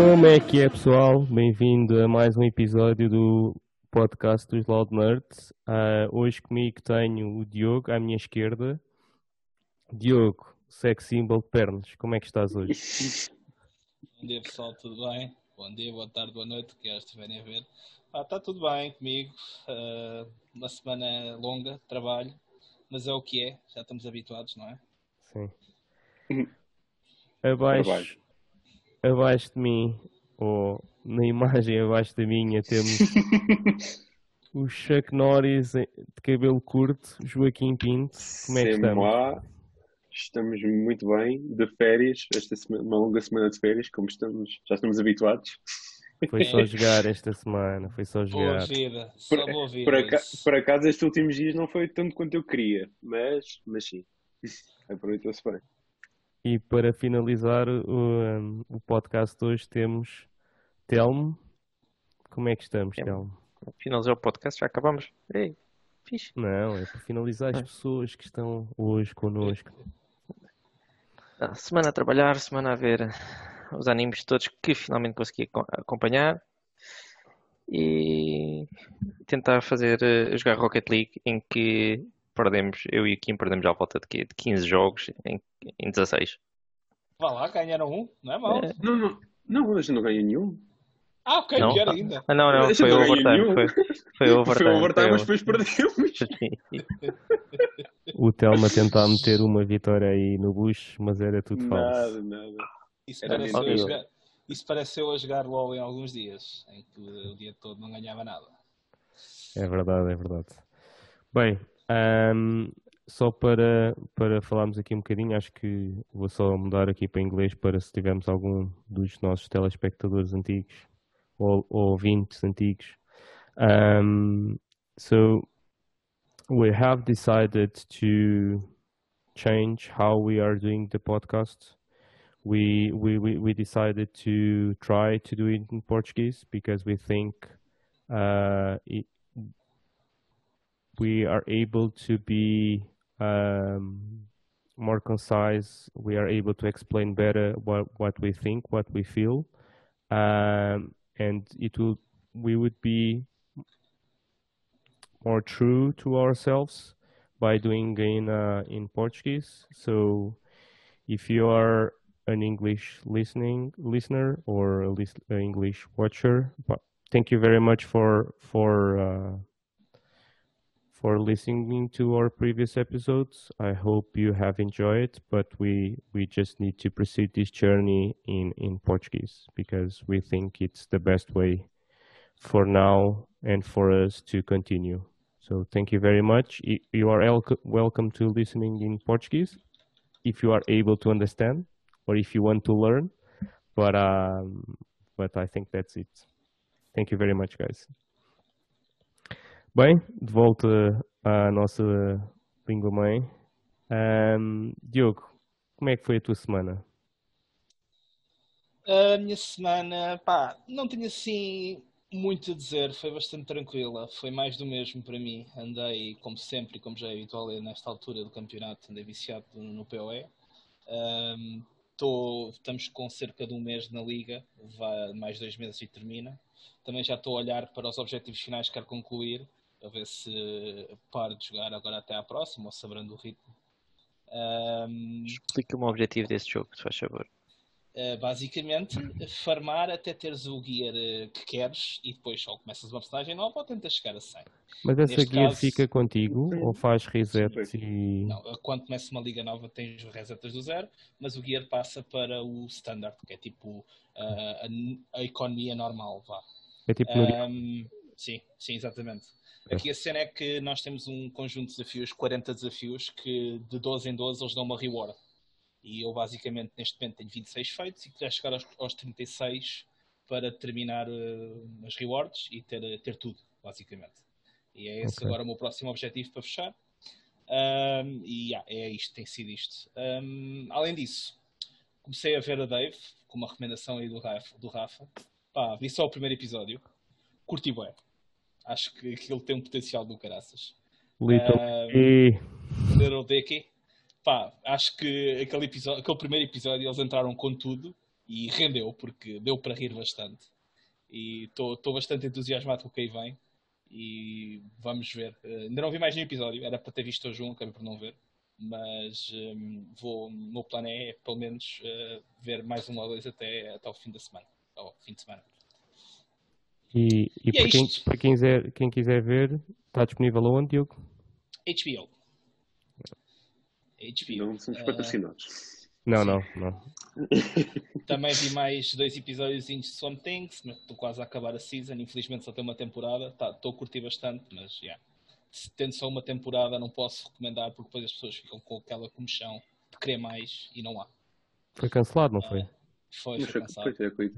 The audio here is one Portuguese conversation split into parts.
Como é que é, pessoal? Bem-vindo a mais um episódio do podcast dos Loud Nerds. Ah, hoje comigo tenho o Diogo à minha esquerda. Diogo, sex symbol de pernas, como é que estás hoje? Bom dia pessoal, tudo bem? Bom dia, boa tarde, boa noite, que já estiverem a ver. Ah, está tudo bem comigo. Ah, uma semana longa de trabalho, mas é o que é, já estamos habituados, não é? Sim. Abaixo, abaixo de mim, ou na imagem abaixo da minha, temos o Chuck Norris de cabelo curto, Joaquim Pinto. Como é que estamos? moi. Estamos muito bem, de férias, esta semana, uma longa semana de férias, como estamos, já estamos habituados. Foi só jogar esta semana, foi só Boa jogar. vida, só Por, boa vida. por aca- por acaso, estes últimos dias não foi tanto quanto eu queria, mas, mas sim, aproveitou-se bem. E para finalizar o, um, o podcast de hoje temos Telmo. Como é que estamos, É. Telmo? Finalizar o podcast, já acabamos. Ei, fixe. Não, é para finalizar as Ah. pessoas que estão hoje connosco. Ah, semana a trabalhar, semana a ver os animes todos que finalmente consegui aco- acompanhar e tentar fazer jogar Rocket League em que perdemos, eu e o Kim perdemos à volta de, quê? de 15 jogos em, em 16. Vá lá, ganharam um, não é mau? É. Não, não, não, a gente não ganha nenhum. Ah, ok, Não? pior ainda. Ah, não, não, foi ganha overtime. Foi, foi Foi overtime. overtime, mas foi depois perdemos. O Telmo a tentar meter uma vitória aí no bucho, mas era tudo falso. Nada, nada. Isso pareceu, a jogar, isso pareceu a jogar LOL em alguns dias, em que o dia todo não ganhava nada. É verdade, é verdade. Bem, ahm, só para, para falarmos aqui um bocadinho, acho que vou só mudar aqui para inglês para se tivermos algum dos nossos telespectadores antigos ou, ou ouvintes antigos. Um, so, we have decided to change how we are doing the podcast. We, we, we, we decided to try to do it in Portuguese because we think uh, it, we are able to be um, more concise. We are able to explain better what, what we think, what we feel, um, and it will we would be more true to ourselves by doing in uh, in Portuguese. So, if you are an English listening listener or a lis- a English watcher, thank you very much for for uh, for listening to our previous episodes. I hope you have enjoyed, but we we just need to proceed this journey in in Portuguese because we think it's the best way for now and for us to continue. So thank you very much. You are welcome to listening in Portuguese if you are able to understand or if you want to learn. But um, but I think that's it. Thank you very much, guys. Bem, de volta à nossa língua mãe. Ahm, Diogo, como é que foi a tua semana? A minha semana, pá, não tenho assim muito a dizer, foi bastante tranquila, foi mais do mesmo para mim. Andei, como sempre como já é habitual é nesta altura do campeonato, andei viciado no, PoE. Ahm, tô- estamos com cerca de um mês na liga, vai mais dois meses e termina. Também já estou a olhar para os objetivos finais que quero concluir, a ver se paro de jogar agora até à próxima, ou sabrando o ritmo. Ahm, Explica-me o objetivo desse jogo, se faz favor. Uh, basicamente, farmar até teres o gear uh, que queres e depois só começas uma personagem nova ou tentas chegar a 100. Mas essa Neste guia caso- fica contigo ou faz reset Sim. e. Não, uh, quando começa uma liga nova tens resetas do zero, mas o gear passa para o standard, que é tipo uh, a, a economia normal, vá. É tipo. Um, sim, sim, exatamente. É. Aqui a cena é que nós temos um conjunto de desafios, 40 desafios, que de 12 em 12 eles dão uma reward. E eu basicamente neste momento tenho 26 feitos e queria chegar aos, aos 36 para terminar uh, as rewards e ter, ter tudo, basicamente. E é esse Ok. agora o meu próximo objetivo para fechar. Um, e yeah, é isto, tem sido isto. Um, além disso, comecei a ver a Dave, com uma recomendação aí do Rafa. Do Rafa. Pá, vi só o primeiro episódio. Curti bem. Acho que aquilo tem um potencial do caraças. Little E. Little Dicky. Pá, acho que aquele, episódio, aquele primeiro episódio eles entraram com tudo e rendeu, porque deu para rir bastante. E estou bastante entusiasmado com o que aí vem. E vamos ver. Uh, ainda não vi mais nenhum episódio, era para ter visto hoje um, acabei por não ver. Mas um, vou, o meu plano é, pelo menos, uh, ver mais um ou dois até, até o fim da semana. Ao fim de semana. E, e, e para, é quem, para quem, quiser, quem quiser ver, está disponível onde, Diogo? HBO. HBO. Não somos patrocinados. Não, não, não. Também vi mais dois episódios de Some Things, mas estou quase a acabar a season. Infelizmente só tem uma temporada. Estou tá, a curtir bastante, mas já. Yeah. Tendo só uma temporada, não posso recomendar porque depois as pessoas ficam com aquela comichão de querer mais e não há. Foi cancelado, não foi? Uh, foi, foi cancelado. Foi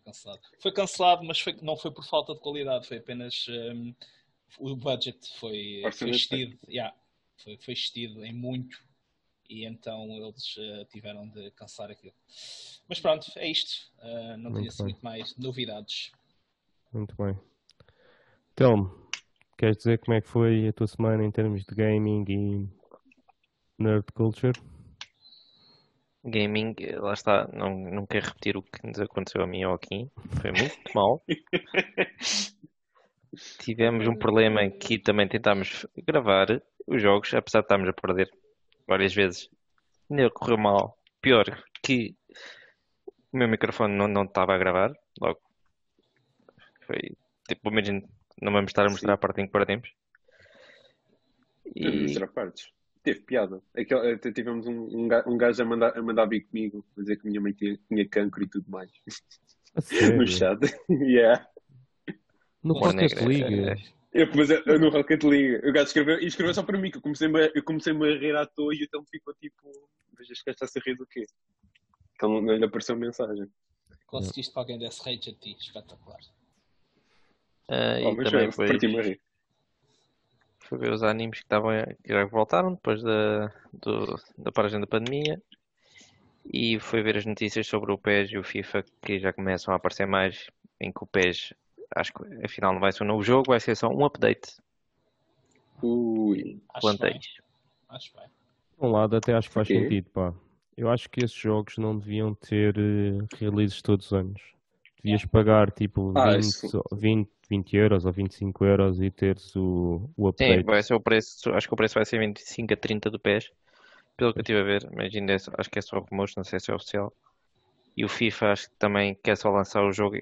cancelado. Foi cancelado, mas foi, não foi por falta de qualidade, foi apenas um, o budget foi, foi. Yeah, foi, foi em muito e então eles uh, tiveram de cancelar aquilo. Mas pronto, é isto. Uh, não tinha assim muito mais novidades. Muito bem. Então, queres dizer como é que foi a tua semana em termos de gaming e nerd culture? Gaming, lá está, não, não quero repetir o que nos aconteceu a mim ou aqui. Foi muito mal. Tivemos um problema em que também tentámos gravar os jogos, apesar de estarmos a perder várias vezes. Ainda correu mal. Pior que o meu microfone não, não estava a gravar. Logo. Foi tipo, imagino, não vamos estar a mostrar Sim. a parte em que perdemos. E... Mostrar partes. Teve piada. Aquele, eh, tivemos um, um gajo a mandar, a mandar vir comigo, a dizer que minha mãe tinha, tinha cancro e tudo mais. no chat. yeah. No podcast liga. Eu, mas eu, eu no Rocket League, o gajo escreveu, e escreveu só para mim, que eu comecei-me eu comecei a rir à toa e então ficou tipo, mas este gajo está a rir do quê? Então não lhe apareceu mensagem. Conseguiste que alguém desse rage a ti, espetacular. Uh, oh, e também foi, a rir. Foi ver os animes que, estavam, que já voltaram depois da, do, da paragem da pandemia. E foi ver as notícias sobre o PES e o FIFA que já começam a aparecer mais, em que o PES acho que afinal não vai ser um novo jogo, vai ser só um update. Ui, acho bem. Acho bem. um lado até acho que faz sentido, pá. Eu acho que esses jogos não deviam ter uh, releases todos os anos. Devias pagar tipo ah, 20, 20, 20 euros ou 25 euros e teres o, o update. Sim, vai ser o preço, acho que o preço vai ser 25 a 30 do PES. Pelo que eu estive a ver, imagina, acho que é só rumores, não sei se é oficial. E o FIFA acho que também quer só lançar o jogo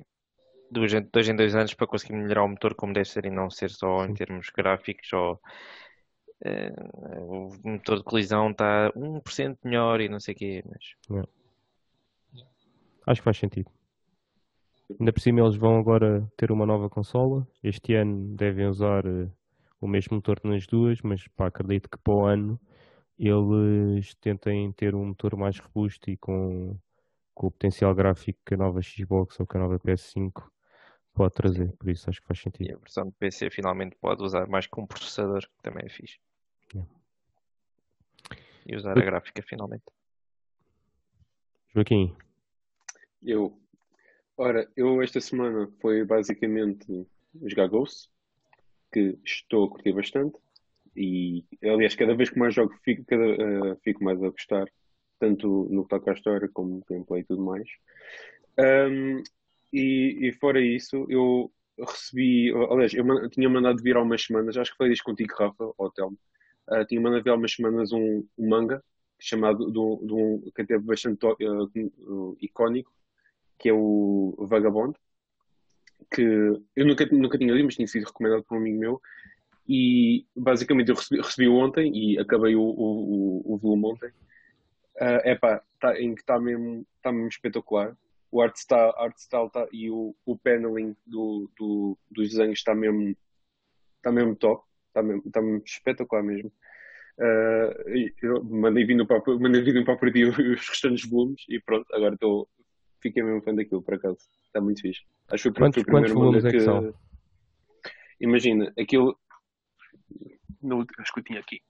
dois, dois em dois anos para conseguir melhorar o motor como deve ser e não ser só em termos gráficos ou uh, o motor de colisão está 1% melhor e não sei o quê. Mas... Acho que faz sentido. Ainda por cima eles vão agora ter uma nova consola. Este ano devem usar uh, o mesmo motor nas duas, mas pá, acredito que para o ano eles tentem ter um motor mais robusto e com, com o potencial gráfico que a nova Xbox ou que a nova PS5 pode trazer, por isso acho que faz sentido. E a versão do PC finalmente pode usar mais que um processador, que também é fixe. Yeah. E usar a gráfica finalmente. Joaquim. Eu. Ora, eu esta semana foi basicamente jogar Ghost, que estou a curtir bastante. E aliás, cada vez que mais jogo fico, cada, uh, fico mais a gostar, tanto no que toca à história como gameplay e tudo mais. Um, e, e fora isso, eu recebi, aliás, eu tinha mandado vir há umas semanas, acho que foi isso contigo, Rafa, ou Telmo, uh, tinha mandado vir há umas semanas um, um manga chamado, de um, que até bastante uh, icónico, que é o Vagabond, que eu nunca, nunca tinha lido, mas tinha sido recomendado por um amigo meu, e basicamente eu recebi, recebi ontem e acabei o, o, o, volume ontem. Uh, epá, tá, em que está mesmo, tá mesmo espetacular o art style, art style tá, e o, o paneling do, do, dos desenhos está mesmo, está mesmo top, está mesmo, está mesmo espetacular mesmo. Uh, mandei vir no próprio, mandei próprio dia os restantes volumes e pronto, agora estou, fiquei mesmo fã daquilo por acaso, está muito fixe. Acho que quantos, o primeiro volumes é que, são? Imagina, aquilo, no, acho que eu tinha aqui.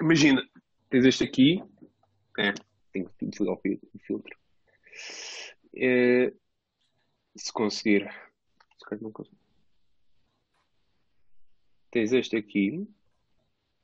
Imagina, tens este aqui, é, tenho que desligar o filtro é, se conseguir. Se não consigo. Tens este aqui.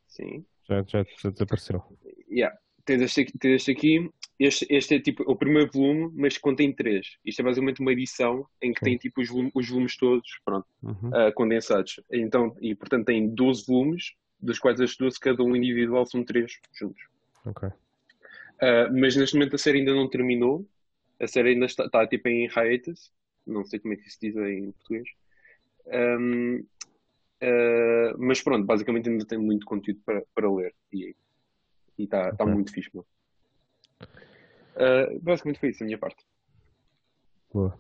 Sim. Já, já, já desapareceu. Yeah. Tens, este aqui, tens este aqui este, este é tipo o primeiro volume, mas contém três. Isto é basicamente uma edição em que Sim. tem tipo os, volumes, os volumes todos pronto, uhum. uh, condensados. Então, e portanto tem 12 volumes, dos quais as 12, cada um individual, são três juntos. Ok. Uh, mas neste momento a série ainda não terminou. A série ainda está, está tipo em hiatus. Não sei como é que se diz em português. Um, uh, mas pronto, basicamente ainda tem muito conteúdo para, para ler. E está tá muito fixe, mano. Uh, basicamente foi isso a minha parte. Boa.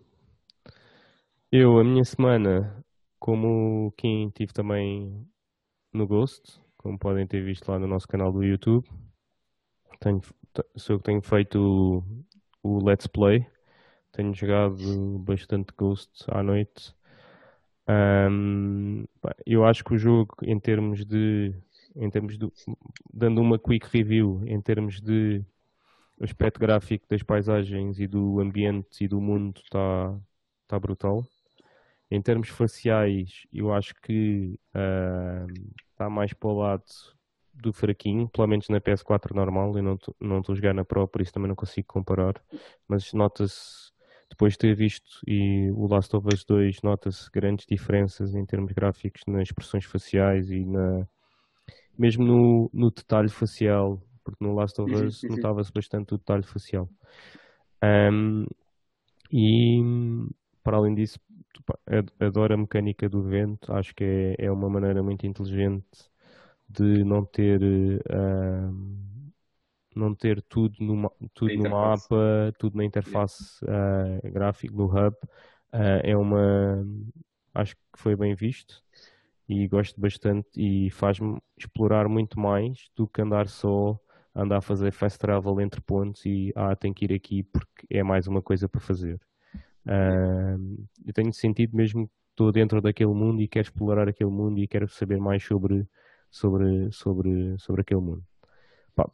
Eu, a minha semana, como quem tive também no Ghost, como podem ter visto lá no nosso canal do YouTube, tenho, sou eu que tenho feito o, o Let's Play. Tenho jogado bastante Ghost à noite. Um, eu acho que o jogo, em termos de. Em termos de, dando uma quick review, em termos de aspecto gráfico das paisagens e do ambiente e do mundo está tá brutal. Em termos faciais, eu acho que está uh, mais para o lado do fraquinho, pelo menos na PS4 normal. Eu não estou a jogar na Pro, por isso também não consigo comparar. Mas nota-se, depois de ter visto e o Last of Us 2, nota-se grandes diferenças em termos gráficos nas expressões faciais e na, mesmo no, no detalhe facial porque no Last of Us notava-se bastante o detalhe facial. Um, e para além disso, adoro a mecânica do vento, acho que é, é uma maneira muito inteligente de não ter uh, não ter tudo no, tudo no mapa, tudo na interface uh, gráfica do hub. Uh, é uma acho que foi bem visto e gosto bastante e faz-me explorar muito mais do que andar só andar a fazer fast travel entre pontos e ah, tenho que ir aqui porque é mais uma coisa para fazer. Uh, eu tenho sentido mesmo que estou dentro daquele mundo e quero explorar aquele mundo e quero saber mais sobre, sobre, sobre, sobre aquele mundo.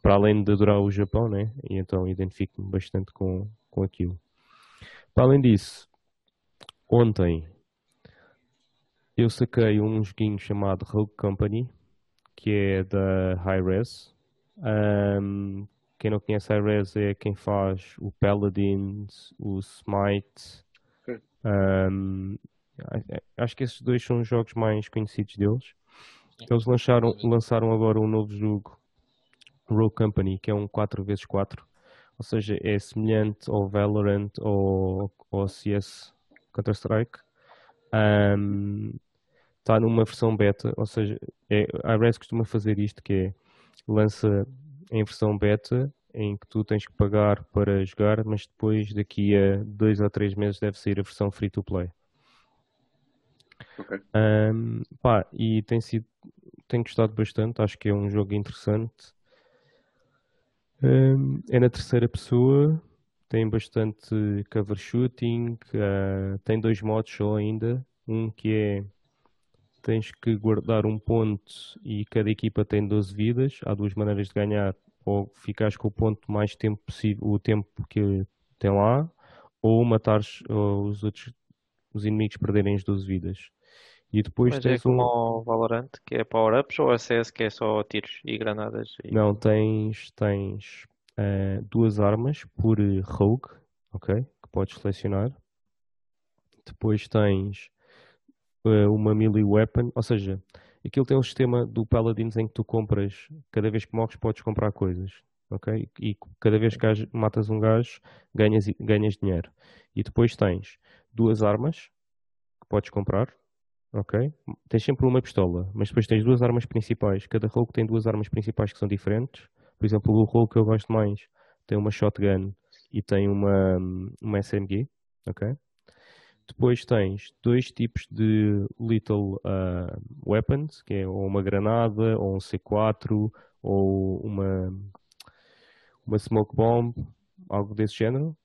Para além de adorar o Japão, né? E então identifico-me bastante com, com aquilo. Para além disso, ontem eu saquei um joguinho chamado Rogue Company, que é da Hi-Res, um, quem não conhece a Res é quem faz o Paladins, o Smite. Um, acho que esses dois são os jogos mais conhecidos deles. Eles lançaram, lançaram agora um novo jogo, Rogue Company, que é um 4x4. Ou seja, é semelhante ao Valorant ou ao CS Counter-Strike. Um, está numa versão beta, ou seja, é, a Res costuma fazer isto que é lança em versão beta em que tu tens que pagar para jogar, mas depois daqui a dois ou três meses deve sair a versão free to play. Okay. Um, pá, e tem sido tenho gostado bastante, acho que é um jogo interessante. Um, é na terceira pessoa, tem bastante cover shooting, uh, tem dois modos só ainda. Um que é tens que guardar um ponto e cada equipa tem 12 vidas. Há duas maneiras de ganhar, ou ficares com o ponto mais tempo possível, o tempo que tem lá, ou matares os outros os inimigos perderem as 12 vidas. E depois Mas é tens é como um... o Valorant, que é power-ups, ou a CS que é só tiros e granadas? E... Não, tens, tens uh, duas armas por rogue, ok? Que podes selecionar. Depois tens uh, uma melee weapon, ou seja, aquilo tem um sistema do Paladins em que tu compras, cada vez que morres podes comprar coisas, ok? E cada vez que matas um gajo ganhas, ganhas dinheiro. E depois tens duas armas que podes comprar, ok? Tens sempre uma pistola, mas depois tens duas armas principais. Cada rogue tem duas armas principais que são diferentes. Por exemplo, o rogue que eu gosto mais tem uma shotgun e tem uma, uma SMG, ok? Depois tens dois tipos de little uh, weapons, que é ou uma granada, ou um C4, ou uma, uma smoke bomb, algo desse género.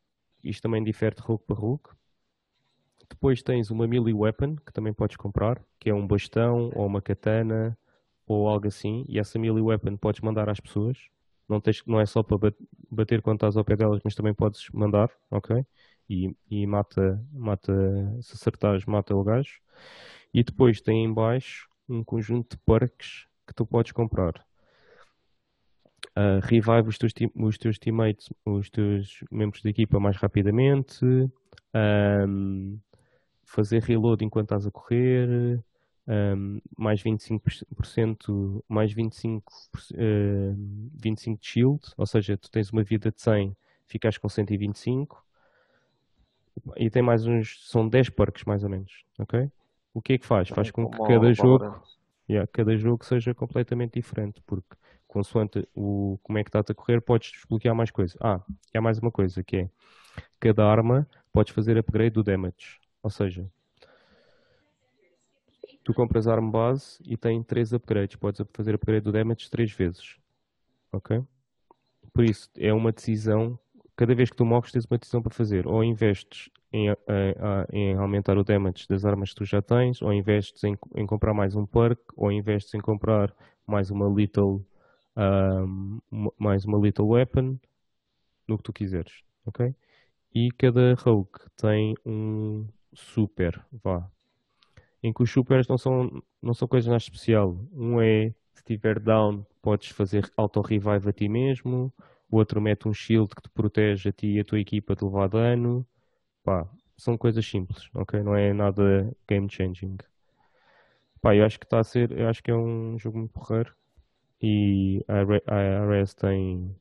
Isto também difere de Hulk para Hulk. Depois tens uma melee weapon, que também podes comprar, que é um bastão, ou uma katana, ou algo assim. E essa melee weapon podes mandar às pessoas. Não, tens, não é só para bater quando estás ao pé delas, mas também podes mandar, ok? E, e mata, mata, se acertares, mata o gajo. E depois tem em baixo um conjunto de perks que tu podes comprar. uh, revive os teus, os teus teammates, os teus membros da equipa mais rapidamente, um, fazer reload enquanto estás a correr, um, mais 25%, mais 25%, uh, 25 de shield, ou seja, tu tens uma vida de 100, ficas com 125 e tem mais uns, são 10 perks mais ou menos, ok? O que é que faz? Faz com que cada jogo, yeah, cada jogo seja completamente diferente, porque consoante o, como é que está a correr, podes desbloquear mais coisas. Ah, e há mais uma coisa que é, cada arma podes fazer upgrade do damage, ou seja, tu compras a arma base e tem 3 upgrades, podes fazer upgrade do damage 3 vezes, ok? Por isso, é uma decisão cada vez que tu morres tens uma decisão para fazer. Ou investes em, em, em, aumentar o damage das armas que tu já tens, ou investes em, em comprar mais um perk, ou investes em comprar mais uma little um, mais uma little weapon, no que tu quiseres, ok? E cada rogue tem um super, vá. Em que os supers não são, não são coisas nada especial. Um é, se estiver down, podes fazer auto-revive a ti mesmo o outro mete um shield que te protege a ti e a tua equipa de levar dano. Pá, são coisas simples, ok? Não é nada game changing. Pá, eu acho que está a ser, eu acho que é um jogo muito porreiro e a IRS tem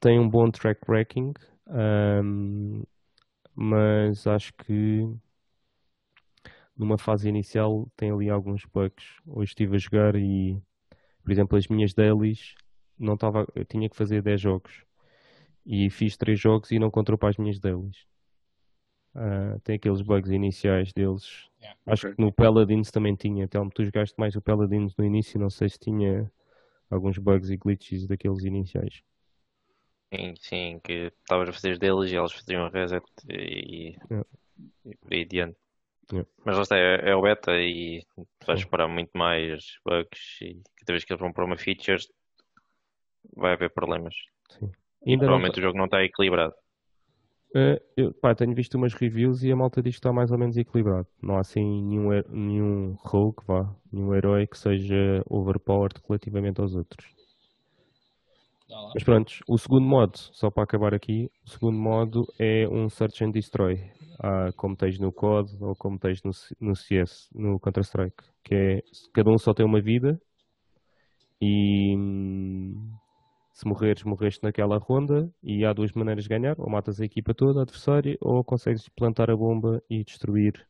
tem um bom track ranking, um, mas acho que numa fase inicial tem ali alguns bugs. Hoje estive a jogar e, por exemplo, as minhas dailies não estava, eu tinha que fazer 10 jogos e fiz 3 jogos e não contou para as minhas dailies. Uh, tem aqueles bugs iniciais deles. Yeah, Acho okay. que no Paladins também tinha. Então, tu jogaste mais o Paladins no início, não sei se tinha alguns bugs e glitches daqueles iniciais. Sim, sim, que estavas a fazer deles e eles faziam reset e, yeah. e por aí adiante. Yeah. Mas lá está, é, é, o beta e vais esperar muito mais bugs e cada vez que eles vão para uma feature vai haver problemas. Sim. Ainda Provavelmente não... o jogo não está equilibrado. Uh, eu, pá, tenho visto umas reviews e a malta diz que está mais ou menos equilibrado. Não há assim nenhum, nenhum rogue, vá, nenhum herói que seja overpowered relativamente aos outros. Mas pronto, o segundo modo, só para acabar aqui, o segundo modo é um Search and Destroy, ah, como tens no COD ou como tens no, no CS, no Counter-Strike, que é cada um só tem uma vida e hum, se morreres, morreste naquela ronda e há duas maneiras de ganhar, ou matas a equipa toda, a adversária, ou consegues plantar a bomba e destruir,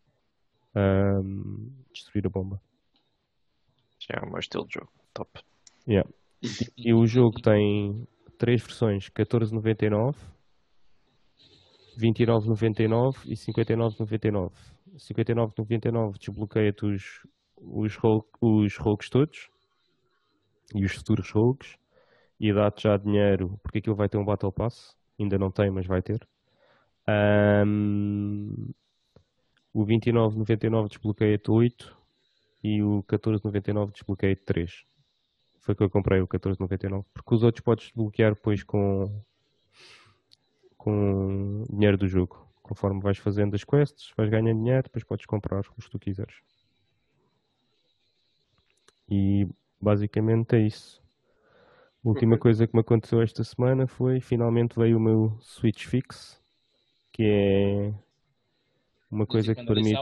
um, destruir a bomba. É o meu estilo de jogo, top. Yeah. E, e o jogo tem três versões, 14.99, 29.99 e 59.99. 59.99 desbloqueia-te os, os, os rogues todos e os futuros rogues e dá-te já dinheiro, porque aquilo vai ter um Battle Pass, ainda não tem, mas vai ter. Um, o 29,99 desbloqueia-te 8 e o 14,99 desbloqueia-te 3. Foi que eu comprei o 14,99, porque os outros podes desbloquear depois com, com dinheiro do jogo. Conforme vais fazendo as quests, vais ganhando dinheiro, depois podes comprar os que tu quiseres. E basicamente é isso. A última coisa que me aconteceu esta semana foi finalmente veio o meu Switch Fix, que é uma coisa que permite.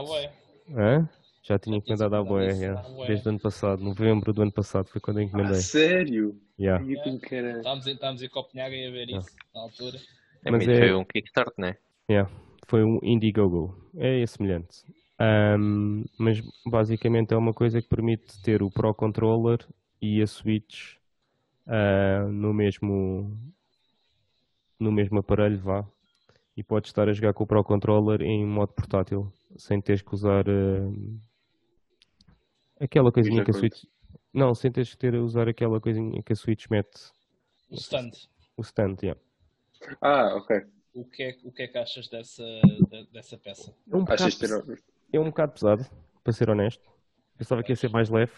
Hã? Já tinha encomendado à boia, yeah. desde o ano passado, novembro do ano passado foi quando eu encomendei. Ah, sério? Yeah. Yeah. Estávamos, estávamos em Copenhague a ver isso na altura. É, Mas é... foi um Kickstart, né? Yeah. Foi um Indiegogo. É semelhante. Um, mas basicamente é uma coisa que permite ter o Pro Controller e a Switch uh, no mesmo no mesmo aparelho, vá. E podes estar a jogar com o Pro Controller em modo portátil, sem teres que usar uh, aquela coisinha que a Switch. Não, sem teres que ter a usar aquela coisinha que a Switch mete. O stand. O stand, yeah. Ah, ok. O que é, o que, é que achas dessa, dessa peça? É um, bocado, é um bocado pesado, para ser honesto. Pensava que ia ser mais leve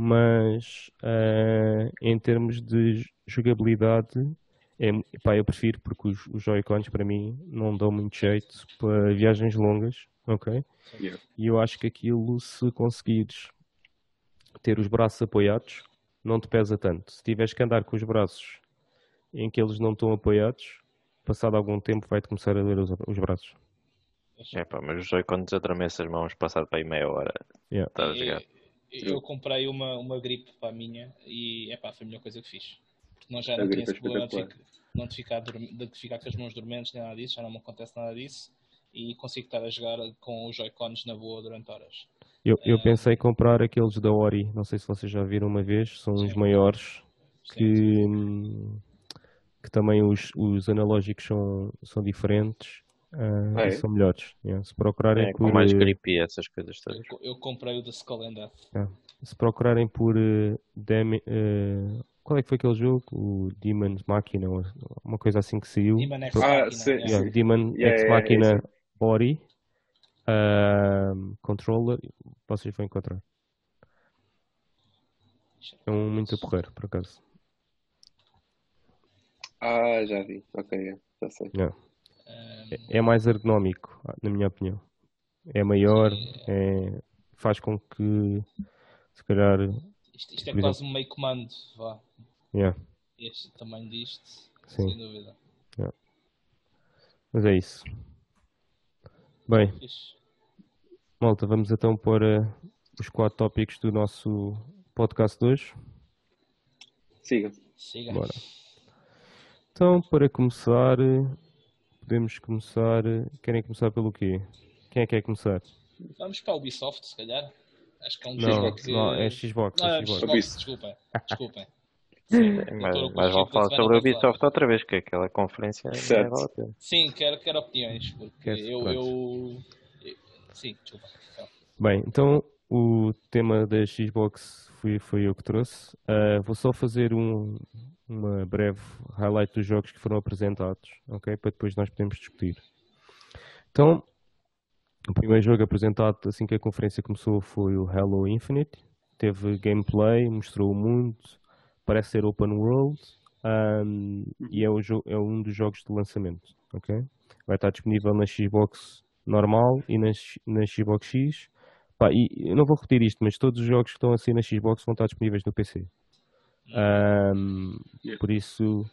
mas uh, em termos de jogabilidade, é, pá, eu prefiro porque os, os Joy-Cons para mim não dão muito jeito para viagens longas, ok? Yeah. E eu acho que aquilo, se conseguires ter os braços apoiados, não te pesa tanto. Se tiveres que andar com os braços em que eles não estão apoiados, passado algum tempo vai-te começar a doer os, os braços. É pá, mas os Joy-Cons adormece as mãos passado para aí meia hora. Yeah. Tá a jogar. Eu, eu comprei uma, uma gripe para a minha e epá, foi a melhor coisa que fiz. Porque não já não tinha esse problema de, ficar, não de, ficar, de ficar com as mãos dormentes nem nada disso, já não me acontece nada disso e consigo estar a jogar com os Joy-Cons na boa durante horas. Eu, eu uh, pensei em comprar aqueles da Ori, não sei se vocês já viram uma vez, são os maiores que, sim. que também os, os analógicos são, são diferentes uh, é. são melhores. Yeah. Se procurarem é, por. Mais gripe e essas coisas todas. Eu, eu comprei o da Skull and Death. Yeah. Se procurarem por uh, Demi, uh, qual é que foi aquele jogo? O Demon's Machina, uma coisa assim que saiu. Demon X Machina. Ah, sim, yeah, sim. Demon yeah, X Machina Body uh, Controller, vocês vão encontrar. É um muito porreiro, por acaso. Ah, já vi. Ok, já sei. Yeah. É, é mais ergonómico, na minha opinião. É maior, é, faz com que, se calhar. Isto, isto é quase um meio comando, vá. Yeah. Este tamanho disto, Sim. sem dúvida. Yeah. Mas é isso. Bem, malta, vamos então para os quatro tópicos do nosso podcast de hoje. Siga. Siga. Bora. Então, para começar, podemos começar. Querem começar pelo quê? Quem é que quer começar? Vamos para a Ubisoft, se calhar. Acho que é um não, Xbox. Não, é Xbox. Não, é Xbox. Xbox. Desculpem, desculpem. mas, mas vamos falar sobre a Ubisoft outra vez, que aquela conferência certo. é Sim, quero, quero opiniões, porque eu, eu, eu, Sim, desculpa. Bem, então o tema da Xbox foi, foi eu que trouxe. Uh, vou só fazer um, uma breve highlight dos jogos que foram apresentados, ok? Para depois nós podermos discutir. Então, o primeiro jogo apresentado assim que a conferência começou foi o Halo Infinite. Teve gameplay, mostrou o mundo, parece ser open world um, e é, o é um dos jogos de lançamento, ok? Vai estar disponível na Xbox normal e na, na Xbox X. Pá, e eu não vou repetir isto, mas todos os jogos que estão assim na Xbox vão estar disponíveis no PC. Um, por isso,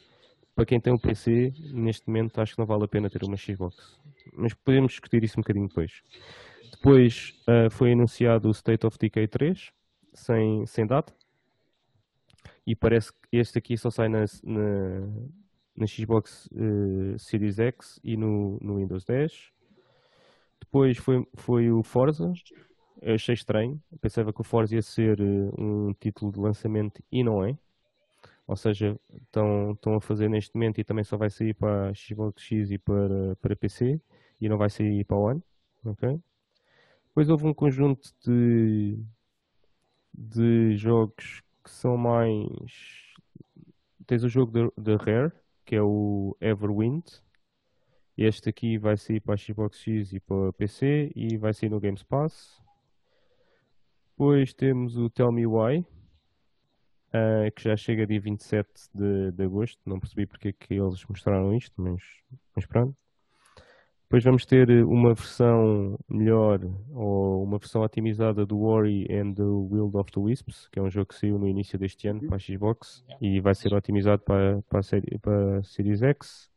para quem tem um PC, neste momento acho que não vale a pena ter uma Xbox. Mas podemos discutir isso um bocadinho depois. Depois uh, foi anunciado o State of Decay 3, sem, sem data. E parece que este aqui só sai na, na, na Xbox uh, Series X e no, no Windows 10. Depois foi, foi o Forza, eu achei estranho. Eu pensava que o Forza ia ser uh, um título de lançamento e não é. Ou seja, estão, estão a fazer neste momento e também só vai sair para Xbox X e para, para PC e não vai sair para o One. Okay? Depois houve um conjunto de, de jogos que são mais. Tens o jogo da Rare, que é o Everwind. Este aqui vai sair para Xbox X e para PC e vai sair no Games Pass. Depois temos o Tell Me Why, uh, que já chega dia 27 de, de agosto. Não percebi porque é que eles mostraram isto, mas, mas pronto. Depois vamos ter uma versão melhor ou uma versão otimizada do Ori and the Wild of the Wisps, que é um jogo que saiu no início deste ano para a Xbox e vai ser otimizado para, para, a, série, para a Series X.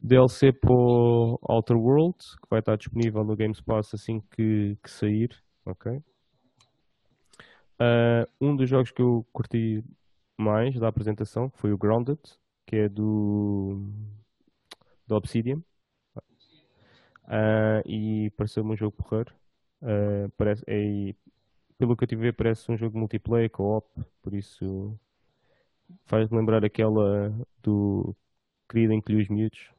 DLC para o Outer World, que vai estar disponível no Games Pass assim que, que sair. ok? Uh, um dos jogos que eu curti mais da apresentação foi o Grounded, que é do, do Obsidian. Uh, e pareceu-me um jogo porreiro. Uh, parece, é, pelo que eu tive a ver, parece um jogo multiplayer, co-op, por isso faz lembrar aquela do Querido Encolher os Miúdos.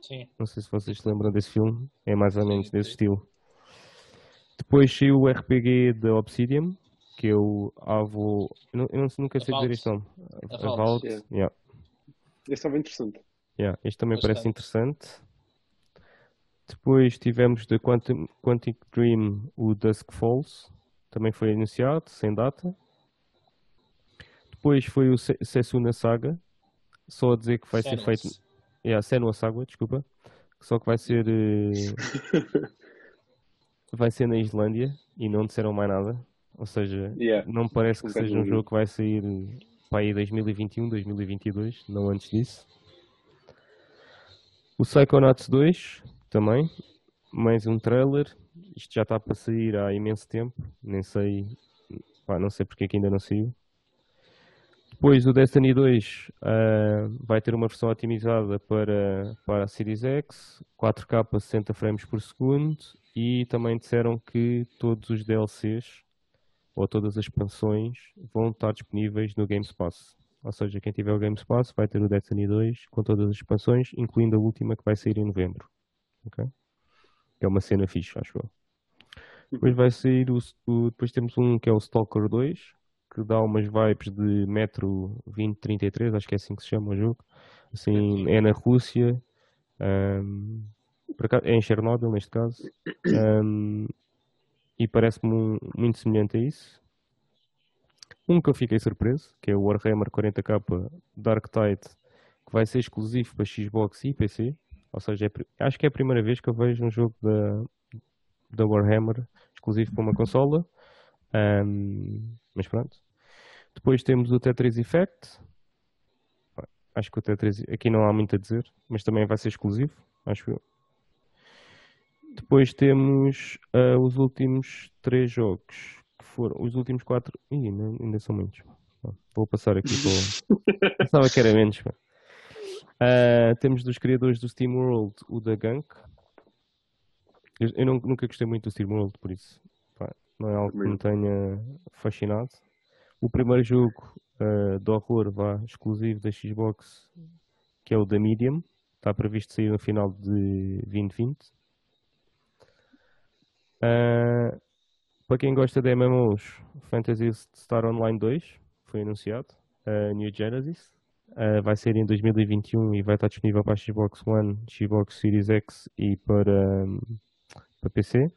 Sim. Não sei se vocês se lembram desse filme, é mais ou menos desse estilo. Depois saiu o RPG da Obsidian, que é o Avo. Eu, não, eu nunca sei dizer este nome. A Vault. Yeah. Yeah. Este estava interessante. Yeah, este também Bastante. parece interessante. Depois tivemos da Quantum, Quantic Dream o Dusk Falls, também foi anunciado, sem data. Depois foi o Sessuna Saga, só a dizer que vai Senus. ser feito. Yeah, Senua Saga, desculpa. Só que vai ser. Uh... vai ser na Islândia e não disseram mais nada. Ou seja, yeah. não parece que seja um jogo que vai sair para aí 2021, 2022, não antes disso. O Psychonauts 2 também, mais um trailer. Isto já está para sair há imenso tempo, nem sei, pá, não sei porque é que ainda não saiu. Depois o Destiny 2 uh, ah, vai ter uma versão otimizada para, para a Series X, 4K a 60 frames por segundo e também disseram que todos os DLCs ou todas as expansões vão estar disponíveis no Game Pass. Ou seja, quem tiver o Game Pass vai ter o Destiny 2 com todas as expansões, incluindo a última que vai sair em novembro. Okay? Que é uma cena fixe, acho eu. Depois vai sair o, o, depois temos um que é o Stalker 2, que dá umas vibes de Metro 2033, acho que é assim que se chama o jogo. Assim, é na Rússia, um, é em Chernobyl neste caso, um, e parece-me muito semelhante a isso. Um que eu fiquei surpreso, que é o Warhammer 40k Dark Tide, que vai ser exclusivo para Xbox e PC. Ou seja, é, acho que é a primeira vez que eu vejo um jogo da, da Warhammer exclusivo para uma consola. Um, mas pronto. Depois temos o Tetris Effect. Acho que o Tetris aqui não há muito a dizer, mas também vai ser exclusivo, acho eu. Depois temos uh, os últimos três jogos, que foram os últimos quatro. Ih, ainda, ainda são muitos. Vou passar aqui para. Pensava que era menos. Uh, temos dos criadores do Steam World o da Gunk. Eu, eu não, nunca gostei muito do Steam World, por isso pá, não é algo que me tenha fascinado. O primeiro jogo uh, de horror vá, exclusivo da Xbox, que é o da Medium, está previsto sair no final de 2020. Uh, para quem gosta de MMOs, Fantasy Star Online 2 foi anunciado, uh, New Genesis. Uh, vai sair em 2021 e vai estar disponível para Xbox One, Xbox Series X e para, um, para PC.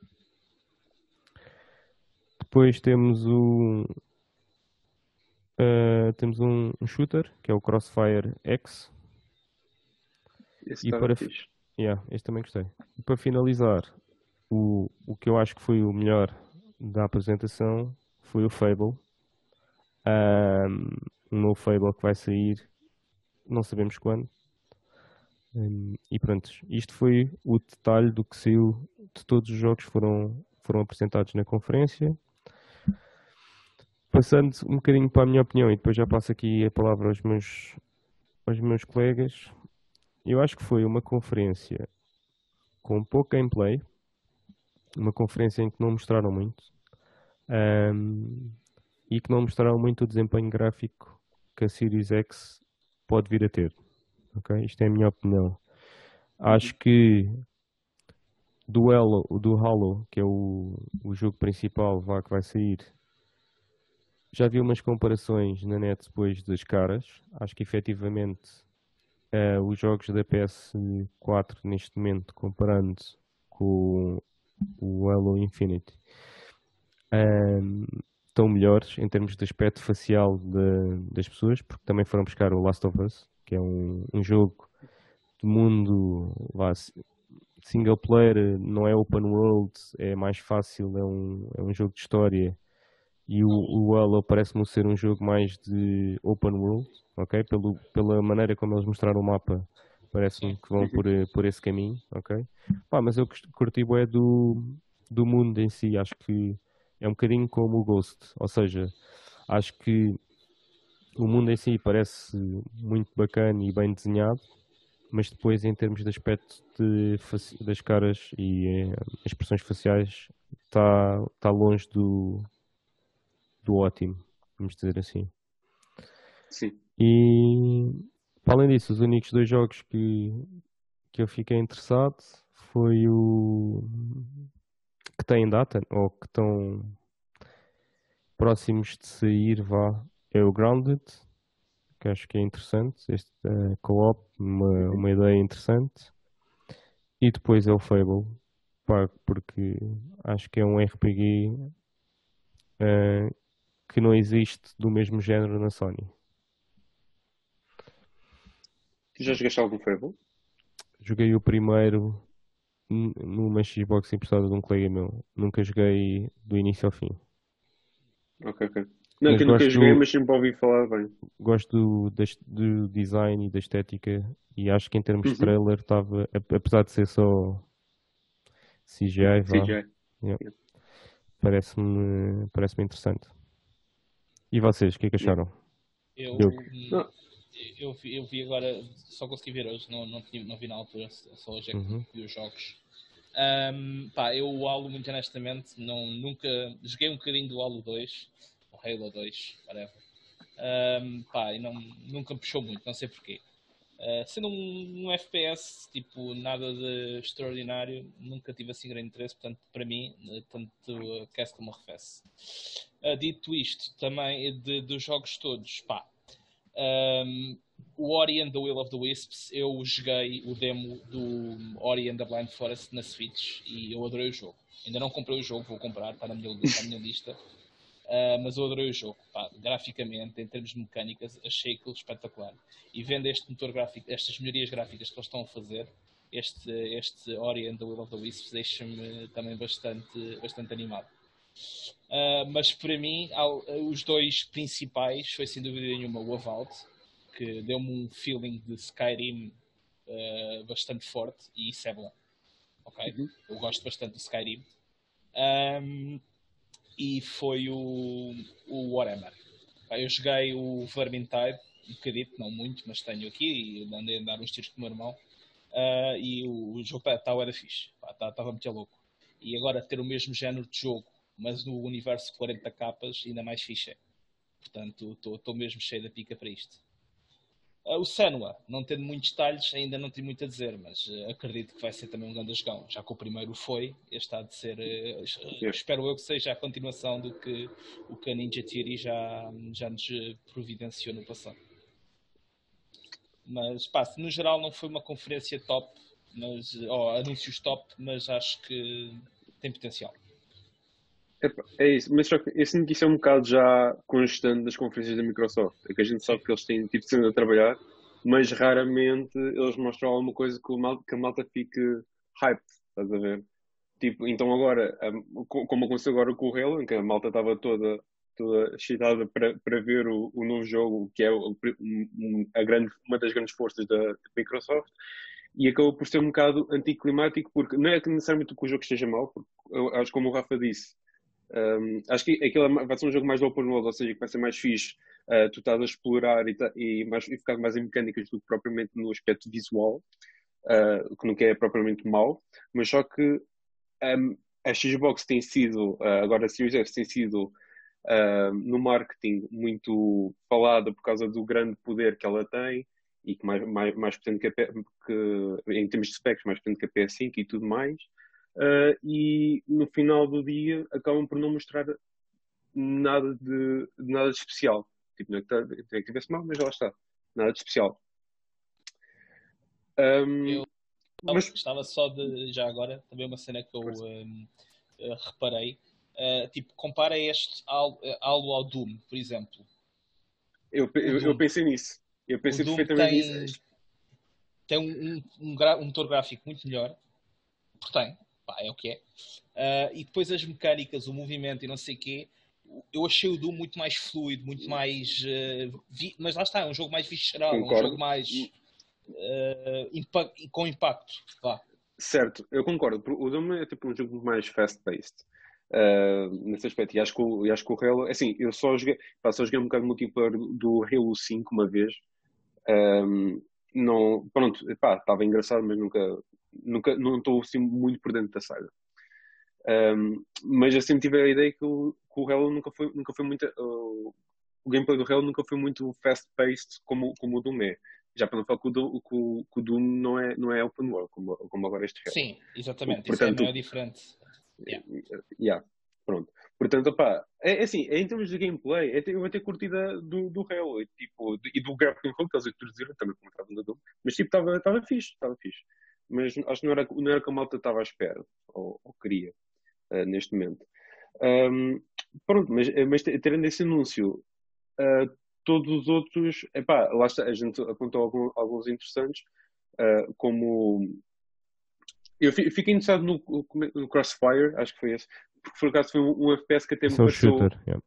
Depois temos o, Uh, temos um, um, shooter que é o Crossfire X. Esse e para yeah, este também gostei. E para finalizar, o, o que eu acho que foi o melhor da apresentação foi o Fable. Um, um novo Fable que vai sair, não sabemos quando. Um, e pronto, isto foi o detalhe do que saiu de todos os jogos que foram, foram apresentados na conferência. Passando um bocadinho para a minha opinião e depois já passo aqui a palavra aos meus, aos meus colegas, eu acho que foi uma conferência com pouco gameplay, uma conferência em que não mostraram muito um, e que não mostraram muito o desempenho gráfico que a Series X pode vir a ter. Okay? Isto é a minha opinião. Acho que do Halo, do Halo que é o, o jogo principal vá, que vai sair, já vi umas comparações na net depois das caras. Acho que efetivamente uh, os jogos da PS4 neste momento, comparando com o Halo Infinite, um, estão melhores em termos de aspecto facial de, das pessoas, porque também foram buscar o Last of Us, que é um, um jogo de mundo lá, single player, não é open world, é mais fácil, é um, é um jogo de história e o, o Halo parece-me ser um jogo mais de open world, ok? Pelo, pela maneira como eles mostraram o mapa, parece-me que vão por, por esse caminho, ok? Pá, mas eu curti é do, do mundo em si, acho que é um bocadinho como o Ghost, ou seja, acho que o mundo em si parece muito bacana e bem desenhado, mas depois em termos de aspecto de, das caras e eh, expressões faciais está tá longe do, do ótimo, vamos dizer assim. Sim. E além disso, os únicos dois jogos que, que eu fiquei interessado foi o que têm data ou que estão próximos de sair, vá, é o Grounded, que acho que é interessante, este uh, co-op, uma, uma ideia interessante. E depois é o Fable, pá, porque acho que é um RPG uh, que não existe do mesmo género na Sony. Já jogaste algum Fable? Joguei o primeiro numa Xbox emprestada de um colega meu. Nunca joguei do início ao fim. Ok, ok. Não, mas que nunca joguei, do... mas sempre ouvi falar bem. Gosto do, do, design e da estética e acho que em termos uhum. de trailer estava, apesar de ser só CGI, CGI. Yeah. Yeah. parece-me parece interessante. E vocês, o que é que acharam? Eu, eu, eu, vi, eu vi agora, só consegui ver hoje, não, não, não vi na altura, só hoje é que uhum. vi os jogos. Um, pá, eu o Halo, muito honestamente, não, nunca joguei um bocadinho do Halo 2, ou Halo 2, whatever. Um, pá, e não, nunca me puxou muito, não sei porquê. Uh, sendo um, um, FPS, tipo, nada de extraordinário, nunca tive assim grande interesse, portanto, para mim, tanto aquece como arrefece. Uh, dito isto, também de, dos jogos todos, pá, um, o Ori and the Will of the Wisps, eu joguei o demo do Ori and the Blind Forest na Switch e eu adorei o jogo. Ainda não comprei o jogo, vou comprar, está na minha, na minha lista. Uh, mas eu adorei o jogo. Pá, graficamente, em termos de mecânicas, achei aquilo espetacular. E vendo este motor gráfico, estas melhorias gráficas que eles estão a fazer, este, este Ori and the Will of the Wisps deixa-me também bastante, bastante animado. Uh, mas para mim, os dois principais foi sem dúvida nenhuma o Avald, que deu-me um feeling de Skyrim uh, bastante forte e isso é bom. Ok? Uhum. Eu gosto bastante do Skyrim. Um, e foi o, o Warhammer. Eu joguei o Vermintide, um bocadito, não muito, mas tenho aqui e andei a andar uns tiros com o meu irmão. Uh, e o, o jogo estava era fixe, estava tá, muito louco. E agora ter o mesmo género de jogo, mas no universo de 40 capas, ainda mais fixe é. Portanto, estou mesmo cheio da pica para isto. Uh, o Senua, não tendo muitos detalhes, ainda não tenho muito a dizer, mas uh, acredito que vai ser também um grande jogão. Já que o primeiro foi, este há de ser, uh, espero eu que seja a continuação do que o que a Ninja Theory já, já nos providenciou no passado. Mas, pá, no geral não foi uma conferência top, mas, oh, anúncios top, mas acho que tem potencial. É isso, mas só que eu sinto que isso é um bocado já constante nas conferências da Microsoft. É que a gente sabe que eles têm tipo sendo a trabalhar, mas raramente eles mostram alguma coisa que, que a malta fique hyped, estás a ver? Tipo, então agora, como aconteceu agora com o Halo, em que a malta estava toda, toda excitada para, para ver o, o novo jogo, que é a grande, uma das grandes forças da, da Microsoft, e acabou por ser um bocado anticlimático, porque não é que necessariamente que o jogo esteja mal, porque eu acho como o Rafa disse, um, acho que aquilo é vai ser um jogo mais open world, ou seja, que vai ser mais fixe. Uh, tu estás a explorar e, e, mais, e ficar mais em mecânicas do que propriamente no aspecto visual, uh, que nunca é propriamente mau, mas só que um, a Xbox tem sido, uh, agora a Series X tem sido no marketing muito falada por causa do grande poder que ela tem e que mais, mais, mais potente que, a, que em termos de specs, mais potente que a PS5 e tudo mais uh, e no final do dia acabam por não mostrar nada de, nada de especial. Tipo, não é que, tá, é que tivesse mal, mas lá está. Nada de especial. Um, eu mas... gostava só de, já agora, também uma cena que eu um, uh, reparei. Uh, tipo, compara este algo ao Doom, por exemplo. Eu, eu, eu pensei nisso. Eu pensei perfeitamente tem, nisso. Tem um, um, um, um motor gráfico muito melhor. Porque tem pá, é o que é. Uh, e depois as mecânicas, o movimento e não sei o quê, eu achei o Doom muito mais fluido, muito mais. Uh, vi... Mas lá está, é um jogo mais visceral, Concordo. um jogo mais. Uh, com impacto. Vá. Certo, eu concordo. O Doom é tipo um jogo mais fast-paced. Uh, nesse aspecto, e acho que, o, e acho que o Halo, assim, eu só joguei, pá, só joguei um bocado multiplayer do Halo 5 uma vez, um, não, pronto, estava engraçado, mas nunca, nunca, não estou assim muito por dentro da saga. Um, mas eu sempre tive a ideia que o, que o Halo nunca foi, nunca foi muito. Uh, o gameplay do Halo nunca foi muito fast-paced como, como o Doom é. Já para não falar que o, Doom, que o, que o Doom não é, não é open world, como, como agora este Halo. Sim, exatamente. Portanto, Isso é, é diferente. Yeah. yeah. Pronto. Portanto, opá, é, é assim, é em termos de gameplay, é, eu vou ter curtida do, do Halo e, tipo, e do grappling hook que eles introduziram também, como estava no Doom, mas tipo, estava fixe, estava fixe mas acho que não era, não era que a malta estava à espera, ou, ou queria, uh, neste momento. Um, pronto, mas, mas tendo esse anúncio, uh, todos os outros, epá, lá está, a gente apontou alguns, alguns interessantes, uh, como Eu fiquei interessado no, no, Crossfire, acho que foi esse, porque por acaso foi um, um FPS que até me pareceu. Shooter, yeah.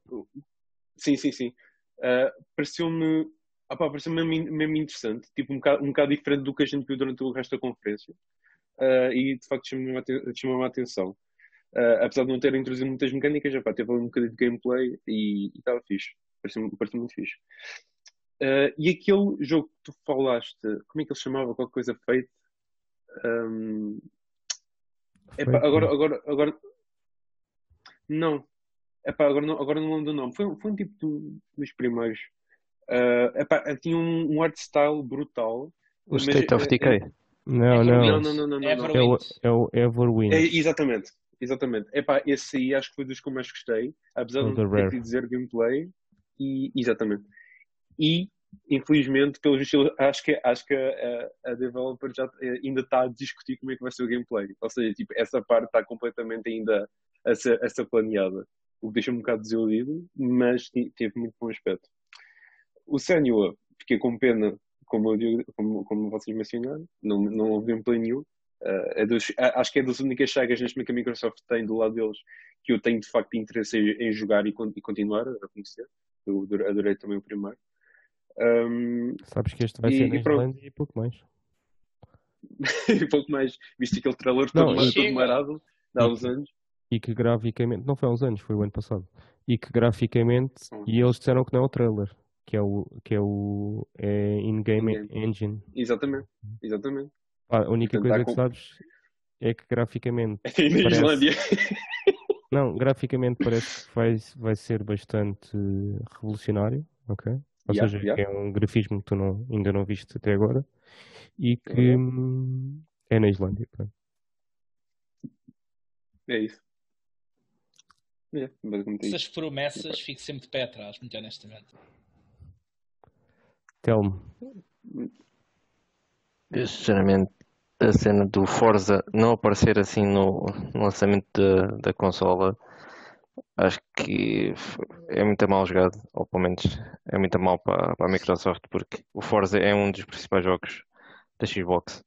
Sim, sim, sim. Uh, pareceu-me. Ah, pareceu mesmo, mesmo interessante, tipo um bocado, um bocado diferente do que a gente viu durante o resto da conferência. Uh, e de facto chamou-me chamou a atenção. Uh, apesar de não ter introduzido muitas mecânicas, já pá, teve um bocadinho de gameplay e estava fixe. Pareceu, pareceu muito fixe. Uh, e aquele jogo que tu falaste, como é que ele chamava? Qualquer coisa feita? Um... Epá, agora, agora, agora. Não. Epá, agora, não, agora não lembro do nome. Foi, foi um tipo do, dos primeiros. Uh, epá, tinha um, um art style brutal. O State of Decay. É, não, não. Não, não, não, não, não, É, o, é o Everwind. É, exatamente. Exatamente. Epá, esse aí acho que foi dos que eu mais gostei. Apesar de não ter que dizer gameplay. E, exatamente. E, infelizmente, pelo visto, acho que, acho que a, a developer já eh, ainda está a discutir como é que vai ser o gameplay. Ou seja, tipo, essa parte está completamente ainda a ser, a ser planeada. O que deixa-me um bocado desiludido, mas teve muito bom aspecto. O Senua, fiquei com pena, como, eu, como, como vocês mencionaram, não, não houve gameplay nenhum. Uh, é dos, acho que é das únicas sagas neste que a Microsoft tem do lado deles que eu tenho de facto interesse em, jogar e, e, continuar a conhecer. Eu adorei também o primeiro. Um, Sabes que este vai e, ser em Islândia e pouco mais. e pouco mais. Viste aquele trailer todo, não, todo marado há uns anos. E que graficamente, não foi há uns anos, foi o ano passado. E que graficamente, hum. e eles disseram que não é o trailer, que é o, que é o é in-game in engine. Exatamente, exatamente. Ah, a única Portanto, coisa que com... sabes é que graficamente. É na parece... Islândia. Não, graficamente parece que vai, vai ser bastante revolucionário, ok? Ou yeah, seja, yeah. é um grafismo que tu não, ainda não viste até agora e que uhum. é na Islândia. Pronto. É isso. É, Essas promessas fico sempre de pé atrás, muito honestamente. Tell-me. Eu, sinceramente, a cena do Forza não aparecer assim no, no lançamento da, da consola, acho que é muito mal jogado, ou pelo menos é muito mal para, para a Microsoft, porque o Forza é um dos principais jogos da Xbox.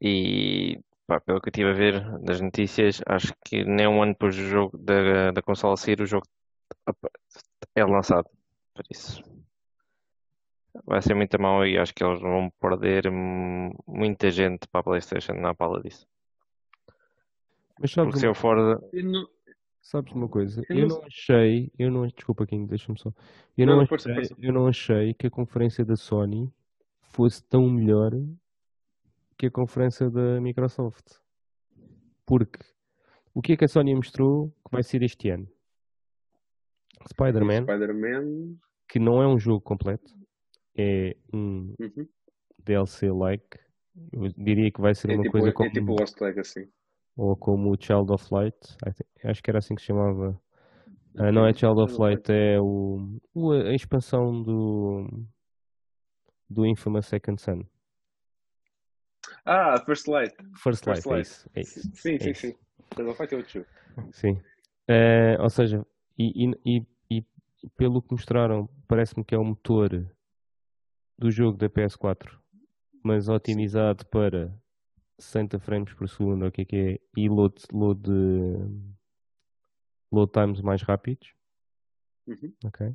E pá, pelo que eu estive a ver das notícias, acho que nem um ano depois do jogo da, da consola sair, o jogo é lançado. Por isso vai ser muito mal e acho que eles vão perder muita gente para a PlayStation na pala disso. Mas sabes, Porque uma... se eu for. Não... Sabes uma coisa? Eu, eu não... achei. Eu não... Desculpa, King, deixa-me só. Eu não, não achei, força, força. eu não achei que a conferência da Sony fosse tão melhor que a conferência da Microsoft. Porque o que é que a Sony mostrou que vai ser este ano? Spider-Man. Spider-Man. Que não é um jogo completo é um uhum. DLC-like. Eu diria que vai ser é uma tipo, coisa é como. É tipo Lost Legacy. Ou como o Child of Light. Acho que era assim que se chamava. Uh, não é Child of Light, é o, a expansão do. do Infamous Second Son. Ah, First Light. First, First Light, é Light. É isso, é isso. Sim, sim, é sim. Child of Light é outro jogo. Sim. Uh, ou seja, e, e, e, e pelo que mostraram, parece-me que é o motor do jogo da PS4, mas otimizado para 60 frames por segundo, o que é que é, e load, load, load times mais rápidos. Uhum. Ok.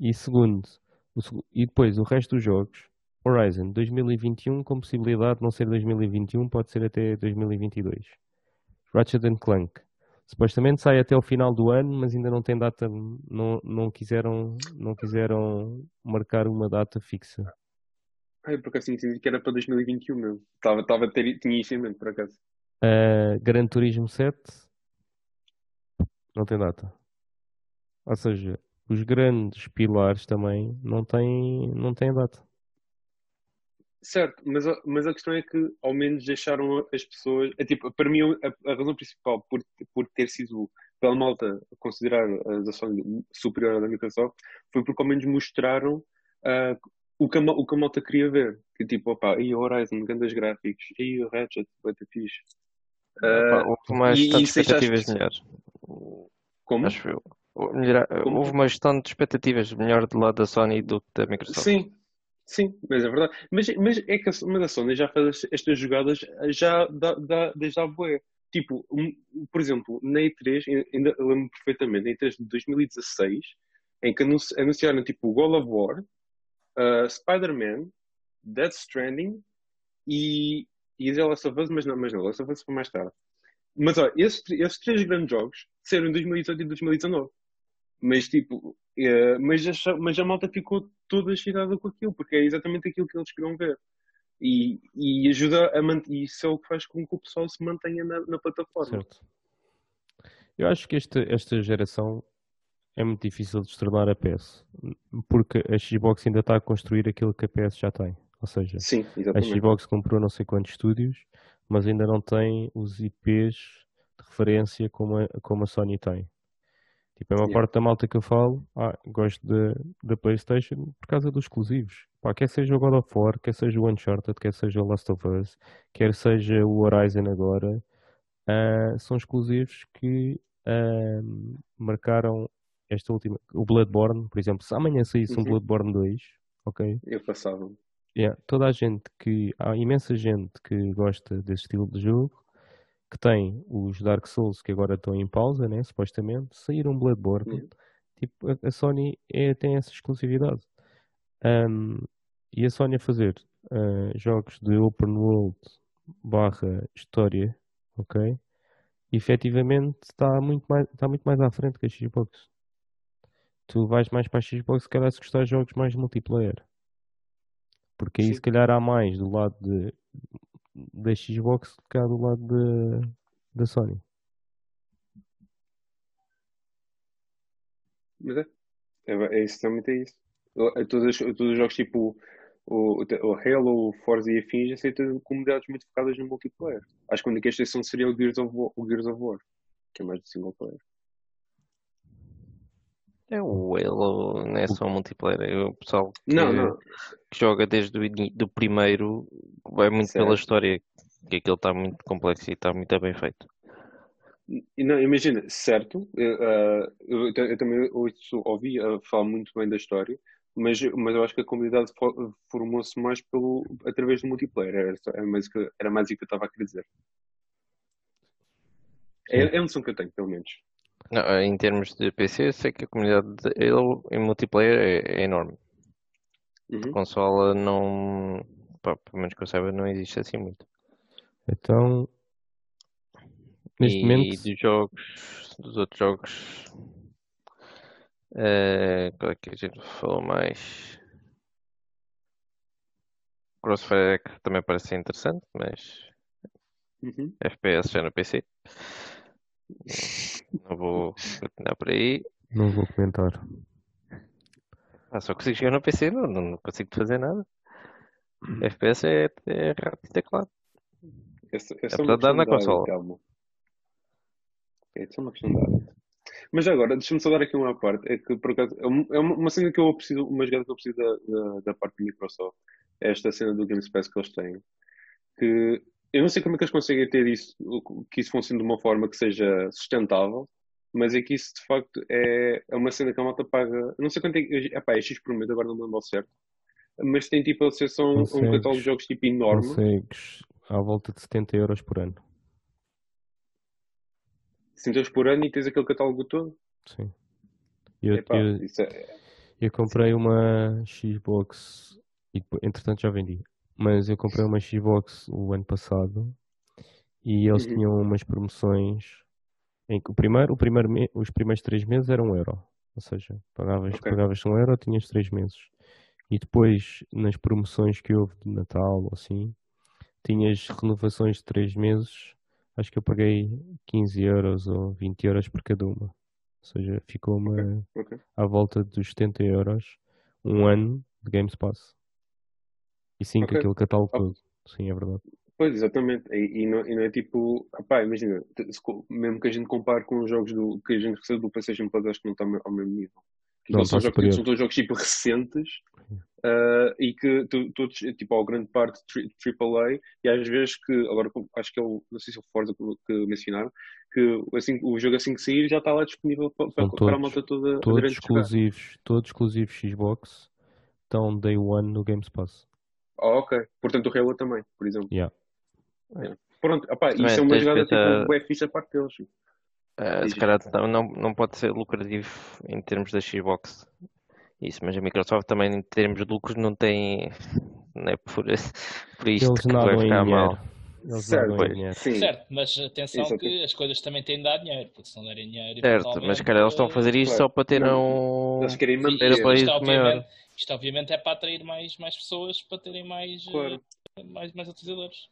E segundo, o, e depois o resto dos jogos, Horizon 2021 com possibilidade de não ser 2021, pode ser até 2022. Ratchet Clank Supostamente sai até o final do ano, mas ainda não tem data, não, não, quiseram, não quiseram marcar uma data fixa. Ai, porque assim entendi que era para 2021 mesmo. Estava, estava a ter, tinha isso em mente, por acaso. Uh, Gran Turismo 7 não tem data. Ou seja, os grandes pilares também não têm, não têm data. Certo, mas a, mas a questão é que ao menos deixaram as pessoas. É, tipo, para mim, a, a razão principal por, por ter sido pela malta considerar as ações superior à da Microsoft foi porque ao menos mostraram uh, o, que a, o que a malta queria ver. Que tipo, opa, e o Horizon, grandes gráficos, e o Ratchet, vai ter fixe. Uh, houve mais e, tantas expectativas melhores. Como? Acho eu. Melhor, houve uma gestão de expectativas melhor do lado da Sony do que da Microsoft. Sim, Sim, mas é verdade. Mas, mas é que a, mas a Sony já faz estas jogadas já dá, desde a boé. Tipo, um, por exemplo, na E3, ainda lembro perfeitamente, na E3 de 2016, em que anunciaram tipo God of War, uh, Spider-Man, Death Stranding e, e The Last of Us, mas não, mas não, Last of Us foi mais tarde. Mas olha, esses, esses três grandes jogos saíram em 2018 e 2019. Mas tipo, é, mas, a, mas a malta ficou toda excitada com aquilo, porque é exatamente aquilo que eles queriam ver. E, e ajuda a manter, isso é o que faz com que o pessoal se mantenha na, na plataforma. Certo. Eu acho que esta, esta geração é muito difícil de se tornar a PS, porque a Xbox ainda está a construir aquilo que a PS já tem. Ou seja, Sim, a Xbox comprou não sei quantos estúdios, mas ainda não tem os IPs de referência como a, como a Sony tem. Tipo, é uma yeah. parte da malta que eu falo, ah, gosto da PlayStation por causa dos exclusivos. Pá, quer seja o God of War, quer seja o Uncharted, quer seja o Last of Us, quer seja o Horizon agora, uh, são exclusivos que uh, marcaram esta última. O Bloodborne, por exemplo, se amanhã saísse uhum. um Bloodborne 2, ok? Eu passava. Yeah, toda a gente que. Há imensa gente que gosta desse estilo de jogo que tem os Dark Souls que agora estão em pausa, né, supostamente, saíram Bloodborne. Uhum. Tipo, a, a Sony é, tem essa exclusividade. Um, e a Sony a fazer uh, jogos de open world barra história, ok? E, efetivamente está muito, mais, está muito mais à frente que a Xbox. Tu vais mais para a Xbox se calhar se gostar de jogos mais multiplayer. Porque aí Sim. se calhar há mais do lado de da Xbox cá do lado da, da Sony. Mas é, é, é exatamente é isso. Todos, todos os jogos tipo o, o Halo, o Forza e afins aceitam comunidades muito focadas no multiplayer. Acho que a única exceção seria o Gears of War, o Gears of War que é mais de single player. É o Halo, não é só multiplayer, é o pessoal que, não, não. que joga desde o do primeiro, vai muito certo. pela história, que aquilo está muito complexo e está muito bem feito. Não, imagina, certo, eu, uh, eu, eu, também ouço, ouvi uh, falar muito bem da história, mas, mas eu acho que a comunidade formou-se mais pelo, através do multiplayer, era, era, mais, era mais isso que eu estava a querer dizer. É, é a noção que eu tenho, pelo menos. Não, em termos de PC, sei que a comunidade de Halo em multiplayer é, é enorme. Uhum. Consola não. Pá, pelo menos que eu saiba, não existe assim muito. Então. Neste e momento. dos jogos. Dos outros jogos. Uh, qual é que a gente falou mais? Crossfire também parece ser interessante, mas. Uhum. FPS já no PC. Não vou continuar por aí. Não vou comentar. Ah, só consigo jogar no PC, não, não consigo fazer nada. FPS é, é rato e teclado. Essa, essa é, é uma dar na consola. Calma. É uma questão de hábito. Mas agora, deixa-me só dar aqui uma parte. É que, por acaso, é uma, uma cena que eu preciso, uma jogada que eu preciso da, da, da parte da Microsoft. É esta cena do Game Pass que eles têm. Que eu não sei como é que eles conseguem ter isso, que isso funcione de uma forma que seja sustentável, mas é que isso de facto é, é uma cena que a malta paga. Não sei quanto é, epá, é X por mês, agora não me lembro ao certo. Mas tem tipo a associação um catálogo de jogos tipo enorme. Consegues à volta de 70 euros por ano. 70 euros por ano e tens aquele catálogo todo? Sim. Eu, Epá, eu, é... eu comprei uma Xbox e entretanto já vendi mas eu comprei uma Xbox o ano passado e eles uhum. tinham umas promoções em que o primeiro, o primeiro os primeiros três meses eram um euro. Ou seja, pagavas, okay. pagavas um euro, tinhas três meses. E depois, nas promoções que houve de Natal ou assim, tinhas renovações de três meses. Acho que eu paguei 15 euros ou 20 euros por cada uma. Ou seja, ficou uma okay. Okay. à volta dos 70 euros um ano de Games Pass. E sim, okay. com aquele catálogo oh. todo. Sim, é verdade. Pois, exatamente. E, e, não, e não, é tipo. Opá, imagina, mesmo que a gente compare com os jogos do, que a gente recebe do PlayStation Plus, acho que não está ao mesmo nível. Não, são, jogos, são todos jogos tipo recentes uh, e que todos, tipo, ao grande parte AAA, e às vezes que, agora acho que é o, não sei se é o Forza que mencionaram, que assim, o jogo assim que sair já está lá disponível para, para, todos, a malta toda todos exclusivos, todos exclusivos Xbox estão day one no Games Pass. Oh, ok. Portanto, o Halo também, por exemplo. Yeah. yeah. Pronto, opa, isso é uma jogada tipo bem fixe a parte deles. Uh, se calhar não, não pode ser lucrativo em termos da Xbox. Isso, mas a Microsoft também em termos de lucros não tem. Não é por, por isto Eles que vai ficar mal. certo, certo, mas atenção Isso, que as coisas também têm de dar dinheiro, porque se não derem dinheiro. Certo, mas cara, eles estão a fazer isto claro. só para ter um. Eles querem manter. Isto, isto, obviamente, isto, obviamente, é para atrair mais, mais pessoas, para terem mais, claro. uh, mais, mais utilizadores.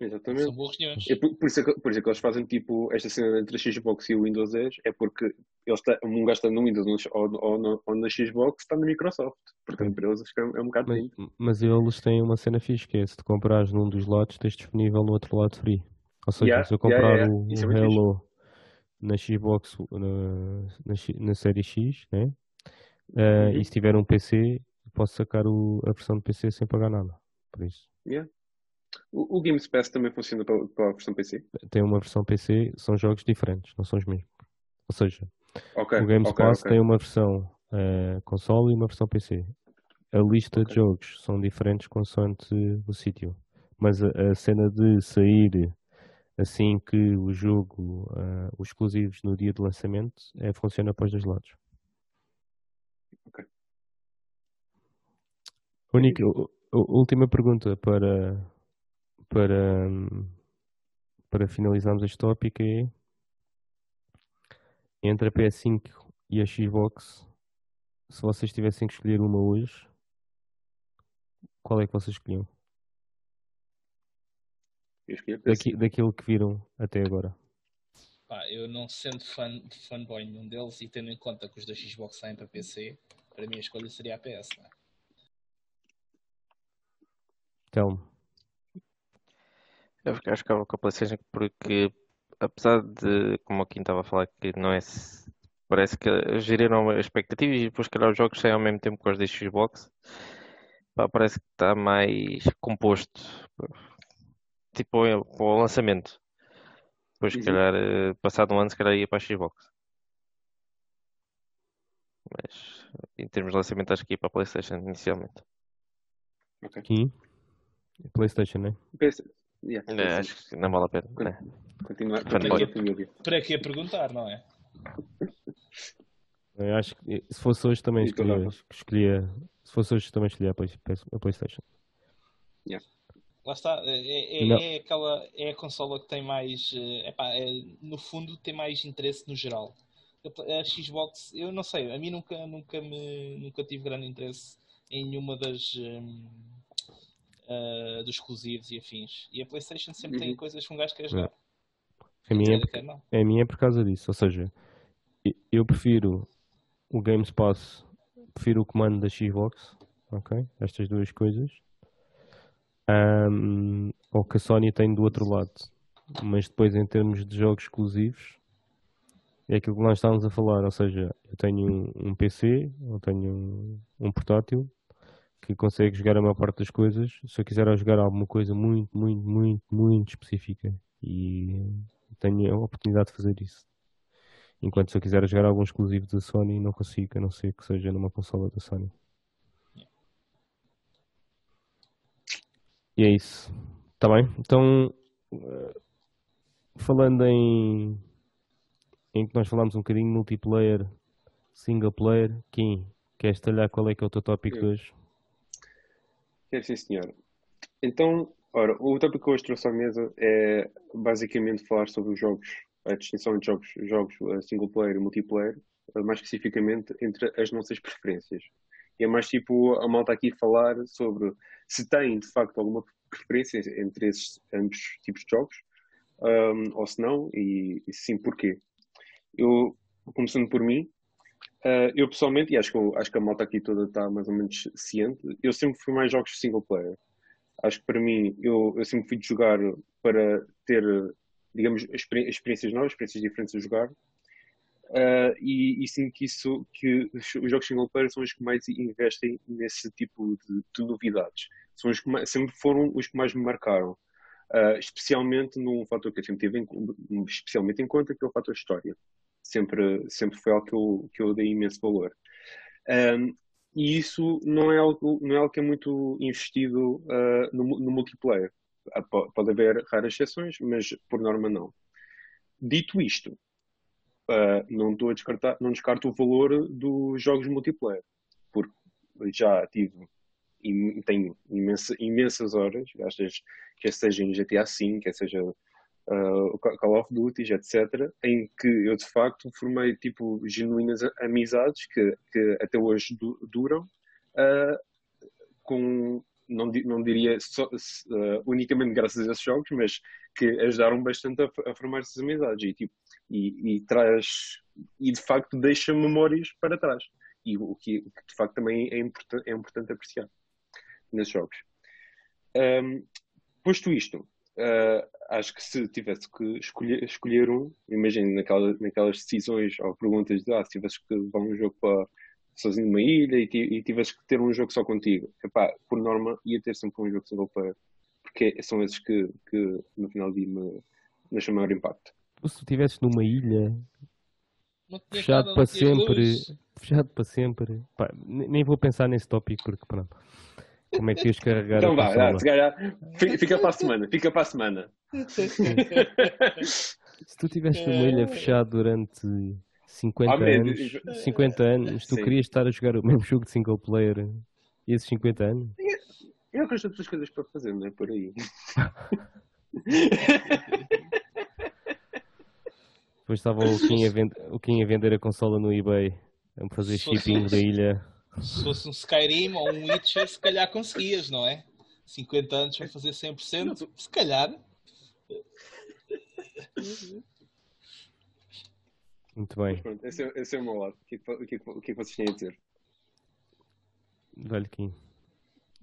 Exatamente. São boas reuniões. É por, por, isso é que, por isso é que eles fazem tipo esta cena entre a Xbox e o Windows 10 é porque eles tá, um gajo está no Windows ou, ou, ou, na Xbox está na Microsoft. Portanto, para eles é, é um bocado mas, mas eles têm uma cena fixe que é se tu comprares num dos lotes, tens disponível no outro lado free. Ou seja, yeah, se eu comprar yeah, yeah. o, o é Halo fixe. na Xbox na, na, na série X, né? Uh, uhum. e se tiver um PC, posso sacar o, a versão do PC sem pagar nada. Por isso. Yeah. O, o Games Pass também funciona para, para a versão PC? Tem uma versão PC, são jogos diferentes, não são os mesmos. Ou seja, okay, o Games okay, Pass okay. tem uma versão uh, console e uma versão PC. A lista de jogos são diferentes consoante o sítio. Mas a, a, cena de sair assim que o jogo, uh, os exclusivos no dia de lançamento, é, funciona para os dois lados. Única, última pergunta para, para, para finalizarmos este tópico é entre a PS5 e a Xbox, se vocês tivessem que escolher uma hoje, qual é que vocês escolhiam? Daqui, daquilo que viram até agora. Pá, eu não sendo fã, fanboy nenhum deles e tendo em conta que os da Xbox saem para PC, para mim a escolha seria a PS. Não é? Telmo. Eu acho que ficava com a PlayStation porque, apesar de, como aqui estava a falar, que não é. Parece que geriram expectativas e depois, calhar, os jogos saem ao mesmo tempo com os da Xbox. Pá, parece que está mais composto. Tipo, para o lançamento. Depois, se uhum. calhar, eh, passado um ano, se calhar ia para a Xbox. Mas, em termos de lançamento, acho que ia para a PlayStation inicialmente. Ok. Sim. PlayStation, né? Yeah, é, acho que não vale a pena. Né? Continuar para, que, família. para que perguntar, não é? Eu acho que se fosse hoje também escolhia, escolhia, se fosse hoje também escolhia a, Play, a Playstation. Yeah. Lá está, é, é, é, aquela é a consola que tem mais eh, epá, é, no fundo tem mais interesse no geral. A Xbox, eu não sei, a mim nunca, nunca me nunca tive grande interesse em nenhuma das um, uh, dos exclusivos e afins. E a PlayStation sempre uhum. tem coisas que um gajo quer jogar. A minha, é, a minha é por causa disso. Ou seja, eu prefiro o Games Pass, prefiro o comando da Xbox, ok? Estas duas coisas. Um, ou que a Sony tem do outro lado. Mas depois, em termos de jogos exclusivos, é aquilo que nós estávamos a falar. Ou seja, eu tenho um PC, eu tenho um, um portátil, que consegue jogar a maior parte das coisas. Se eu quiser jogar alguma coisa muito, muito, muito, muito específica e tenho a oportunidade de fazer isso. Enquanto se eu quiser jogar algum exclusivo da Sony, não consigo, a não ser que seja numa consola da Sony. E é isso. Tá bem? Então, eh, falando em, em que nós falámos um bocadinho multiplayer, single player, Kim, queres detalhar qual é que é o teu tópico de hoje? Quero sim, senhor. Então, ora, o tópico que hoje trouxe à mesa é basicamente falar sobre os jogos, a distinção entre jogos, jogos eh, single player e multiplayer, eh, mais especificamente entre as nossas preferências. E é mais tipo a malta aqui falar sobre se tem de facto alguma preferência entre esses ambos tipos de jogos, um, ou se não, e, e sim porquê. Eu, começando por mim, Uh, eu pessoalmente, e acho que, acho que a malta aqui toda está mais ou menos ciente, eu sempre fui mais jogos single player. Acho que para mim, eu, eu sempre fui de jogar para ter, digamos, experiências novas, experiências diferentes de jogar. Uh, e, e sinto que, isso, que os jogos single player são os que mais investem nesse tipo de, de novidades. São os que mais, sempre foram os que mais me marcaram. Uh, especialmente num fator que eu sempre tive em, especialmente em conta, que é o fator história sempre, sempre foi algo que eu, que eu dei imenso valor. Um, e isso não é algo, não é algo que é muito investido uh, no, no, multiplayer. Ah, pode haver raras exceções, mas por norma não. Dito isto, uh, não estou a descartar, não descarto o valor dos jogos multiplayer, porque já tive e tenho imensa, imensas horas, gastas, quer seja em GTA V, quer seja uh, Call of Duty, etc., em que eu de facto formei tipo genuínas amizades que, que até hoje du duram, uh, com, não, não diria só, uh, unicamente graças a esses jogos, mas que ajudaram bastante a, a formar essas amizades e, tipo, e, e traz e de facto deixa memórias para trás. E o que, de facto também é, é importante apreciar nesses jogos. Um, posto isto, uh, acho que se tivesse que escolher, escolher um, imagine naquela, naquelas decisões ou perguntas de ah, se tivesse que levar um jogo para sozinho numa ilha e, e tivesse que ter um jogo só contigo, epá, por norma ia ter sempre um jogo single player, porque são esses que, que no final do dia me deixam maior impacto. Se tu estivesse numa ilha fechado para sempre, fechado para sempre, Pá, nem vou pensar nesse tópico porque pronto. Como é que ias carregar Então vá, já, fica, fica para a semana, fica para a semana. Se tu tiveste numa ilha fechada durante 50 oh, anos, 50 anos, tu Sim. querias estar a jogar o mesmo jogo de single player e esses 50 anos? Eu gosto de outras coisas para fazer, não é por aí. Depois estava o Kim, a vender, o Kim a vender a consola no eBay, a fazer shipping da ilha. Se fosse um Skyrim ou um Witcher, se calhar conseguias, não é? 50 anos para fazer 100%, se calhar. Muito bem. Pronto, esse, é, esse é o meu lado. O que, é que, o que, é que vocês têm a dizer? Velho Kim.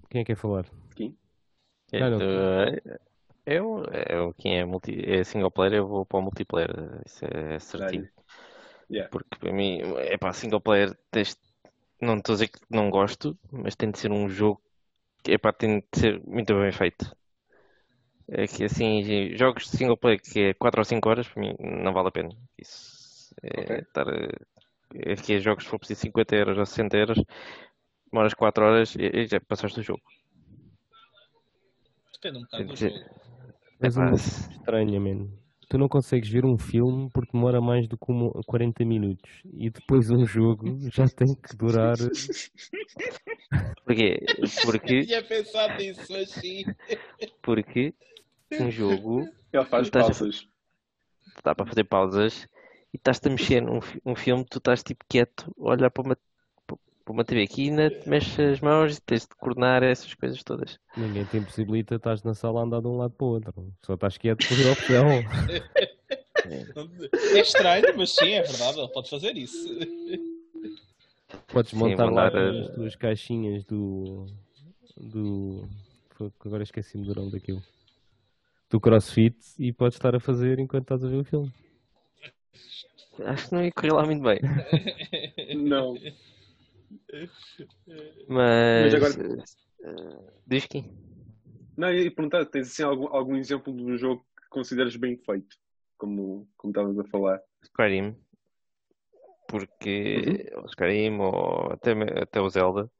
Quem é que quer falar? Kim? É, ah, eu, eu, quem é, multi, é single player, eu vou para o multiplayer. Isso é certinho. Yeah. Porque para mim, é para single player, tens, não estou a dizer que não gosto, mas tem de ser um jogo que é para tem de ser muito bem feito. É que assim, jogos de single player que é 4 ou 5 horas, para mim não vale a pena. Isso é okay. estar. É que é jogos se for preciso 50 euros ou 60 euros, demoras 4 horas e, e já passaste o jogo. Depende um bocado do jogo. És um estranha, mano. Tu não consegues ver um filme porque demora mais do que 40 minutos. E depois um jogo já tem que durar. Porquê? Porque. Eu tinha pensado nisso assim. Porque um jogo. Ele faz pausas. Dá para fazer pausas e estás-te a mexer num um filme, tu estás tipo quieto, olhar para uma para uma TV aqui ainda te mexes as mãos e tens de coordenar essas coisas todas. Ninguém te impossibilita, estás na sala a andar de um lado para o outro. Só estás quieto por opção. É estranho, mas sim, é verdade, ele pode fazer isso. Podes montar sim, lá as tuas caixinhas do. do. Agora esqueci-me do nome daquilo. Do CrossFit e podes estar a fazer enquanto estás a ver o filme. Acho que não ia correr lá muito bem. não. Mas, Mas agora. Uh, diz que. Não, ia perguntar, tens assim algum, algum exemplo de um jogo que consideras bem feito, como, como estavas a falar? Skyrim. Porque uhum. o Skyrim ou até, até o Zelda.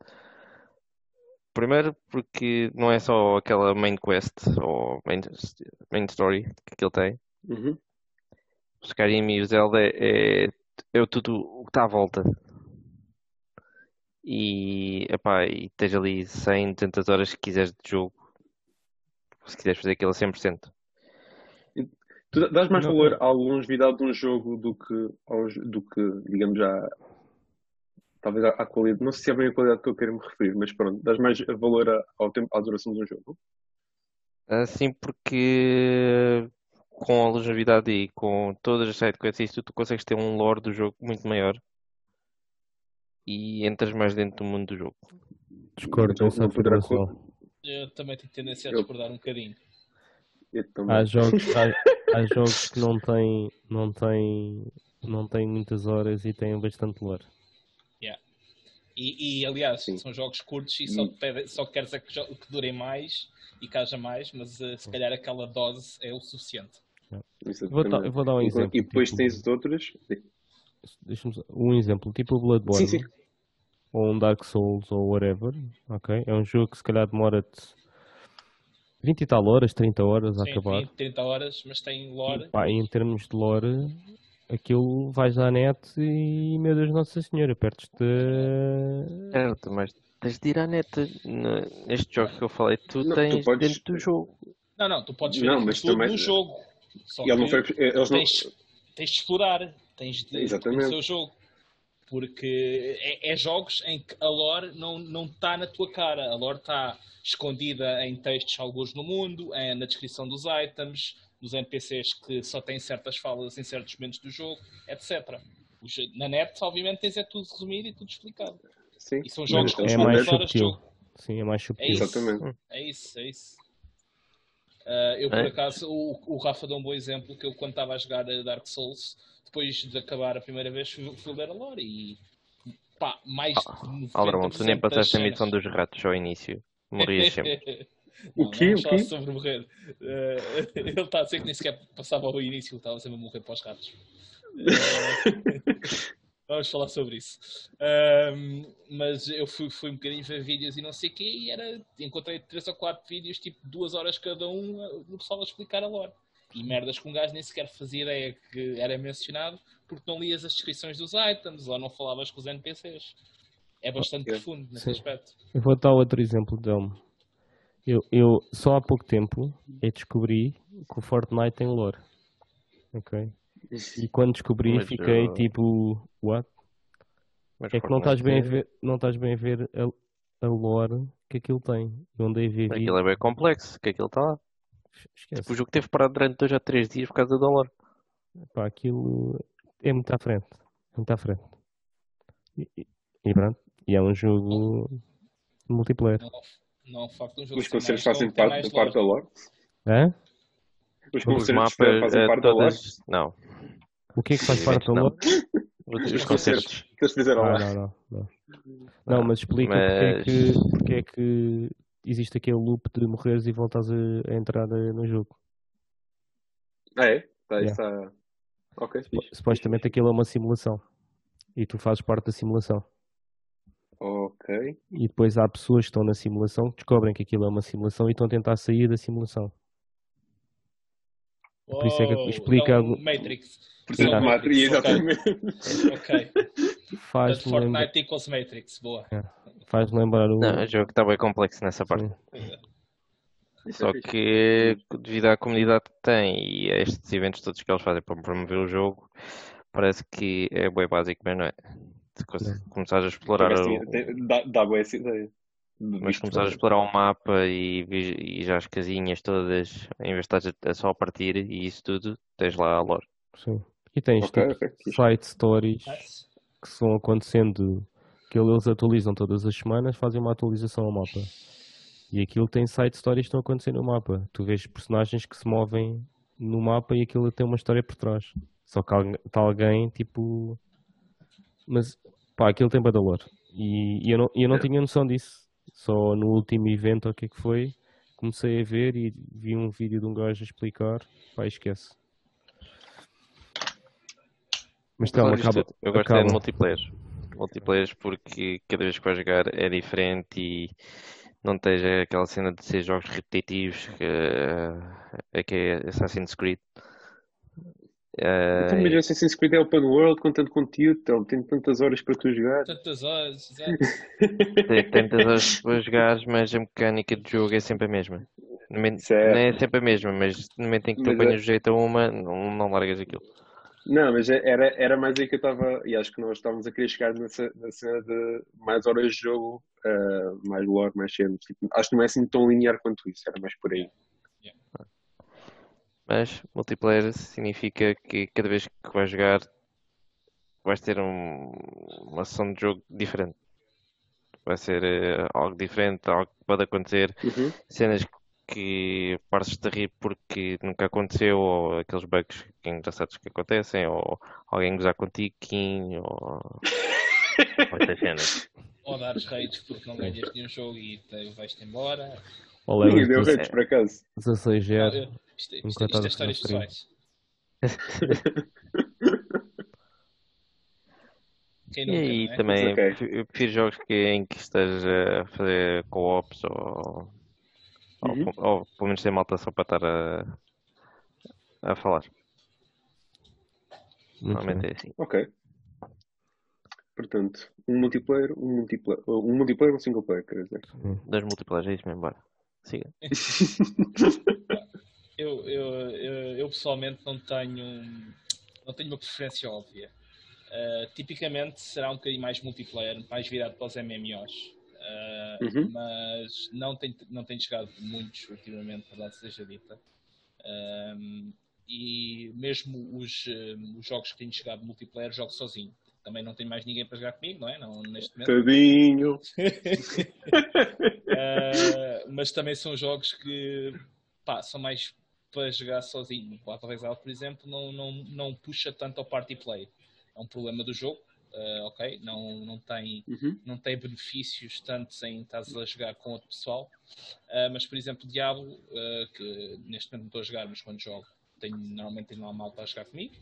Primeiro porque não é só aquela main quest ou main, main story que ele tem. Uhum. O Skyrim e o Zelda é, é tudo o que está à volta e, epá, e tens ali 100, 200 horas que quiseres de jogo, se quiseres fazer aquilo a 100%. Tu dás mais não, valor à longevidade de um jogo do que, aos, do que digamos, já talvez à, à, qualidade, não sei se é bem a qualidade que eu quero me referir, mas pronto, dás mais valor ao tempo, à duração de um jogo? Ah, sim, porque com a longevidade e com todas as sidequests, tu, tu consegues ter um lore do jogo muito maior e entras mais dentro do mundo do jogo. Discordo dessa afirmação. Eu também tenho tendência a discordar um bocadinho. Há jogos, há, há, jogos que não têm, não, têm, não têm muitas horas e têm bastante lore. Yeah. E, e aliás, Sim. são jogos curtos e só, pede, só queres é que, que durem mais e que haja mais, mas uh, se calhar aquela dose é o suficiente. Vou, vou, dar um exemplo. E depois tipo, tens outros. Deixa-me um exemplo, tipo o Bloodborne. Sim, sim. Ou um Dark Souls ou whatever, ok? É um jogo que se calhar demora-te 20 e tal horas, 30 horas Sim, a acabar. 20, 30 horas, mas tem lore. E, pá, em termos de lore, aquilo vais à net e, meu Deus Nossa Senhora, perdes-te. Certo, mas tens de ir à net. Neste jogo que eu falei, tu não, tens tu podes... dentro do jogo. Não, não, tu podes ver não, mas tudo também... no jogo. Só que não foi... Eles não... tens, tens de explorar, tens de Exatamente. conhecer o jogo. Porque é, é, jogos em que a lore não está na tua cara. A lore está escondida em textos alguns no mundo, é na descrição dos items, dos NPCs que só têm certas falas em certos momentos do jogo, etc. Na net, obviamente, tens é tudo resumido e tudo explicado. Sim. E são jogos com é mais horas de jogo. Sim, é mais subtil. É isso, Exatamente. É isso, é isso. Uh, eu, por é? acaso, o, o Rafa deu um bom exemplo que eu, quando estava a jogar Dark Souls, depois de acabar a primeira vez, fui, ler a lore e pá, mais de Alderman, tu nem passaste a missão dos ratos ao início. Morrias sempre. o quê? O quê? sobre morrer. Uh, ele está a dizer que nem sequer passava ao início, estava sempre a morrer para os ratos. Uh, vamos falar sobre isso. Uh, mas eu fui, fui um bocadinho ver vídeos e não sei o quê, e era, encontrei três ou quatro vídeos, tipo duas horas cada um, no pessoal a explicar a lore. E merdas que um gajo nem sequer fazia ideia que era mencionado, porque não lias as descrições dos items ou não falavas com os NPCs é bastante okay. profundo nesse Sim. aspecto. Eu vou dar outro exemplo, Delmo. Eu, eu só há pouco tempo eu descobri que o Fortnite tem lore. Ok? E quando descobri Mas fiquei eu... tipo, what? Mas é que não estás, bem a ver, não estás bem a ver a, a lore que aquilo tem. Eu andei a ver. Aquilo é bem complexo, que aquilo está lá. Esquece. Tipo, o jogo teve parado durante dois a três dias por causa da lore. Pá, aquilo é muito à frente. Muito à frente. E, e pronto. E é um jogo multiplayer. Não, não o facto de um jogo Os conselhos fazem parte, parte da lore? É? Os conselhos fazem parte da lore? Não. O que é que faz parte da lore? Os concertos que eles fizeram ah, lá. Não, não, não. não, mas explica mas... Porque, é que, porque é que existe aquele loop de morreres e voltas a, a entrar no jogo. Ah, é? Tá, yeah. está... Ok, Supostamente aquilo é uma simulação. E tu fazes parte da simulação. Ok. E depois há pessoas que estão na simulação que descobrem que aquilo é uma simulação e estão a tentar sair da simulação. Por isso é que explica. Então, Matrix. Portanto, Matrix, exatamente. Ok. Faz Fortnite lembra... equals Matrix, boa. É. Faz lembrar o. Não, o jogo está bem complexo nessa parte. Só que devido à comunidade que tem e a estes eventos todos que eles fazem para promover o jogo, parece que é bem básico, mas não é começares a explorar. o... dá, dá boa essa ideia. Mas começares a explorar o mapa e, e, já as casinhas todas, em vez de estar só a partir e isso tudo, tens lá a lore. Sim. E tens okay, tipo, okay. side stories que estão acontecendo, que eles atualizam todas as semanas, fazem uma atualização ao mapa. E aquilo tem side stories que estão acontecendo no mapa. Tu vês personagens que se movem no mapa e aquilo tem uma história por trás. Só que está alguém, tipo. Mas Pá, aquilo tem badalor. E, e eu não, eu não é. tinha noção disso. Só no último evento, o que é que foi, comecei a ver e vi um vídeo de um gajo a explicar. Pá, esquece. Mas então, acaba, eu gosto acaba. de multiplayer. Multiplayer porque cada vez que vais jogar é diferente e não tens aquela cena de ser jogos repetitivos que é, que é Assassin's Creed. Uh, então, mas Assassin's Creed é open world com tanto conteúdo, então, tem tantas horas para tu jogar. Tantas horas, tem tantas horas para jogar, mas a mecânica de jogo é sempre a mesma. Não é sempre a mesma, mas no momento em que tu apanhas é... o jeito a uma, não, não largas aquilo. Não, mas é, era, era mais aí que eu estava, e acho que nós estávamos a querer chegar nessa, na cena de mais horas de jogo, uh, mais lore, mais cenas. Tipo, acho que não é assim tão linear quanto isso, era mais por aí. Mas multiplayer significa que cada vez que vais jogar vais ter um, uma sessão de jogo diferente. Vai ser uh, algo diferente, algo que pode acontecer, uhum. cenas que partes de rir porque nunca aconteceu, ou aqueles bugs engraçados que acontecem, ou alguém gozar contigo, Kim, ou muitas cenas. Ou dares rates porque não ganhas nenhum jogo e vais-te embora. Ou levas deu rates por acaso. 16 0 isto, isto, isto, isto é histórias pessoais. Quem nunca, e é? também okay. eu prefiro jogos que, em que esteja a fazer co-ops ou, uhum. ou, ou, pelo menos ter malta só para estar a, a falar. Normalmente é assim. Ok. Portanto, um multiplayer, um multiplayer, um multiplayer ou um single player, quer dizer? Dois multiplayers, é isso mesmo, bora. Siga. eu, eu, eu, eu, pessoalmente não tenho, não tenho uma preferência óbvia. Uh, tipicamente será um bocadinho mais multiplayer, mais virado para os MMOs. Uh, uhum. Mas não tenho, não tenho jogado muitos ultimamente, verdade seja dita. Um, e mesmo os, os jogos que tenho jogado multiplayer, jogo sozinho. Também não tenho mais ninguém para jogar comigo, não é? Não, neste momento. Tadinho! uh, mas também são jogos que pá, são mais para jogar sozinho. O Exile, por exemplo, não, não, não puxa tanto ao party play. É um problema do jogo, uh, ok? Não, não, tem, uhum. não tem benefícios tanto em estar a jogar com outro pessoal. Uh, mas, por exemplo, Diablo, uh, que neste momento não estou a jogar, mas quando jogo, tenho, normalmente tenho lá mal para jogar comigo.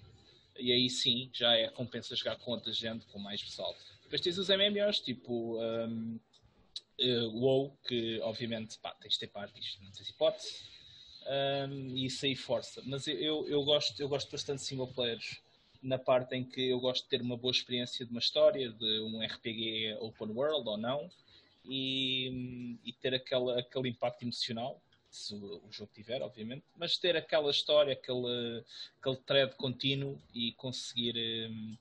E aí sim, já é compensa jogar com outra gente, com mais pessoal. Depois tens os MMOs, tipo um, uh, WoW, que obviamente pá, tens de ter parties, não tens hipótese. Um, e isso aí força. Mas eu, eu, gosto, eu gosto bastante de single players na parte em que eu gosto de ter uma boa experiência de uma história, de um RPG open world ou não, e, e ter aquela, aquele impacto emocional, se o, o, jogo tiver, obviamente, mas ter aquela história, aquele, aquele thread contínuo e conseguir um,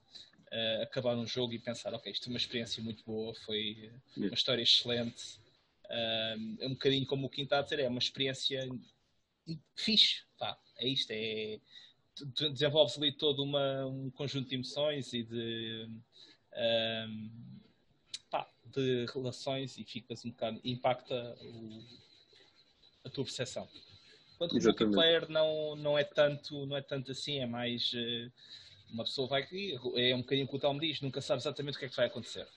uh, acabar um jogo e pensar, ok, isto é uma experiência muito boa, foi uma história excelente. Um, é um bocadinho como o Quinto está a dizer, é uma experiência fixe, pá, é isto, é desenvolve-se ali todo uma, um conjunto de emoções e de, um, pá, de relações e ficas um bocado, impacta o, a tua percepção. Enquanto o multiplayer não, não, é tanto, não é tanto assim, é mais uh, uma pessoa vai é um bocadinho o que o Tom diz, nunca sabe exatamente o que é que vai acontecer.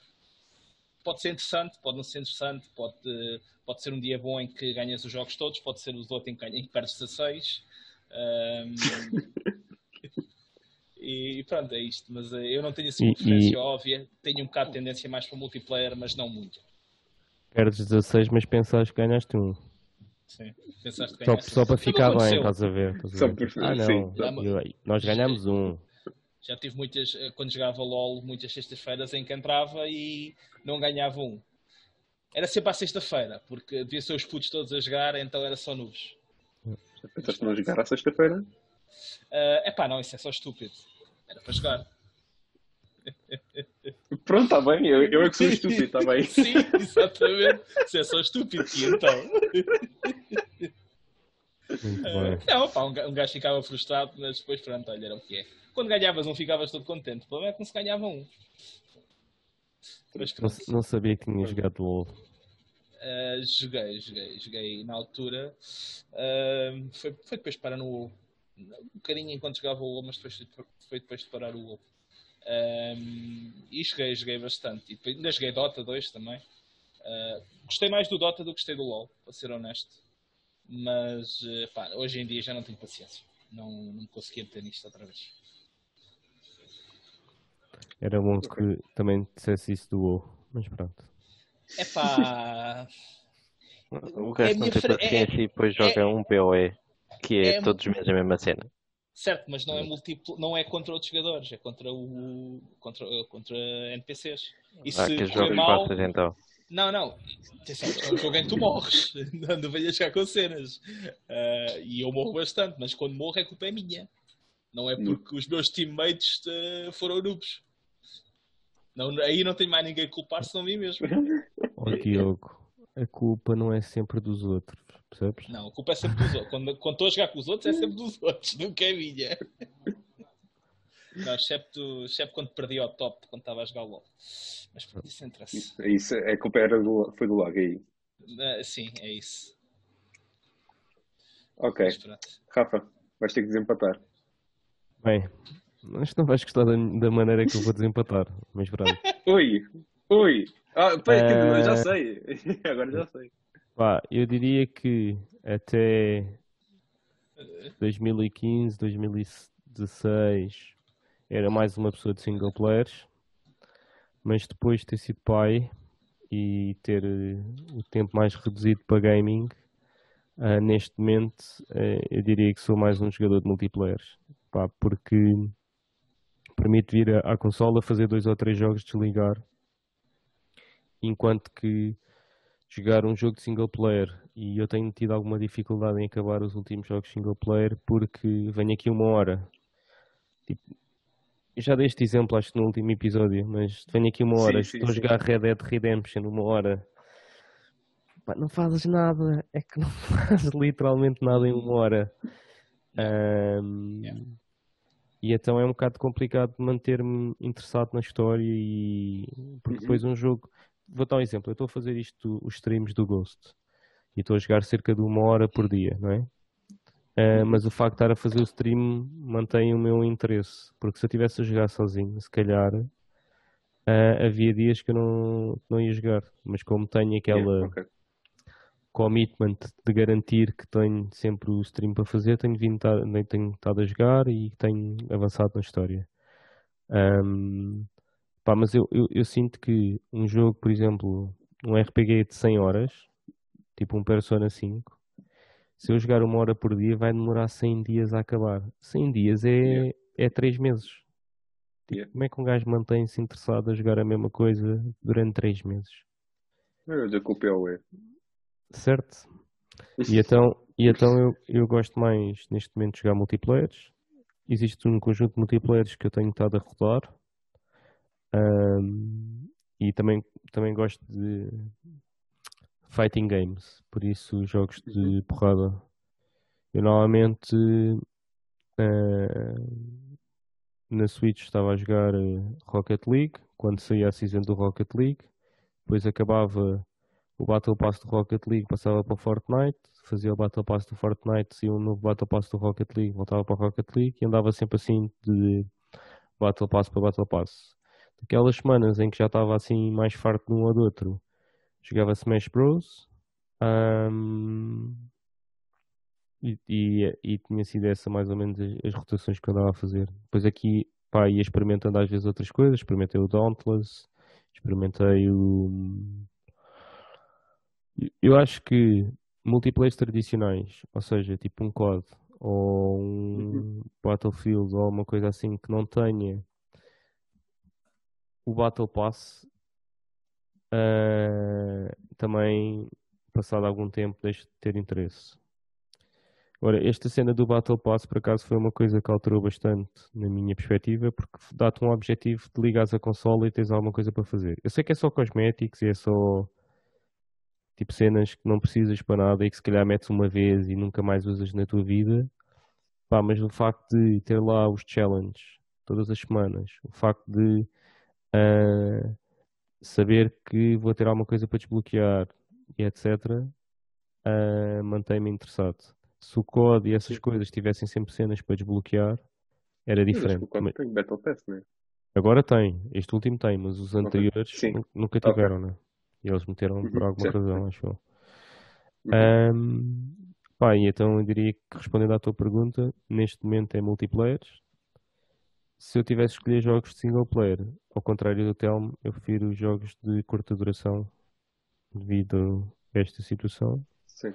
Pode ser interessante, pode não ser interessante, pode, pode ser um dia bom em que ganhas os jogos todos, pode ser os outros em que, em que perdes 16. Um, e pronto, é isto. Mas eh, eu não tenho assim uma preferência e... óbvia. Tenho um bocado de tendência mais para multiplayer, mas não muito. Perdes 16, mas pensas que ganhaste um. Sim, pensaste que ganhaste só, só para ficar bem, estás a ver? Estás a ver? Ah, não. Sim, eu, nós ganhamos um. Já tive muitas, eh, quando jogava LOL, muitas sextas-feiras em que entrava e não ganhava um. Era sempre à sexta-feira, porque devia ser os putos todos a jogar, então era só nubes. Pensaste não jogar à sexta-feira? É uh, pá, não, isso é só estúpido. Era para jogar. Pronto, está bem, eu, eu é que sou estúpido, está bem. Sim, exatamente. Isso é só estúpido, e então. Uh, não, pá, um, um gajo ficava frustrado, mas depois, pronto, olha, era o que é. Quando ganhavas um, ficavas todo contente. O problema é que não se ganhava um. Mas, não, não, sabia que tinha jogado LOL. Uh, joguei, joguei, joguei na altura. Uh, foi, foi depois para no um bocadinho enquanto jogava o WoW, mas depois foi depois de parar o WoW. Um, e joguei, joguei bastante. E depois, ainda joguei Dota 2 também. Uh, gostei mais do Dota do que gostei do LoL, para ser honesto. Mas pá, hoje em dia já não tenho paciência. Não, não conseguia meter nisto outra vez. Era bom que também dissesse isso do WoW, mas pronto. É pá. O gajo é não tem paciência é, e depois joga é, um PoE que é, é todos os meses a mesma cena. Certo, mas não é múltiplo, não é contra outros jogadores, é contra o contra, contra NPCs. E ah, que jogos mal, passas, então. Não, não. Atenção, é um jogo em que tu morres. Não venhas jogar com cenas. Uh, e eu morro bastante, mas quando morro a culpa é minha. Não é porque os meus teammates uh, foram noobs. Não, aí não tem mais ninguém a culpar senão a mim mesmo. Ó Diogo, a culpa não é sempre dos outros. Percebes? Não, a culpa é sempre dos outros. Quando, quando estou a jogar com os outros, é sempre dos outros, nunca é minha. Não, excepto, excepto quando perdi ao top, quando estava a jogar LOL. Mas pronto, isso interessa. Isso, isso, é a culpa era do, foi do lag aí. Uh, sim, é isso. Ok. Rafa, vais ter que desempatar. Bem, que não vais gostar da, da maneira que eu vou desempatar, mas pronto. ui, ui. Ah, uh... já sei. Agora já sei. Pá, eu diria que até 2015, 2016 era mais uma pessoa de single players. mas depois de ter sido pai e ter o tempo mais reduzido para gaming, uh, neste momento uh, eu diria que sou mais um jogador de multiplayer, pá, porque permite vir à consola fazer dois ou três jogos, desligar, enquanto que jogar um jogo de single player e eu tenho tido alguma dificuldade em acabar os últimos jogos single player porque venho aqui uma hora. Tipo, já dei este exemplo, acho que no último episódio, mas venho aqui uma hora, sim, estou sim, a jogar sim. Red Dead Redemption uma hora. Pá, não fazes nada, é que não fazes literalmente nada em uma hora. Um, yeah. E então é um bocado complicado manter-me interessado na história e porque uhum. depois um jogo. Vou dar um exemplo, eu estou a fazer isto, os streams do Ghost e estou a jogar cerca de uma hora por dia, não é? Uh, mas o facto de estar a fazer o stream mantém o meu interesse, porque se eu estivesse a jogar sozinho, se calhar uh, havia dias que eu não, não ia jogar, mas como tenho aquela yeah, okay. Commitment de garantir que tenho sempre o stream para fazer, tenho vindo tenho estado a jogar e tenho avançado na história. Um, pá, mas eu, eu, eu sinto que um jogo, por exemplo, um RPG de 100 horas, tipo um Persona 5, se eu jogar uma hora por dia, vai demorar 100 dias a acabar. 100 dias é, yeah. é 3 meses. Tipo, yeah. Como é que um gajo mantém-se interessado a jogar a mesma coisa durante 3 meses? Mas a culpa é Certo. E então, e então eu, eu gosto mais neste momento de jogar multiplayers. Existe um conjunto de multiplayers que eu tenho estado a rodar. Um, e também, também gosto de, fighting games, por isso jogos de uhum. porrada. Eu normalmente uh, na Switch estava a jogar eh, Rocket League, quando saía a season do Rocket League, depois acabava o Battle Pass do Rocket League, passava para Fortnite, fazia o Battle Pass do Fortnite, saía um novo Battle Pass do Rocket League, voltava para o Rocket League e andava sempre assim de Battle Pass para Battle Pass. Aquelas semanas em que já estava assim mais farto de um ou do outro, jogava Smash Bros. Um, e, e, e, tinha sido essa mais ou menos as, as, rotações que eu andava a fazer. Depois aqui, pá, ia experimentando às vezes outras coisas. Experimentei o Dauntless, experimentei o. Eu acho que multiplayer tradicionais, ou seja, tipo um COD ou um uhum. Battlefield ou uma coisa assim que não tenha o Battle Pass uh, também, passado algum tempo, deixo de ter interesse. Agora, esta cena do Battle Pass, por acaso, foi uma coisa que alterou bastante na minha perspectiva, porque dá-te um objetivo de ligares a consola e tens alguma coisa para fazer. Eu sei que é só cosméticos e é só tipo cenas que não precisas para nada e que se calhar metes uma vez e nunca mais usas na tua vida. Pá, mas o facto de ter lá os challenges todas as semanas, o facto de uh, saber que vou ter alguma coisa para desbloquear e etc. Uh, ah, mantém-me interessado. Se o código e essas Sim. coisas tivessem sempre cenas para desbloquear, era diferente. Sim, mas... tem Battle Pass, né? Agora tem, este último tem, mas os anteriores okay. nunca tiveram, okay. né? E eles meteram uhum. por alguma razão, acho eu. Uhum. Um, pá, e então eu diria que respondendo à tua pergunta, neste momento é multiplayer, se eu tivesse escolher jogos de single player, ao contrário do Telmo, eu prefiro jogos de curta duração devido a esta situação. Sim.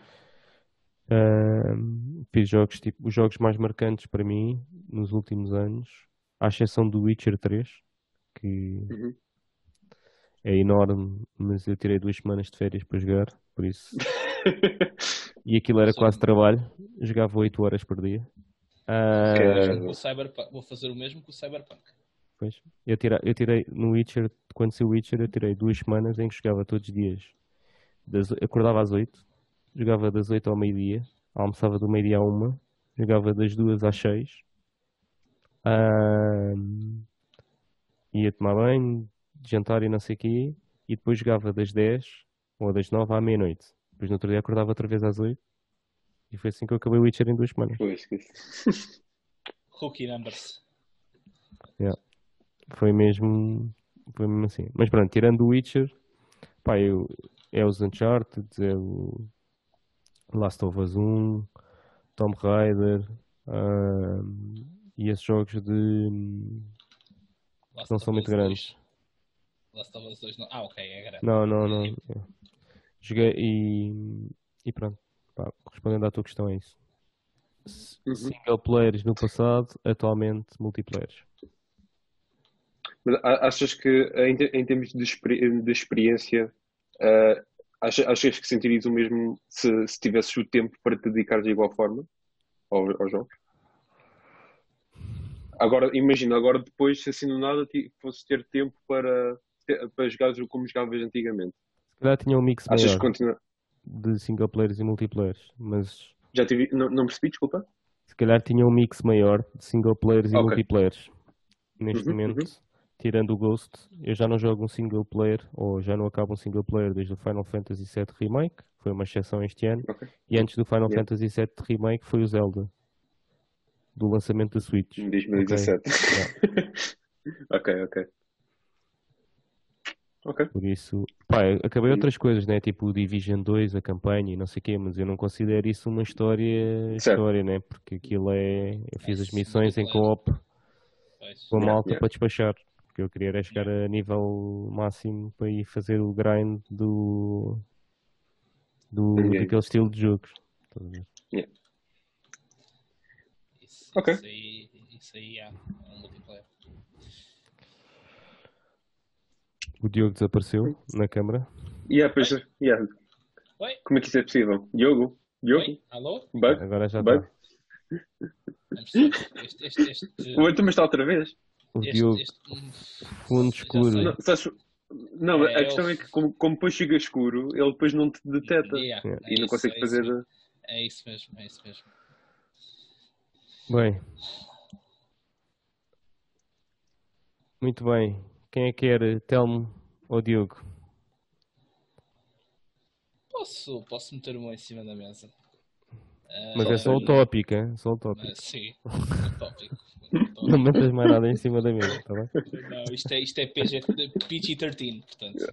Uh, fiz jogos tipo os jogos mais marcantes para mim nos últimos anos, à exceção do Witcher 3, que uhum. É enorme, mas eu tirei duas semanas de férias para jogar, por isso. e aquilo era Sim. quase trabalho, jogava 8 horas por dia. Uh... Cyberpunk, vou fazer o mesmo com o Cyberpunk. Pois. Eu, tirei, eu tirei no Witcher, quando saiu o Witcher, eu tirei duas semanas em que jogava todos os dias. Das, acordava às 8, jogava das 8 ao meio-dia, almoçava do meio-dia a uma, jogava das duas às 6. Uh... ia tomar banho, jantar e não sei o quê, e depois jogava das 10 ou das 9 à meia-noite. Depois no outro dia acordava outra vez às 8 e foi assim que eu acabei o Witcher em duas semanas. Foi, esqueci. Rookie numbers. Yeah. Foi mesmo. Foi mesmo assim. Mas pronto, tirando o Witcher, pá, eu, é os Uncharted, é o Last of Us 1, Tomb Raider um, e esses jogos de. Last não são muito grandes. Last of Us 2 não. Ah, ok, é grande. Não, não, não. Joguei e. E pronto. Pá, respondendo à tua questão, é isso. Uhum. Single players no passado, atualmente multiplayers. Mas achas que, em, em termos de, de experiência, uh, achas, achas, que sentirias o mesmo se, se tivesses o tempo para te dedicar de igual forma aos, aos jogos? Agora, imagina, agora depois, se assim do nada fosse ter tempo para, para jogar como jogavas antigamente. Se calhar tinha um mix Achas maior continua... de single players e multiplayers, mas... Já tive... Não, não percebi, desculpa? Se calhar tinha um mix maior de single players e okay. multiplayers. Neste uhum, momento, uhum. tirando o Ghost, eu já não jogo um single player, ou já não acabo um single player desde o Final Fantasy VII Remake, foi uma exceção este ano, okay. e antes do Final yeah. Fantasy VII Remake foi o Zelda do lançamento da Switch. Em 2017. Ok, ok. ok. Ok. Por isso, pá, acabei outras coisas, né? Tipo o Division 2, a campanha e não sei o quê, mas eu não considero isso uma história, história né? Porque aquilo é. Eu fiz as missões em co-op com a malta yeah. para despachar. Porque eu queria era chegar a nível máximo para ir fazer o grind do. do daquele estilo de jogos. Yeah. Ok. Isso aí, isso aí é um multiplayer. O Diogo desapareceu na câmara. Yeah, pois, yeah. Oi? Como é que isso é possível? Diogo? Diogo? Oi? Alô? Bug? Agora já Bug? está. Este, este, este, O está outra vez? O este, Diogo. Este, fundo escuro. Não, sabes, não é, a questão eu... é que como, como depois chega escuro, ele depois não te detecta. Yeah, yeah. E é não isso, consegue é fazer. É isso mesmo, é isso mesmo. Bem. Muito bem. Quem é que quer, Telmo ou Diogo? Posso, posso meter uma em cima da mesa. Mas uh, é só o tópico, hein? Só o tópico. Uh, sim, o tópico. Não metas mais nada em cima da mesa, tá bem? Não, isto é, isto é PG, PG-13, portanto.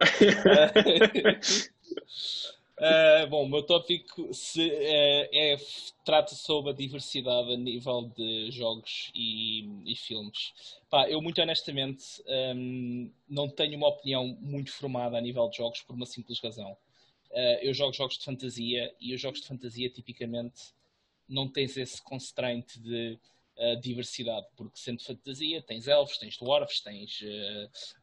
Uh, bom, o meu tópico se, uh, é, trata sobre a diversidade a nível de jogos e, e filmes. Pá, eu, muito honestamente, um, não tenho uma opinião muito formada a nível de jogos por uma simples razão. Uh, eu jogo jogos de fantasia e os jogos de fantasia, tipicamente, não tens esse constraint de diversidade, porque sendo fantasia, tens elfos, tens dwarfs, tens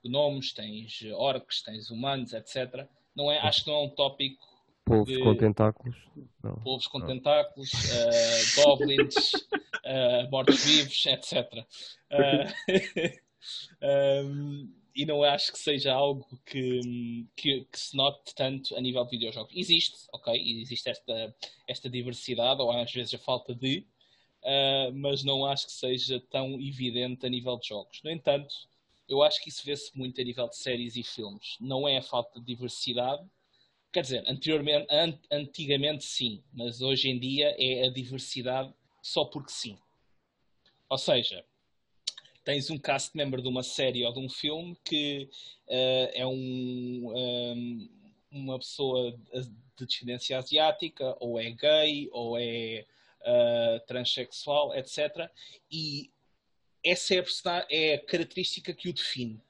gnomos, tens orcs, tens humanos, etc. Não é, acho que não é um tópico Povos de... com tentáculos. Não. Povos com não. tentáculos, uh, goblins, uh, mortos-vivos, etc. Uh, um, e não acho que seja algo que, que, que, se note tanto a nível de videojogos. Existe, ok? Existe esta, esta diversidade, ou às vezes a falta de, uh, mas não acho que seja tão evidente a nível de jogos. No entanto, eu acho que isso vê-se muito a nível de séries e filmes. Não é a falta de diversidade, Quer dizer, anteriormente, an antigamente sim, mas hoje em dia é a diversidade só porque sim. Ou seja, tens um cast member de uma série ou de um filme que uh, é um, um, ehm, uma pessoa de descendência asiática, ou é gay, ou é uh, transexual, etc. E essa é a, é a característica que o define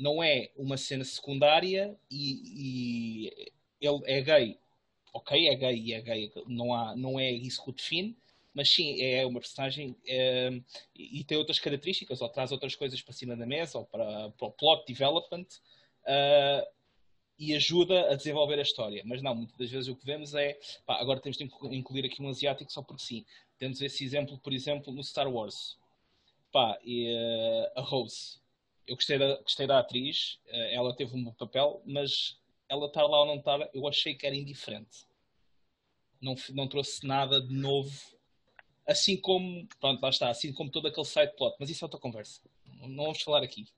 não é uma cena secundária e, e ele é gay. Ok, é gay e é gay, não, há, não é isso que o define, mas sim, é uma personagem é, e tem outras características, ou traz outras coisas para cima da mesa, ou para, para o plot development, uh, e ajuda a desenvolver a história. Mas não, muitas das vezes o que vemos é, pá, agora temos de incluir aqui um asiático só porque sim. Temos esse exemplo, por exemplo, no Star Wars. Pá, e, uh, a Rose eu gostei da, gostei da atriz, eh, ela teve um bom papel, mas ela estar lá ou não estar, eu achei que era indiferente. Não, não trouxe nada de novo. Assim como, pronto, lá está, assim como todo aquele side plot, mas isso é outra conversa. Não vamos falar aqui.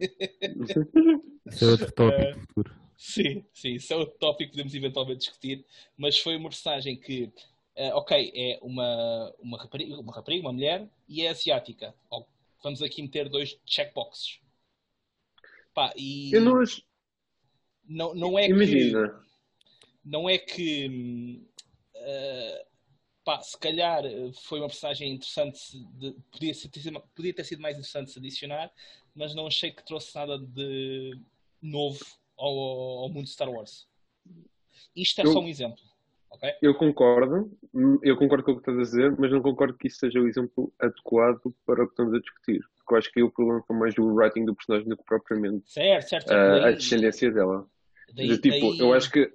Isso é outro tópico uh, futuro. Sim, sim, isso é outro tópico que podemos eventualmente discutir, mas foi uma personagem que, uh, ok, é uma, uma, rapariga, uma rapariga, uma mulher, e é asiática. Vamos aqui meter dois checkboxes Pá, e eu não acho. Não, não é Imagina. que. Não é que. Uh, pá, se calhar foi uma personagem interessante. De, podia, ser, podia ter sido mais interessante se adicionar, mas não achei que trouxe nada de novo ao, ao mundo de Star Wars. Isto é eu, só um exemplo. Okay? Eu concordo, eu concordo com o que estás a dizer, mas não concordo que isso seja o exemplo adequado para o que estamos a discutir. Porque eu acho que o problema foi mais do writing do personagem do que propriamente certo, certo, certo. Uh, a descendência dela. Daí, de, tipo, daí... eu acho que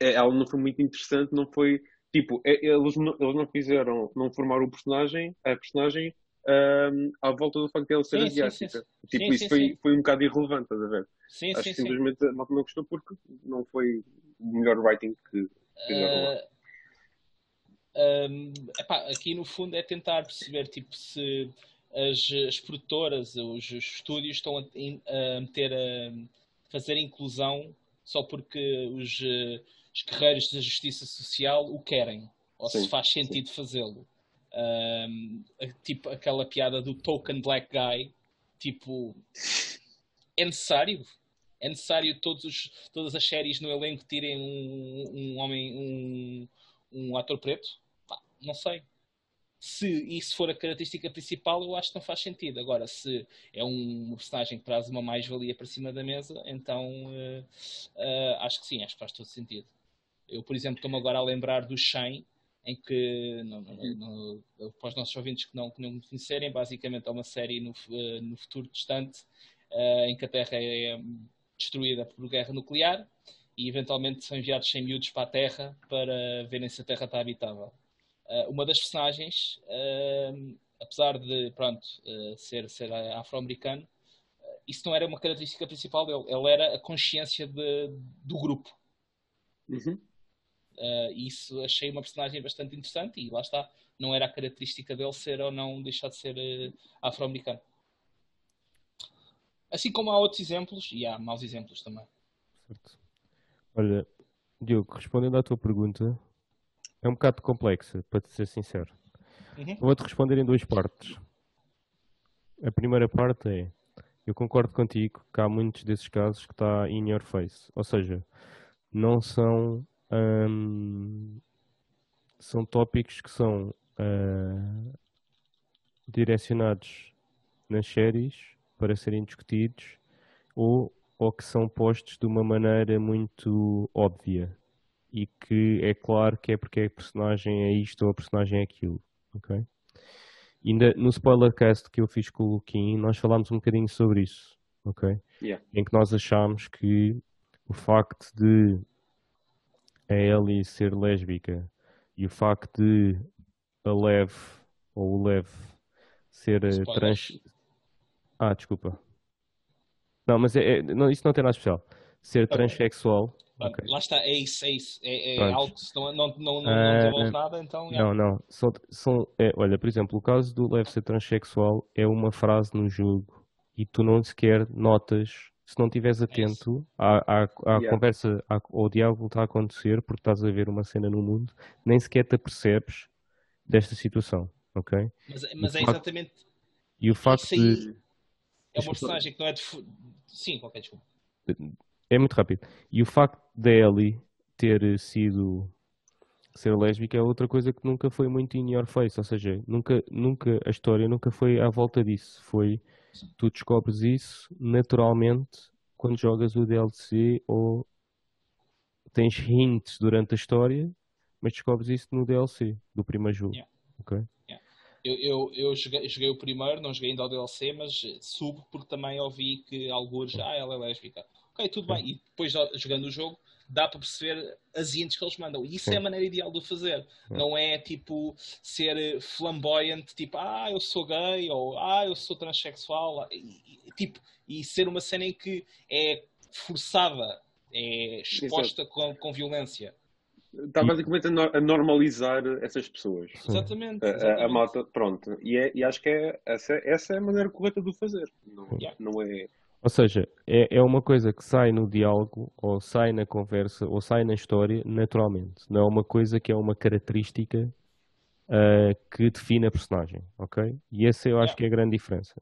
é, ela não foi muito interessante, não foi. Tipo, é, eles não, eles não fizeram, não formaram o personagem, a personagem um, à volta do facto de ela ser sim, asiática. Sim, sim. Tipo, isso foi, foi um bocado irrelevante, estás a ver? Sim, Acho sim, que simplesmente a malta não gostou porque não foi o melhor writing que fizeram uh, um, epá, aqui no fundo é tentar perceber tipo, se as, as produtoras, os, os estúdios estão a, a meter a fazer inclusão só porque os, os guerreiros da justiça social o querem, ou sim, se faz sentido fazê-lo. Um, tipo aquela piada do token black guy, tipo, é necessário? É necessário todos os, todas as séries no elenco tirem um, um homem, um, um ator preto? Pá, não sei. Se isso for a característica principal, eu acho que não faz sentido. Agora, se é um personagem que traz uma mais-valia para cima da mesa, então uh, uh, acho que sim, acho que faz todo sentido. Eu, por exemplo, estou-me agora a lembrar do Shane, em que, no, no, no, para os nossos ouvintes que não, que não conhecerem, basicamente é uma série no, uh, no futuro distante em que a Terra é destruída por guerra nuclear e eventualmente são enviados 100 miúdos para a Terra para verem se a Terra está habitável. Uh, uma das personagens, apesar de pronto, ser, ser afro-americano, isso não era uma característica principal dele, ele era a consciência de, do grupo. Uhum. Uh, isso achei uma personagem bastante interessante e lá está, não era a característica dele ser ou não deixar de ser uh, afro-americano. Assim como há outros exemplos e há maus exemplos também. Certo. Olha, Diogo, respondendo à tua pergunta, é um bocado complexa, para te ser sincero. Uhum. Vou-te responder em duas partes. A primeira parte é, eu concordo contigo que há muitos desses casos que está in your face. Ou seja, não são um, são tópicos que são uh, direcionados nas séries para serem discutidos ou, ou que são postos de uma maneira muito óbvia e que é claro que é porque a personagem é isto ou a personagem é aquilo, ok? Ainda no spoilercast que eu fiz com o Luquim, nós falámos um bocadinho sobre isso, ok? Yeah. Em que nós achámos que o facto de a Ellie ser lésbica e o facto de a Lev ou o Lev ser eh, trans. Ah, desculpa. Não, mas é, é, não, isso não tem nada especial. Ser transexual. Okay. Lá está, é isso, é isso. É, é algo que não, não, não, não, uh, desenvolve nada, então. Não, não. São, são, é, olha, por exemplo, o caso do Lev ser transexual é uma frase no jogo e tu não sequer notas se não estiveres é atento à, à, à yeah. conversa, à, ao diálogo que está a acontecer, porque estás a ver uma cena no mundo, nem sequer te apercebes desta situação, ok? Mas, mas é facto, exatamente. E o facto de. É uma personagem que não é de. Sim, qualquer desculpa. É muito rápido. E o facto de Ellie ter sido ser lésbica é outra coisa que nunca foi muito in your face, ou seja, nunca, nunca a história nunca foi à volta disso, foi tu descobres isso naturalmente quando jogas o DLC ou tens hints durante a história, mas descobres isso no DLC do primeiro jogo. Yeah. Okay? Yeah. Eu, eu, eu o primeiro, não joguei ainda o DLC, mas subo porque também ouvi que alguns, ah, ela é lésbica. Ok, tudo bem. E depois jogando o jogo, dá para perceber as hints que eles mandam. E isso Sim. é a maneira ideal de o fazer. Sim. Não é tipo ser flamboyant, tipo, ah, eu sou gay, ou ah, eu sou transexual. E, tipo, e ser uma cena em que é forçada, é exposta com, com violência. Está basicamente a normalizar essas pessoas. Exatamente. exatamente. A, a, malta, pronto. E, é, e acho que é, essa, essa é a maneira correta de o fazer. Não, yeah. não é ou seja, é, é uma coisa que sai no diálogo, ou sai na conversa, ou sai na história naturalmente. Não é uma coisa que é uma característica uh, que define a personagem, ok? E essa eu acho que é a grande diferença.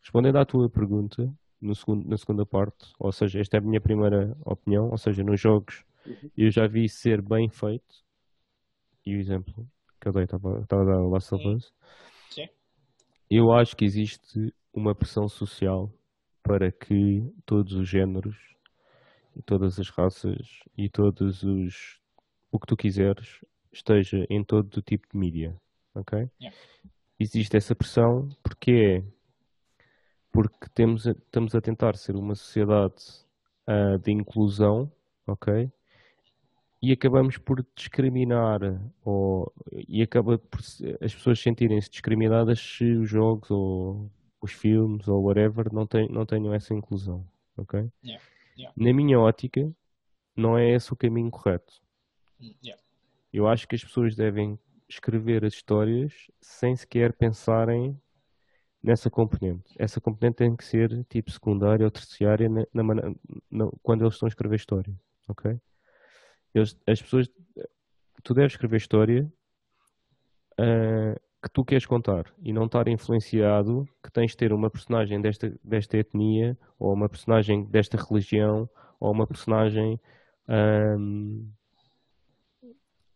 Respondendo à tua pergunta, no segundo, na segunda parte, ou seja, esta é a minha primeira opinião, ou seja, nos jogos uhum. eu já vi ser bem feito, e o exemplo que eu dei estava, estava a dar o Last of Us, Sim. eu acho que existe uma pressão social para que todos os géneros e todas as raças e todos os o que tu quiseres esteja em todo o tipo de mídia, ok? Yeah. Existe essa pressão porque é porque temos, estamos a tentar ser uma sociedade uh, de inclusão, ok? E acabamos por discriminar, ou, e acaba por as pessoas sentirem-se discriminadas se os jogos ou os filmes ou whatever não, tem, não tenham essa inclusão, ok? Yeah. Yeah. Na minha ótica, não é esse o caminho correto. Mm, yeah. Eu acho que as pessoas devem escrever as histórias sem sequer pensarem nessa componente. Essa componente tem que ser tipo secundária ou terciária na, na, na, quando eles estão a escrever história, ok? Eles, as pessoas, tu deves escrever história uh, que tu queres contar e não estar influenciado que tens de ter uma personagem desta, desta etnia ou uma personagem desta religião ou uma personagem um,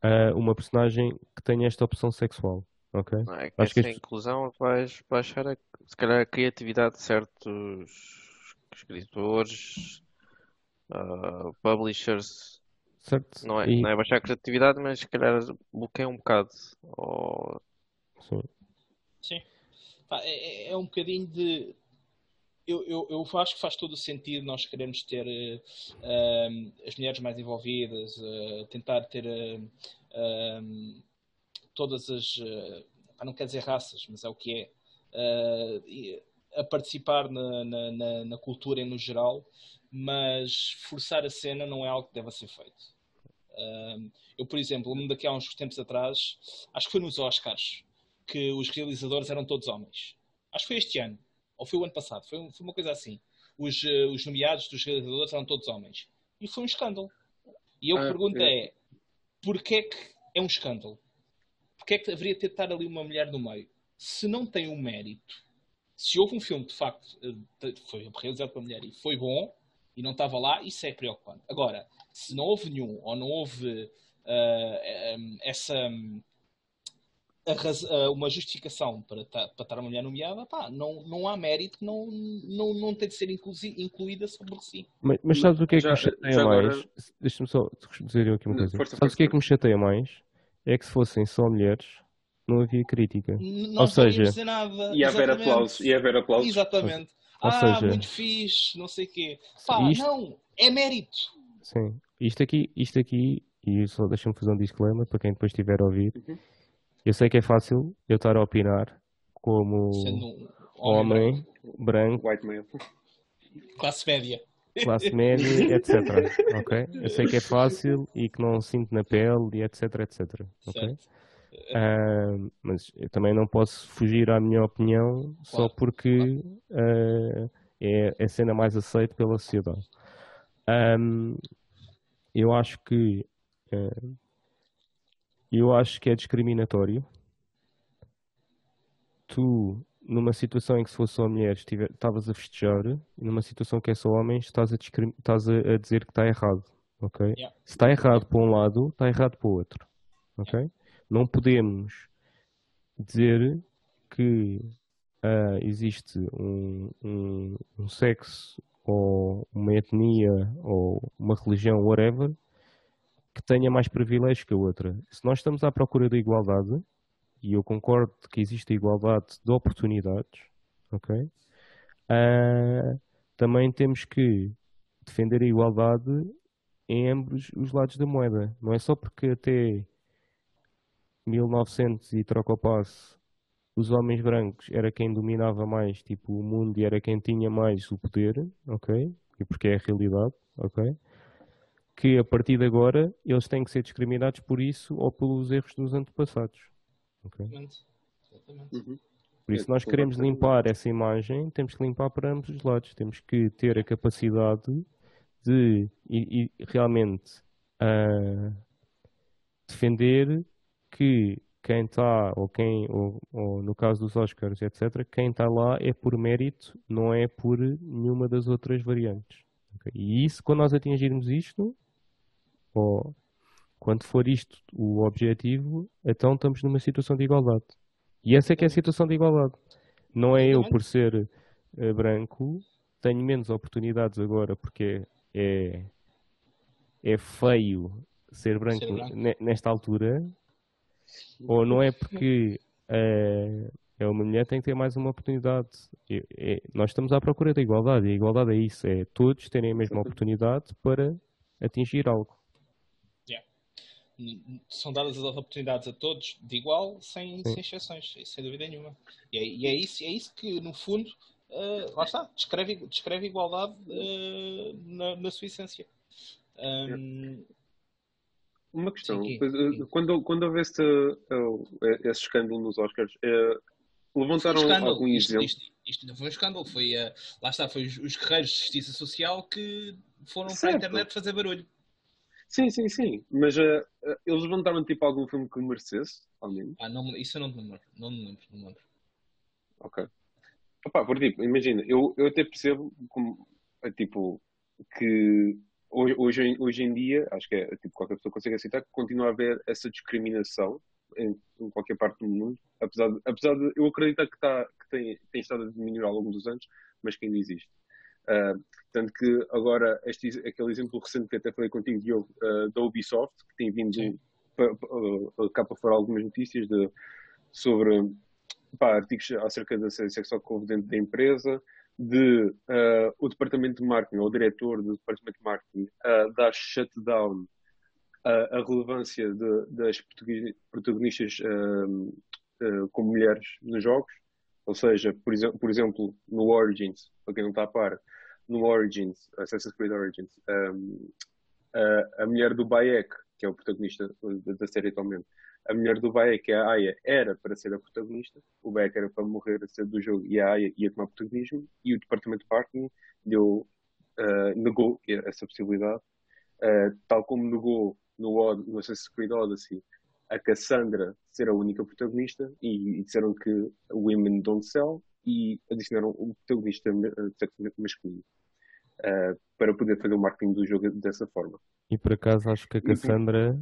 uh, uma personagem que tenha esta opção sexual. Ok? Não, é que Acho que inclusão vais baixar a, se calhar a criatividade de certos escritores, uh, publishers. Certo. Não é, e... não é baixar a criatividade, mas se calhar bloqueia um bocado. Ou... Sim. Sim. É, é, é um bocadinho de eu, eu, eu, acho que faz todo o sentido nós queremos ter uh, as mulheres mais envolvidas, uh, tentar ter uh, todas as. Não quer dizer raças, mas é o que é. a participar na, na, na, cultura no geral, mas forçar a cena não é algo que deva ser feito. eu, por exemplo, lembro daqui há uns tempos atrás, acho que foi nos Oscars, que os realizadores eram todos homens. Acho que foi este ano ou foi o ano passado, foi, foi uma coisa assim. Os, uh, os nomeados dos realizadores eram todos homens. E foi um escândalo. E eu ah, pergunto é, é porquê é que é um escândalo? Porquê é que haveria de estar ali uma mulher no meio? Se não tem um mérito, se houve um filme de facto eh, foi realizado por uma mulher e foi bom e não estava lá, isso é preocupante. Agora, se não houve nenhum ou não houve uh, essa uma justificação para, para estar uma mulher nomeada, pá, não, não há mérito, não, não, não tem de ser incluída sobre si. Mas, mas sabes o que é que me chateia mais? Agora... Deixa-me só dizer aqui uma coisa. Força, sabes o que é que me chateia mais? É que se fossem só mulheres, não havia crítica. Não Ou seja, dizer nada. E haver aplausos. E haver aplausos. Exatamente. Ou ah, seja, muito fixe, não sei o quê. Pá, isto... não, é mérito. Sim. Isto aqui, isto aqui, e só deixa-me fazer um disclaimer para quem depois estiver a ouvir. Uhum eu sei que é fácil eu estar a opinar como um homem, branco, white male. classe média, classe média, etc. ok? Eu sei que é fácil e que não sinto na pele e etc, etc. Ok? Uh, mas eu também não posso fugir à minha opinião claro, só porque claro. uh, é a cena mais aceita pela sociedade. Um, eu acho que uh, eu acho que é discriminatório. Tu, numa situação em que se fosse só mulheres, estavas a festejar, e numa situação que é só homens, estás a, estás a, a dizer que está errado. Ok? Yeah. Se está errado para um lado, está errado para o outro. Ok? Yeah. Não podemos dizer que uh, existe um, um, um sexo ou uma etnia ou uma religião, whatever, que tenha mais privilégios que a outra. Se nós estamos à procura da igualdade, e eu concordo que existe igualdade de oportunidades, ok? Uh, também temos que defender a igualdade em ambos os lados da moeda. Não é só porque até 1900 e troca o passo os homens brancos era quem dominava mais tipo o mundo e era quem tinha mais o poder, ok? E porque é a realidade, ok? Que a partir de agora eles têm que ser discriminados por isso ou pelos erros dos antepassados. Okay? Exatamente. Uhum. Por isso, nós queremos limpar essa imagem, temos que limpar para ambos os lados. Temos que ter a capacidade de e, e realmente uh, defender que quem está, ou quem, ou, ou, no caso dos Oscars, etc., quem está lá é por mérito, não é por nenhuma das outras variantes. Okay? E isso, quando nós atingirmos isto, ou quando for isto o objetivo, então estamos numa situação de igualdade. E essa é que é a situação de igualdade. Não é eu por ser uh, branco, tenho menos oportunidades agora porque é, é feio ser branco, ser branco. nesta altura, ou não é porque uh, é uma mulher tem que ter mais uma oportunidade. É, é, nós estamos à procura da igualdade, e a igualdade é isso, é todos terem a mesma oportunidade para atingir algo. São dadas as oportunidades a todos de igual, sem, sem exceções, sem dúvida nenhuma. E é, e é, isso, é isso que, no fundo, uh, lá está, descreve, descreve igualdade uh, na, na sua essência. Um, uma questão, sim, sim. quando, quando houve esse, esse escândalo nos Oscars, levantaram um algum exemplo? Isto, isto, isto, não foi um escândalo, foi, uh, lá está, foi os, os guerreiros de justiça social que foram certo. para a internet fazer barulho. Sim, sim, sim. Mas uh, eles levantaram tipo algum filme que merecesse, ao menos? Ah, não, isso eu não me lembro. Não me lembro, não me lembro. Ok. Opa, por tipo, imagina, eu, eu até percebo como, tipo, que hoje, hoje, hoje em dia, acho que é, tipo, qualquer pessoa consegue aceitar que continua a haver essa discriminação em, em, qualquer parte do mundo, apesar de, apesar de eu acreditar que, tá, que tem, tem estado a diminuir ao longo dos anos, mas que ainda existe. Uh, tanto que agora, este, aquele exemplo recente que até falei contigo, Diogo, uh, da Ubisoft, que tem vindo para, uh, cá para fora algumas notícias de, sobre pá, artigos acerca da sexual que houve dentro da empresa, de uh, o departamento de marketing, ou o diretor do departamento de marketing, uh, dar shutdown a, relevância de, das protagonistas uh, uh, como mulheres nos jogos. Ou seja, por, exe por, exemplo, no Origins, para quem não está a par, no Origins, Assassin's Creed Origins, um, a, a, mulher do Bayek, que é o protagonista da, série atualmente, a mulher do Bayek, é a Aya, era para ser a protagonista, o Bayek era para morrer a ser do jogo e a Aya ia tomar protagonismo, e o departamento de marketing deu, uh, negou essa possibilidade, uh, tal como negou no, no Assassin's Creed Odyssey a Cassandra ser a única protagonista e, e disseram que Women Don't Sell e adicionaram um protagonista sexo masculino uh, para poder fazer o marketing do jogo dessa forma. E por acaso acho que a Cassandra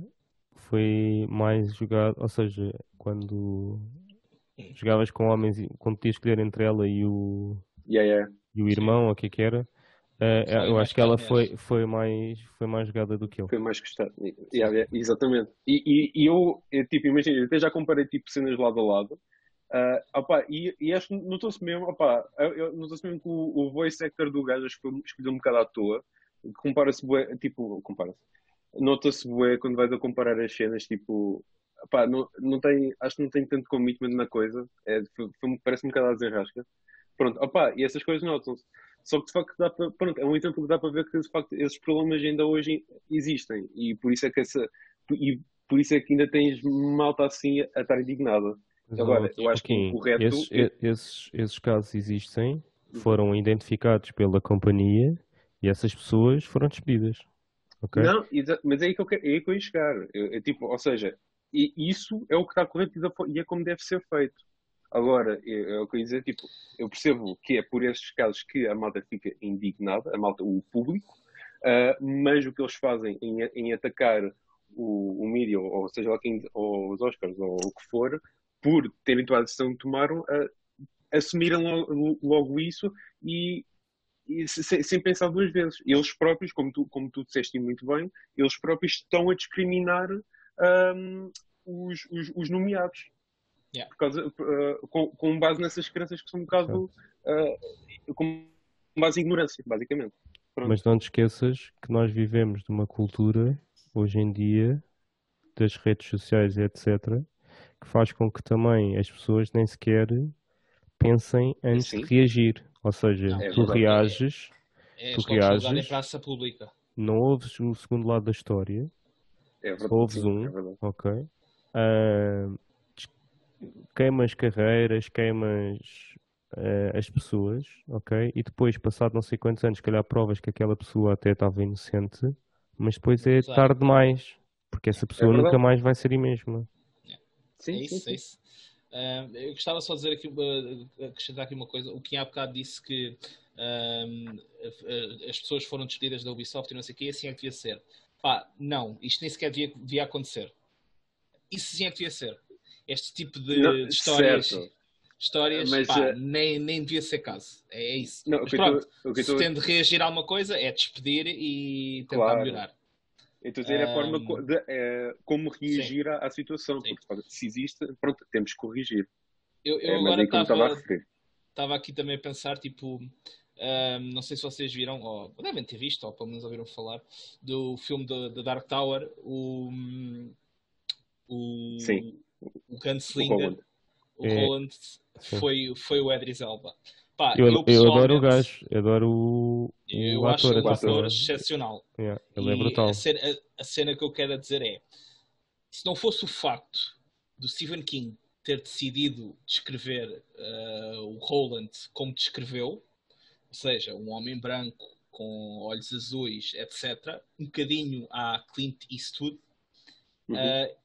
foi mais jogada, ou seja, quando jogavas com homens, quando tinhas escolher entre ela e o, yeah, yeah. E o irmão, o que é que era, Uh, eu acho que ela foi, foi, mais, foi mais jogada do que ele. Foi mais gostada. Yeah, yeah, exatamente. E, e, e eu, eu, tipo, imagina, eu até já comparei tipo, cenas lado a lado. Uh, opa, e, e acho que notou-se mesmo, notou-se mesmo que o, o voice actor do gajo acho que foi escolhido um bocado à toa. Compara-se, tipo, compara-se. Nota-se bué quando vais a comparar as cenas, tipo, opa, não, não tem, acho que não tem tanto commitment na coisa. É, foi, foi, parece um bocado a desenrasca. Pronto, opa, e essas coisas notam-se. Só que de facto dá para, pronto, é um exemplo que dá para ver que de facto esses problemas ainda hoje existem e por isso é que essa e por isso é que ainda tens malta assim a estar indignada. Agora, eu acho que o correto. Esses, é... esses, esses casos existem, foram identificados pela companhia e essas pessoas foram despedidas. Okay? Não, mas é aí que eu, quero, é aí que eu ia chegar. Eu, é, tipo, ou seja, isso é o que está correto e é como deve ser feito. Agora, é o que eu ia dizer, tipo, eu percebo que é por estes casos que a malta fica indignada, a malta, o público, uh, mas o que eles fazem em, em atacar o, o mídia, ou seja lá quem, ou os Oscars, ou o que for, por terem tomado a decisão que tomaram, assumiram logo, logo isso e, e sem, sem, pensar duas vezes. Eles próprios, como tu, como tu disseste muito bem, eles próprios estão a discriminar um, os, os, os nomeados. Yeah. Por causa, uh, com, com, base nessas crenças que são um bocado uh, com base em ignorância, basicamente. Pronto. Mas não te esqueças que nós vivemos de uma cultura, hoje em dia, das redes sociais, etc., que faz com que também as pessoas nem sequer pensem antes Sim. de reagir. Ou seja, é tu reages, é, é, tu reages, praça pública. não ouves o segundo lado da história, é verdade, ouves um, é ok? Uh, queimas carreiras, queimas uh, as pessoas, ok? E depois, passado não sei quantos anos, calhar provas que aquela pessoa até estava inocente, mas depois é tarde demais, porque essa pessoa é nunca mais vai ser a mesma. É. Sim, é isso, sim, é isso. Uh, eu gostava só de dizer aqui, uh, acrescentar aqui uma coisa. O que há bocado disse que uh, as pessoas foram despedidas da Ubisoft e não sei o que, assim é que devia ser. Pá, não, isto nem sequer devia, devia acontecer. Isso sim é que devia ser este tipo de, não, histórias. Certo. Histórias, mas, pá, uh, nem, nem devia ser caso. É, é isso. Não, mas pronto, tô, se tem de reagir a alguma coisa, é despedir e tentar claro. melhorar. Estou a dizer um... a forma de, é, como reagir à, à, situação, Sim. porque se existe, pronto, temos que corrigir. Eu, eu é, agora estava, estava aqui também a pensar, tipo, um, não sei se vocês viram, ou devem ter visto, ou pelo menos ouviram falar, do filme da Dark Tower, o, o, Sim. o Gunslinger, o Roland, é. foi, foi o Edris Elba. Pá, eu, eu, eu, adoro o gajo, eu adoro o, eu o acho ator. o ator excepcional. Yeah, ele é brutal. A cena, a, a cena, que eu quero dizer é: se não fosse o facto do Stephen King ter decidido descrever uh, o Roland como descreveu, ou seja, um homem branco com olhos azuis, etc., um bocadinho a Clint Eastwood, uhum. uh,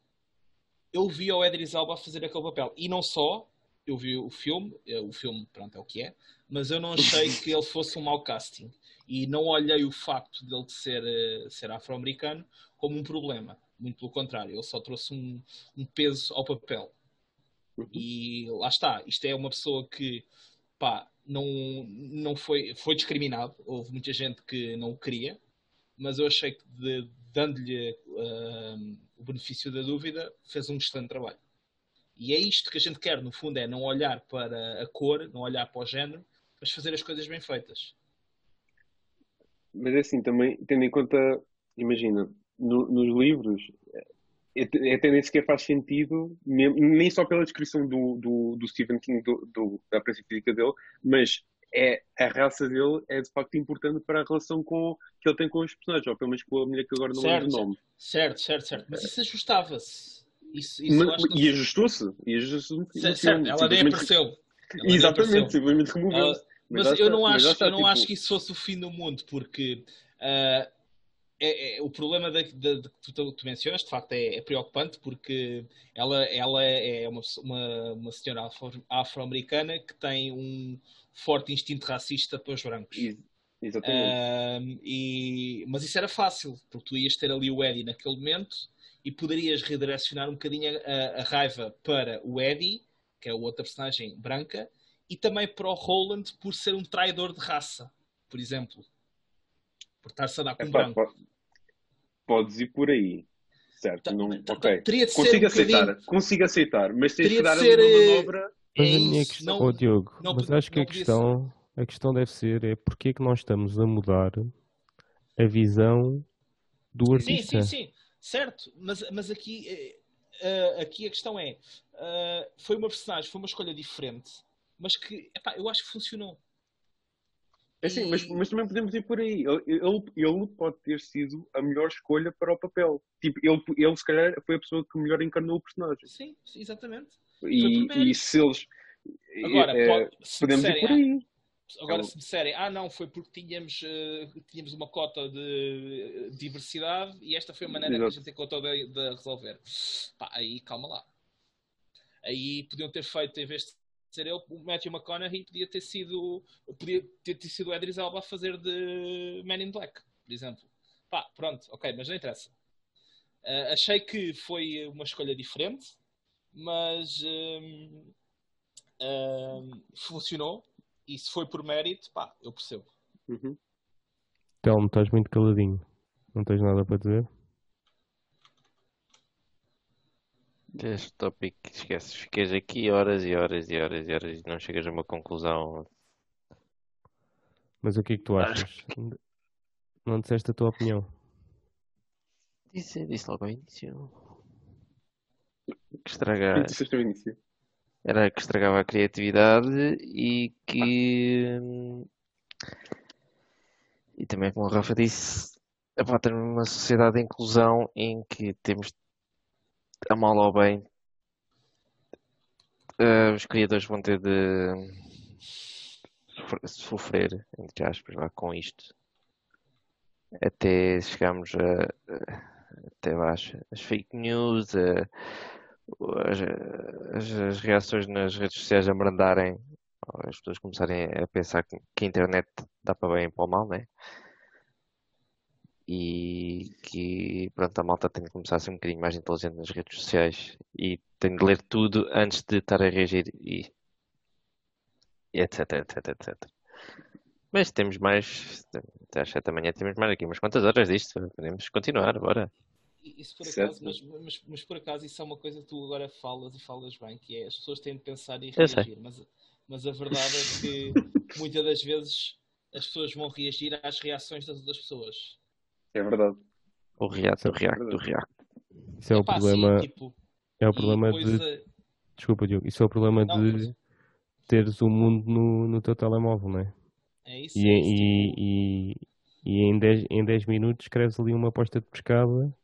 eu vi o Edris Alba fazer aquele papel. E não só, eu vi o filme, eh, o filme, pronto, é o que é, mas eu não achei que ele fosse um mau casting. E não olhei o facto de ele ser, eh, ser afro-americano como um problema. Muito pelo contrário, ele só trouxe um, um peso ao papel. E lá está, isto é uma pessoa que, pá, não, não foi, foi discriminado. Houve muita gente que não o queria, mas eu achei que, dando-lhe uh, o benefício da dúvida, fez um excelente trabalho. E é isto que a gente quer, no fundo, é não olhar para a cor, não olhar para o género, mas fazer as coisas bem feitas. Mas é assim, também, tendo em conta, imagina, no, nos livros, é, é até nem sequer faz sentido, nem só pela descrição do, do, do Stephen King, do, do, da aparência física dele, mas é, a raça dele é de facto importante para a relação com, que ele tem com os personagens, ou pelo menos com a mulher que agora não lembro o nome. Certo, certo, certo. Mas isso ajustava-se. Isso, isso Mas, e ajustou-se. Ajustou-se certo, ela nem apareceu. Ela Exatamente, simplesmente removeu-se. Mas, mas eu não, acho, eu não tipo... acho que isso fosse o fim do mundo, porque uh, é, é, o problema que tu, tu, mencionas, de facto, é, é, preocupante, porque ela, ela é uma, uma, uma senhora afro-americana que tem um forte instinto racista para os brancos. Exatamente. Uh, e, mas isso era fácil, porque tu ias ter ali o Eddie naquele momento e poderias redirecionar um bocadinho a, a, raiva para o Eddie, que é a outra personagem branca, e também para o Roland por ser um traidor de raça, por exemplo. Por estar-se a dar com é, um branco. Pode, podes ir por aí. Certo, tá, não, tá, ok. Teria de consigo ser um aceitar, bocadinho... consigo aceitar, mas tens de dar ser, uma eh, manobra. Mas é a minha questão, não, oh, Diogo, não, mas acho que a questão, a questão deve ser é porque é que nós estamos a mudar a visão do artista. Sim, sim, sim. Certo, mas, mas aqui, uh, aqui a questão é: uh, foi uma personagem, foi uma escolha diferente, mas que epá, eu acho que funcionou. É sim, e... mas, mas também podemos ir por aí. Ele, ele, ele, pode ter sido a melhor escolha para o papel. Tipo, ele, ele se calhar foi a pessoa que melhor encarnou o personagem. Sim, exatamente. E, e se eles. Agora, é, pode, podemos ir por aí. Agora, se me disserem, ah, não, foi porque tínhamos, uh, tínhamos uma cota de diversidade e esta foi a maneira Exato. que a gente encontrou de, de resolver. Pá, aí, calma lá. Aí podiam ter feito, em vez de ser ele, o Matthew McConaughey podia ter sido, podia ter, ter sido o Edris Alba a fazer de Man in Black, por exemplo. Pá, pronto, ok, mas não interessa. Uh, achei que foi uma escolha diferente, mas um, um, funcionou e se foi por mérito, pá, eu percebo. Uhum. Telmo, estás muito caladinho. Não tens nada para dizer? Este tópico, esqueces, ficas aqui horas e horas e horas e horas e não chegas a uma conclusão. Mas o que é que tu achas? Não disseste a tua opinião? Disse, disse logo ao início. Que estragar. Disseste ao início era que estragava a criatividade e que. E também, como o Rafa disse, epá, temos uma sociedade de inclusão em que temos a mal ou bem. Uh, os criadores vão ter de sofrer, entre aspas, lá, com isto. Até chegarmos a, até baixo as fake news, a, as, as, reações nas redes sociais a brandarem, as pessoas começarem a pensar que, que a internet dá para bem e para o mal, né? E que pronto, a malta tem de começar a ser um bocadinho mais inteligente nas redes sociais e tem de ler tudo antes de estar a reagir e, e etc, etc, etc. Mas temos mais. Até às 7 da manhã temos mais aqui umas quantas horas disto. Podemos continuar, bora. Isso por acaso, mas, mas, mas, por acaso isso é uma coisa que tu agora falas e falas bem, que é as pessoas têm de pensar e reagir, mas, mas a verdade é que muitas das vezes as pessoas vão reagir às reações das outras pessoas. É verdade. O react, o react, o react. Isso é o problema. Sim, tipo, é o problema de. A... Desculpa, Diogo. Isso é o problema não, de mas... teres o mundo no, no teu telemóvel, não é? É isso. E, é isso, e, tipo... e, e, em 10 em dez minutos escreves ali uma aposta de pescada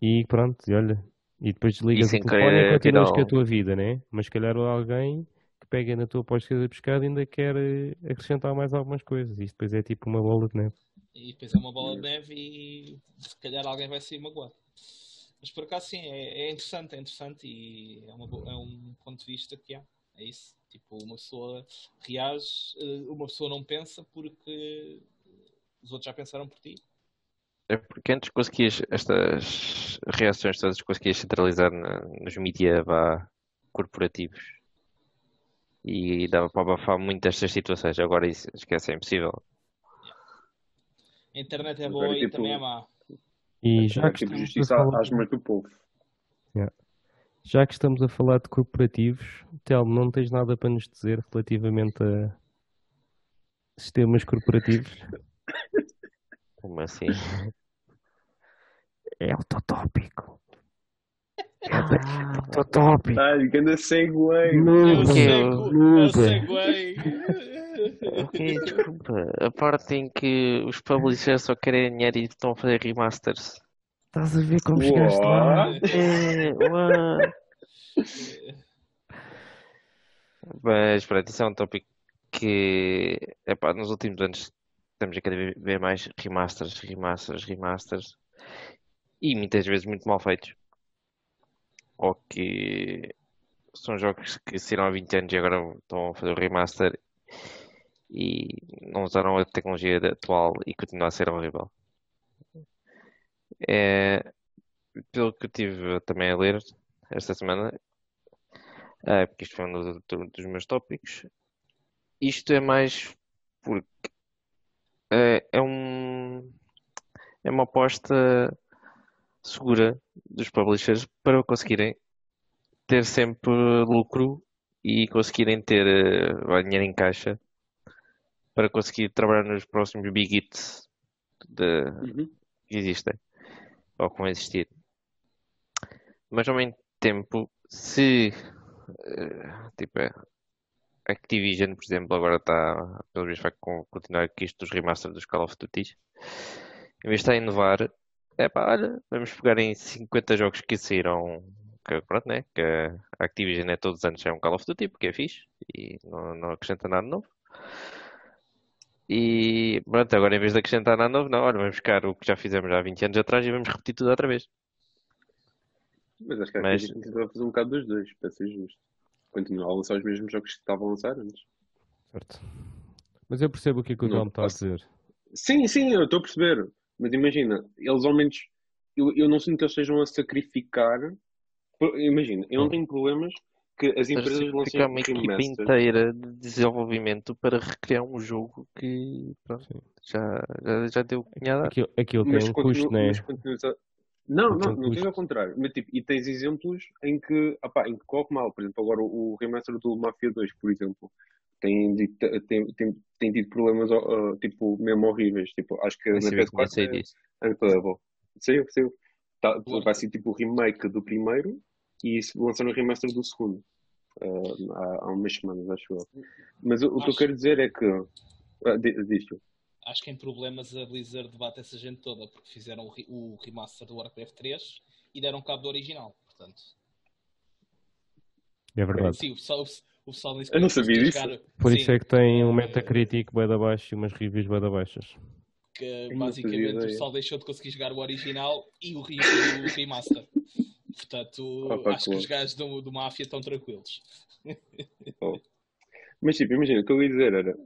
e pronto, e olha. E depois desligas o telefone e continuas com a tua vida, né? Mas se calhar alguém que pega na tua aposta de pescada ainda quer eh, acrescentar mais algumas coisas. Isto depois é tipo uma bola de neve. E depois é uma bola de neve e se calhar alguém vai sair magoado. Mas por acaso sim, é, é interessante, é interessante e é, uma, é, um ponto de vista que há. É isso. Tipo, uma pessoa reage, eh, uma pessoa não pensa porque os outros já pensaram por ti. É porque antes conseguias estas reações todas conseguias centralizar na, nos mídias corporativos e dava para abafar muito destas situações. Agora isso esquece, é impossível. A internet é boa e tipo, também é má. E já que tipo justiça falar... às mãos do povo. Yeah. Já que estamos a falar de corporativos, Telmo, não tens nada para nos dizer relativamente a sistemas corporativos? Como assim? É autotópico. É ah, autotópico. Ah, anda segue. Eu segue. Ok, desculpa. A parte em que os publishers só querem dinheiro e estão a fazer remasters. Estás a ver como chegaste lá? É, Mas pronto, isso é um tópico que epá, nos últimos anos estamos a querer ver mais remasters, remasters, remasters e muitas vezes muito mal feitos. Ou que são jogos que saíram há 20 anos e agora estão a fazer o remaster e não usaram a tecnologia atual e continua a ser horrível. É, pelo que eu tive também a ler esta semana, é, porque isto foi um dos, dos meus tópicos, isto é mais porque é, é, um, é uma aposta segura dos publishers para conseguirem ter sempre lucro e conseguirem ter uh, dinheiro em caixa para conseguir trabalhar nos próximos big hits de, uhum. que existem ou que vão existir. Mas ao mesmo tempo, se uh, tipo, Activision, por exemplo, agora está, pelo menos vai continuar aqui isto dos remasters dos Call of Duty, em vez de estar a inovar, é pá, olha, vamos pegar em 50 jogos que saíram, que pronto, né? Que a Activision é todos os anos é um Call of Duty, porque é fixe e não, não acrescenta nada novo. E pronto, agora em vez de acrescentar nada novo, não, olha, vamos buscar o que já fizemos há 20 anos atrás e vamos repetir tudo outra vez. Mas acho que a Mas... tentou fazer um bocado dos dois, para ser justo. Continuar a lançar os mesmos jogos que estavam a lançar antes. Certo. Mas eu percebo o que é que o Tom está a dizer. Sim, sim, eu estou a perceber. Mas imagina, eles ao menos. Eu, eu não sinto que eles estejam a sacrificar. Imagina, eu não tenho problemas que as empresas lancem uma equipa inteira de desenvolvimento para recriar um jogo que pronto, já, já, já deu cunhada. Aquilo, aquilo tem um custo, né? Não, não, não tens ao contrário. Mas, tipo, e tens exemplos em que, opá, em que corre mal. Por exemplo, agora o, o remaster do Mafia 2, por exemplo, tem, tem, tem, tem tido problemas uh, tipo, mesmo horríveis. Tipo, acho que na PS4 é unplayable. Saiu, saiu. Tá, vai ser tipo o remake do primeiro e lançaram o remaster do segundo. Uh, há, há umas semanas, acho eu. Mas o, o que eu quero dizer é que. Uh, diz acho que em problemas a Blizzard debate essa gente toda, porque fizeram o, o remaster do Warcraft 3 e deram cabo do original, portanto. É verdade. Sim, o pessoal, o pessoal Eu não sabia disso. Por Sim. isso é que tem um Metacritic bem da baixo e umas reviews bem da baixas. Que basicamente o pessoal deixou de conseguir jogar o original e o, o remaster. Portanto, Opa, acho que os gajos do, do Mafia estão tranquilos. Oh. Mas tipo, imagina, o que eu ia dizer era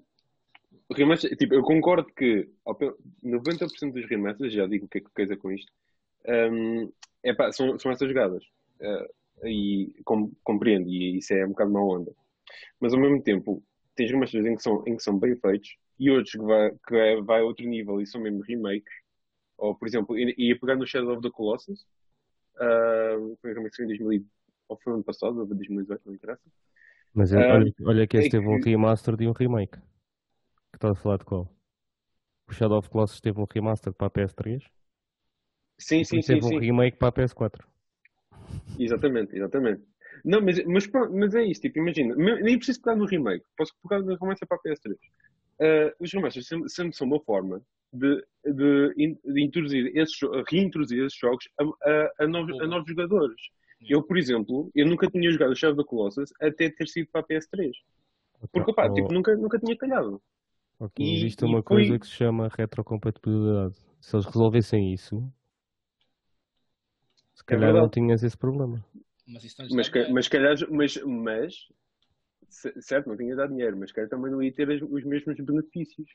remaster, tipo, eu concordo que 90% dos remasters, já digo o que é que dizer com isto, um, epá, são, são essas jogadas. Uh, e com, compreendo, e isso é um bocado má onda. Mas ao mesmo tempo, tens remasters em que são, em que são bem feitos e outros que vai, que é, vai a outro nível e são mesmo remakes. Ou, por exemplo, ia pegar no Shadow of the Colossus, uh, foi remake em 2000, ou foi ano passado, ou 2018, não interessa. Mas uh, olha, olha que esse é teve que... um remaster de um remake. Que estás a falar de qual? O Shadow of Colossus teve um remaster para a PS3. Sim, sim, sim. Teve sim. um remake para a PS4. Exatamente, exatamente. Não, mas, mas, mas é isso, tipo, imagina, nem preciso pegar no remake, posso pegar no remake para a PS3. Uh, os remasters sempre são uma forma de, de, de introduzir esses, reintroduzir esses jogos a, a, a, novos, a novos jogadores. Eu, por exemplo, eu nunca tinha jogado o Shadow of the Colossus até ter sido para a PS3. Porque, oh. tipo, nunca, nunca tinha calhado. E, existe uma coisa foi... que se chama retrocompatibilidade. Se eles resolvessem isso, se é calhar é não tinhas esse problema. Mas, isso mas, mas, calhar, mas, mas, certo, não tinha dado dinheiro, mas calhar também não ia ter os mesmos benefícios.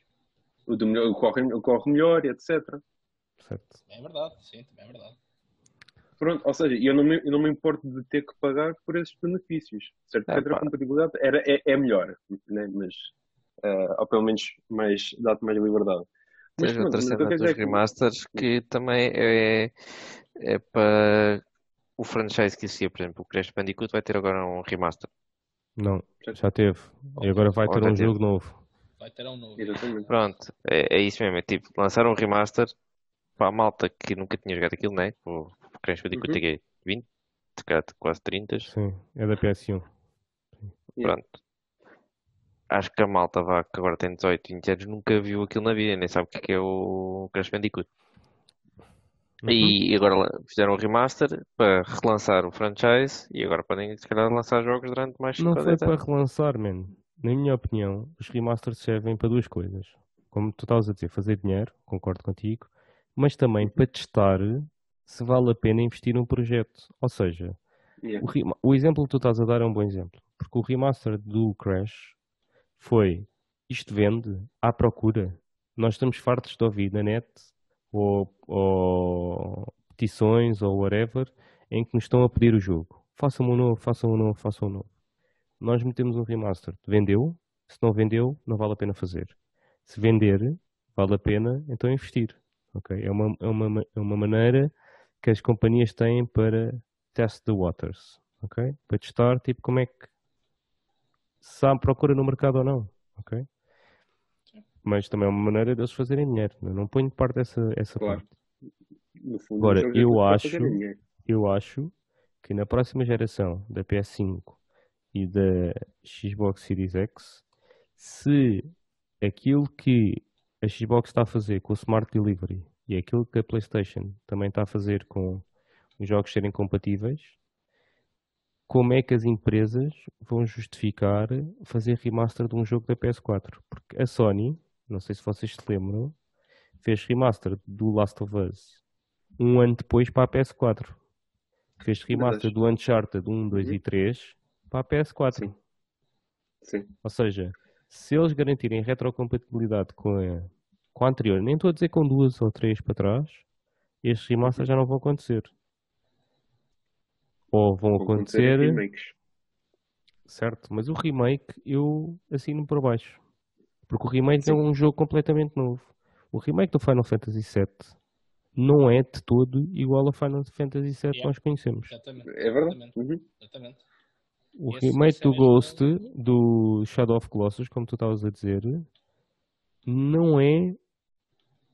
O, do melhor, o, corre, o corre melhor, etc. Certo. É verdade, sim, também é verdade. Pronto, ou seja, eu não, me, eu não me importo de ter que pagar por esses benefícios. Certo? É, a compatibilidade era, é, é melhor, né? mas, uh, ou pelo menos mais, dá-te mais liberdade. Mas Tens outra cena dos remasters que... que também é, é para o franchise que existia, por exemplo, o Crash Bandicoot vai ter agora um remaster. Não, já teve. E agora vai ter um jogo novo. Vai ter um novo. Pronto, é, é, isso mesmo. É tipo, lançar um remaster para a malta que nunca tinha jogado aquilo, né? O Crash Bandicoot uhum. tem 20, quase 30. Sim, é da PS1. Pronto. Acho que a malta vá, que agora tem 18, 20 anos, nunca viu aquilo na vida, nem sabe o que é, é o Crash Bandicoot. Uhum. E agora fizeram um remaster para relançar o franchise e agora podem, se calhar, lançar jogos durante mais 5 Não foi para relançar, man. Na minha opinião, os remasters servem para duas coisas. Como tu estavas a dizer, fazer dinheiro, concordo contigo, mas também uhum. para testar se vale a pena investir num projeto. Ou seja, yeah. o, o, exemplo que tu estás a dar é um bom exemplo. Porque o remaster do Crash foi isto vende à procura. Nós estamos fartos de ouvir na net ou, ou petições ou whatever em que nos estão a pedir o jogo. Façam um novo, façam um novo, façam um novo. Nós metemos um remaster. Vendeu? Se não vendeu, não vale a pena fazer. Se vender, vale a pena então investir. Okay? É, uma, é, uma, é uma maneira que as companhias têm para test the waters. Okay? Para testar tipo, como é que se há procura no mercado ou não. Okay? mas também é uma maneira deles fazerem dinheiro. Né? Não ponho de parte essa, essa claro. parte. Fundo, Agora, eu acho, eu acho que na próxima geração da PS5 e da Xbox Series X, se aquilo que a Xbox está a fazer com o Smart Delivery e aquilo que a PlayStation também está a fazer com os jogos serem compatíveis, como é que as empresas vão justificar fazer remaster de um jogo da PS4? Porque a Sony não sei se vocês se lembram, fez remaster do Last of Us um ano depois para a PS4. Fez remaster do Uncharted 1, 2 uhum. e 3 para a PS4. Sim. Sim. Ou seja, se eles garantirem retrocompatibilidade com a, com a anterior, nem estou a dizer com duas ou três para trás, estes remasters uhum. já não vão acontecer. Ou vão, vão acontecer. acontecer certo, mas o remake eu assino por baixo. Porque o remake Sim. é um jogo completamente novo. O remake do Final Fantasy VII não é de todo igual ao Final Fantasy VII que nós conhecemos. Exatamente. É verdade. Uhum. Exatamente. O esse, remake esse é do Ghost, do Shadow of Colossus, como tu estavas a dizer, não é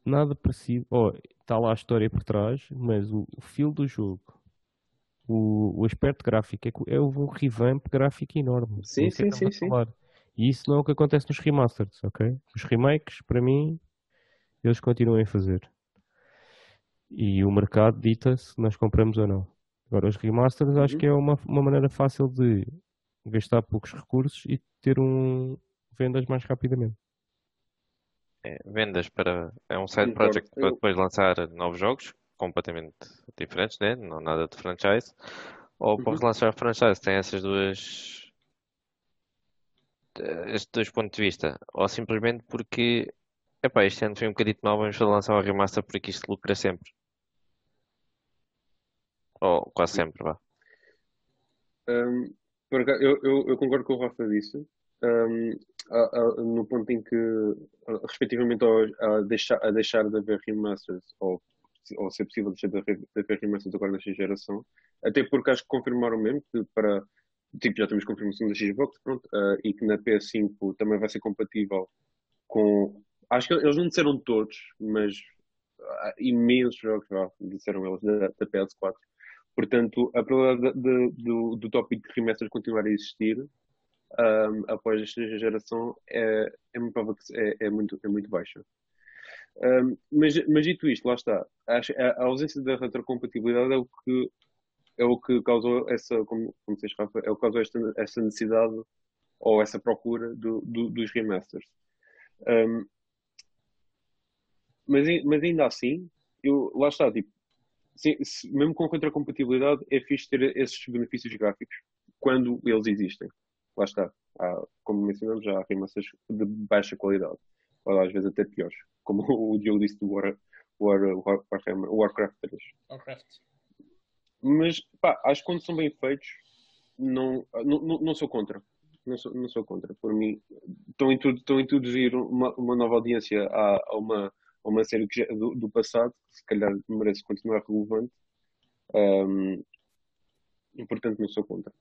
nada parecido. Oh, está lá a história por trás, mas o, o feel do jogo, o, o aspecto gráfico, é, é um revamp gráfico enorme. Sim, sim, sim, sim. E isso não é o que acontece nos remasters, ok? Os remakes, para mim, eles continuam a fazer. E o mercado dita se nós compramos ou não. Agora, os remasters acho uhum. que é uma, uma maneira fácil de gastar poucos recursos e ter um vendas mais rapidamente. É, vendas para. É um side project para depois lançar novos jogos completamente diferentes, né? não nada de franchise. Ou para uhum. relançar franchise, tem essas duas estes dois pontos de vista, ou simplesmente porque epá, este ano foi um bocadinho mal, vamos lançar uma remaster porque isto lucra sempre. Ou quase sempre, vá. Um, eu, eu, eu, concordo com o Rafa disse. um, a, a, no ponto em que, respectivamente ao, a, deixar, a deixar de haver remasters, ou, ou se é possível deixar de haver, remasters agora nesta geração, até porque acho que confirmaram mesmo que para. Tipo, já temos confirmação da Xbox, pronto, uh, e que na PS5 também vai ser compatível com. Acho que eles não disseram todos, mas uh, imensos jogos, disseram eles, da, da PS4. Portanto, a probabilidade de, de, do, do tópico de remasters continuar a existir um, após esta geração é, é, é, é, muito, é muito baixa. Um, mas, mas dito isto, lá está. A, a, ausência da retrocompatibilidade é o que é o que causou essa, como, como vocês Rafa, é o que causou esta, essa necessidade ou essa procura do, do, dos remasters. Um, mas, mas ainda assim, eu, lá está, tipo, se, se, mesmo com retrocompatibilidade, é fixe ter esses benefícios gráficos quando eles existem lá está. Há, como mencionamos, já há remasters de baixa qualidade, ou às vezes até piores, como o Diogo disse do War, War, War, Warhammer, Warcraft 3. Warcraft. Mas, pá, acho que quando são bem feitos, não, não, não sou contra. Não sou, não sou contra. Por mim, estão a, estão a introduzir uma, uma nova audiência a, a, uma, a uma série já, do, do, passado, que se calhar merece continuar relevante. Um, e, portanto, não sou contra.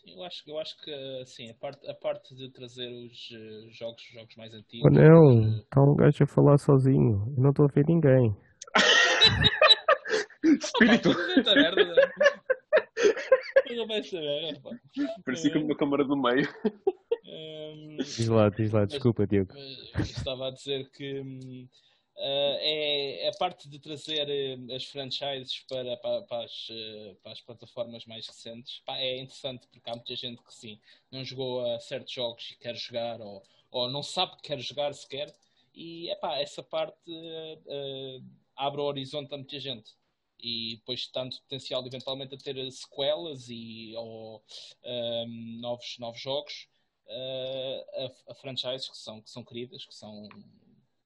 Sim, eu acho, eu acho que assim, a, parte, a parte de trazer os uh, jogos, jogos mais antigos. Oh, não, está um gajo a falar sozinho. Eu não estou a ver ninguém. Espírito! Opa, merda, né? Parecia como uma câmara do meio. Um, diz lá, diz lá, desculpa, Diego. Estava a dizer que hum, é, é, a parte de trazer uh, as franchises para, para, para, as, uh, para, as, plataformas mais recentes. É interessante porque há muita gente que sim, não jogou a certos jogos e quer jogar ou, ou não sabe que quer jogar sequer. E essa parte abre o horizonte a muita gente. E depois tanto potencial eventualmente a ter sequelas e ou um, novos, novos jogos a, a franchises que são, que são queridas, que são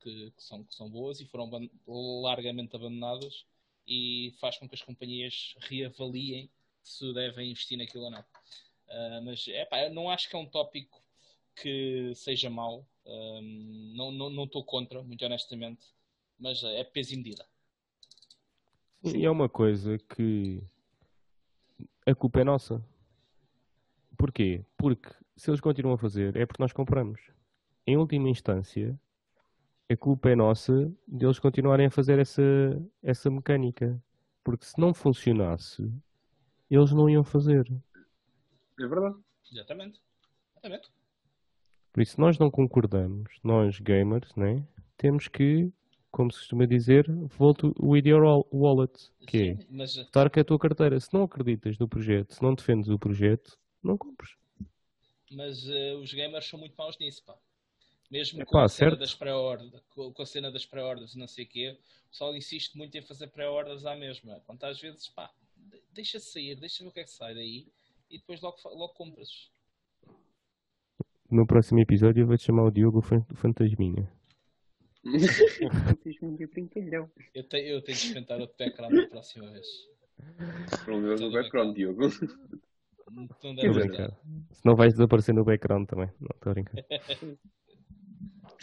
que, que, são, que são boas e foram largamente abandonadas e faz com que as companhias reavaliem se devem investir naquilo ou não. Uh, mas é pá, não acho que é um tópico que seja mau. Não estou não, não contra, muito honestamente, mas é peso e medida. E é uma coisa que a culpa é nossa. Porquê? Porque se eles continuam a fazer é porque nós compramos. Em última instância, a culpa é nossa deles continuarem a fazer essa, essa mecânica. Porque se não funcionasse, eles não iam fazer. É verdade. Exatamente. Exatamente. Por isso, nós não concordamos, nós gamers, né? temos que, como se costuma dizer, volte with your wallet, que Sim, é mas... estar com a tua carteira. Se não acreditas no projeto, se não defendes o projeto, não compres. Mas uh, os gamers são muito maus nisso, pá. Mesmo é com, a cena das pré-orders, com a cena das pré-orders não sei o quê, o pessoal insiste muito em fazer pré-orders à mesma. Quanto às vezes, pá, deixa sair, deixa ver o que é que sai daí e depois logo, logo compras. No próximo episódio eu vou-te chamar o Diogo Fantasminha. eu, tenho, eu tenho de experimentar outro background na próxima vez. Problema do background, Diogo. Não Se não vais desaparecer no background também. Não, estou a brincar.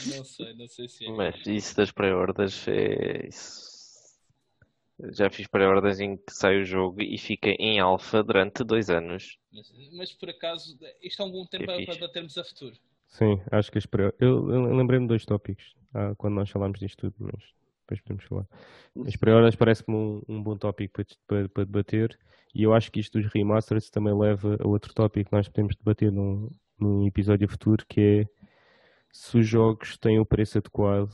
Não sei, não sei se é. Mas isso das pré-orders é. Já fiz pré-orders em que sai o jogo e fica em alfa durante dois anos. Mas, mas, por acaso, isto é um bom tempo para, para batermos a futuro. Sim, acho que as pré Eu, eu lembrei-me de dois tópicos ah, quando nós falámos disto tudo, mas depois podemos falar. As pré-orders parece-me um, um, bom tópico para, para, para, debater e eu acho que isto dos remasters também leva a outro tópico que nós podemos debater num, num episódio futuro que é se os jogos têm o preço adequado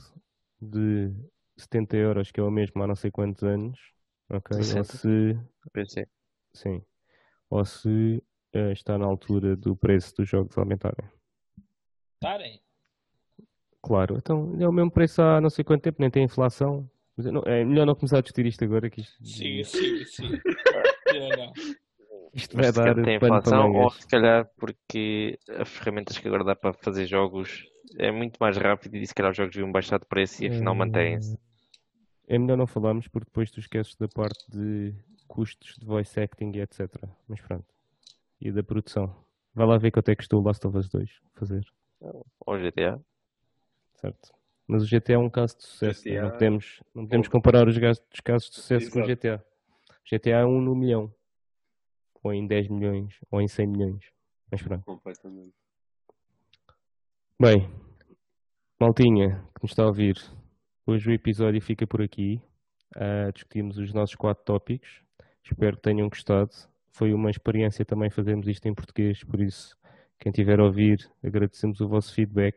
de 70 euros, que é o mesmo há não sei quantos anos, ok? Ou se. PC. Sim. Ou se uh, está na altura do preço dos jogos aumentarem. Estarem? Claro, então é o mesmo preço há não sei quanto tempo, nem tem inflação. Não, é melhor não começar a discutir isto agora que isto... Sim, sim, sim. não. Isto vai dar tem inflação ou se calhar porque as ferramentas que agora dá para fazer jogos é muito mais rápido e se calhar os jogos deviam baixar de preço e afinal mantêm-se. É melhor não falarmos porque depois tu esqueces da parte de custos de voice acting e etc. Mas pronto. E da produção. Vai lá ver quanto é que custou o Last of Us 2 fazer. Ou GTA. Certo. Mas o GTA é um caso de sucesso. GTA... Né? Não podemos, não podemos comparar os casos de sucesso Exato. com o GTA. GTA é um no milhão. Ou em 10 milhões. Ou em 100 milhões. Mas pronto. Completamente. Bem, maltinha que nos está a ouvir, hoje o episódio fica por aqui. Uh, discutimos os nossos quatro tópicos. Espero que tenham gostado. Foi uma experiência também fazermos isto em português, por isso, quem tiver a ouvir, agradecemos o vosso feedback.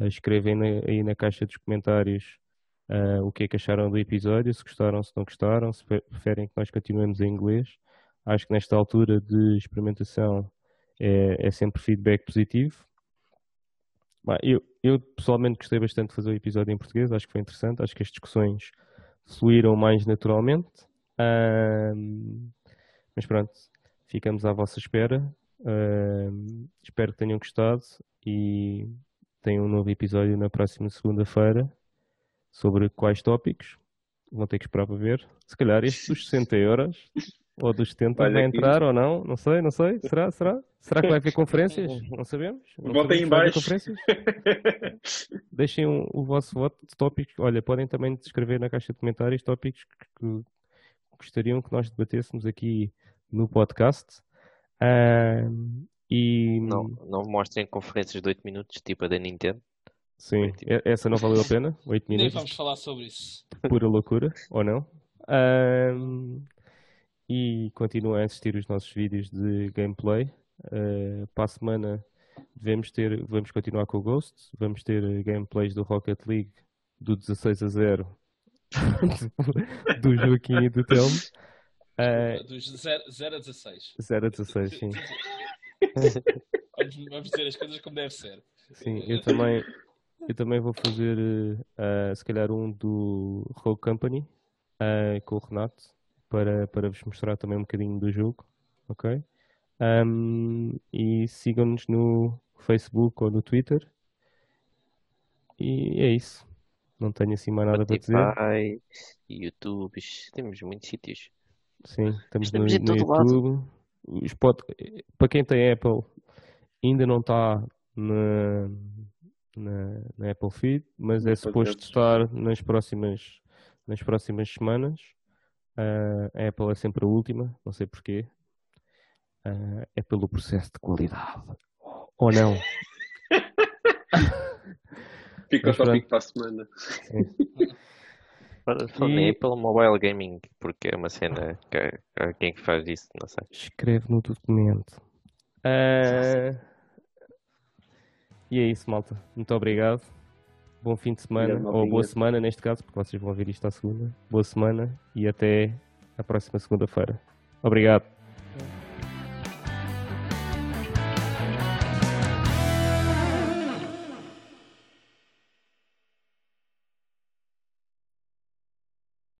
Uh, escrevem na, aí na caixa dos comentários uh, o que é que acharam do episódio, se gostaram, se não gostaram, se preferem que nós continuemos em inglês. Acho que nesta altura de experimentação é, é sempre feedback positivo. Eu, eu, pessoalmente gostei bastante de fazer o episódio em português, acho que foi interessante, acho que as discussões fluíram mais naturalmente. Um, mas pronto, ficamos à vossa espera. Um, espero que tenham gostado e tenham um novo episódio na próxima segunda-feira sobre quais tópicos. Vão ter que esperar para ver. Se calhar este dos 60 euros ou dos 70 vai entrar ou não, não sei, não sei. Será? Será? Será que vai haver conferências? Não sabemos. Não Votem em baixo. Deixem o, o, vosso voto de tópicos. Olha, podem também escrever na caixa de comentários tópicos que, que gostariam que nós debatêssemos aqui no podcast. Uh, e... Não, não mostrem conferências de 8 minutos, tipo a da Nintendo. Sim, essa não valeu a pena. 8 minutos. Nem vamos falar sobre isso. Pura loucura, ou não? Um, e continuem a assistir os nossos vídeos de gameplay. Uh, para a semana devemos ter, vamos continuar com o Ghost, vamos ter gameplays do Rocket League do 16 a 0 do Joaquim e do Telmo. Uh, dos 0, 0 a 16. 0 a 16, sim. vamos dizer as coisas como deve ser. Sim, eu também, eu também vou fazer uh, se calhar um do Rogue Company uh, com o Renato para, para vos mostrar também um bocadinho do jogo, ok? Um, e sigam-nos no Facebook ou no Twitter. E é isso. Não tenho assim mais nada Spotify, para dizer. YouTube, temos muitos sítios. Sim, estamos, estamos no, no YouTube. Para quem tem Apple, ainda não está na, na, na, Apple Feed, mas é suposto estar nas próximas, nas próximas semanas. Uh, a Apple é sempre a última, não sei porquê. Uh, é pelo processo de qualidade. Ou não? Fica o tópico para a semana. Falei e... pelo mobile gaming, porque é uma cena que há quem faz isso, não sei. Escreve no documento. Uh... E é isso, malta. Muito obrigado. Bom fim de semana, ou boa semana neste caso, porque vocês vão ouvir isto à segunda. Boa semana e até a próxima segunda-feira. Obrigado.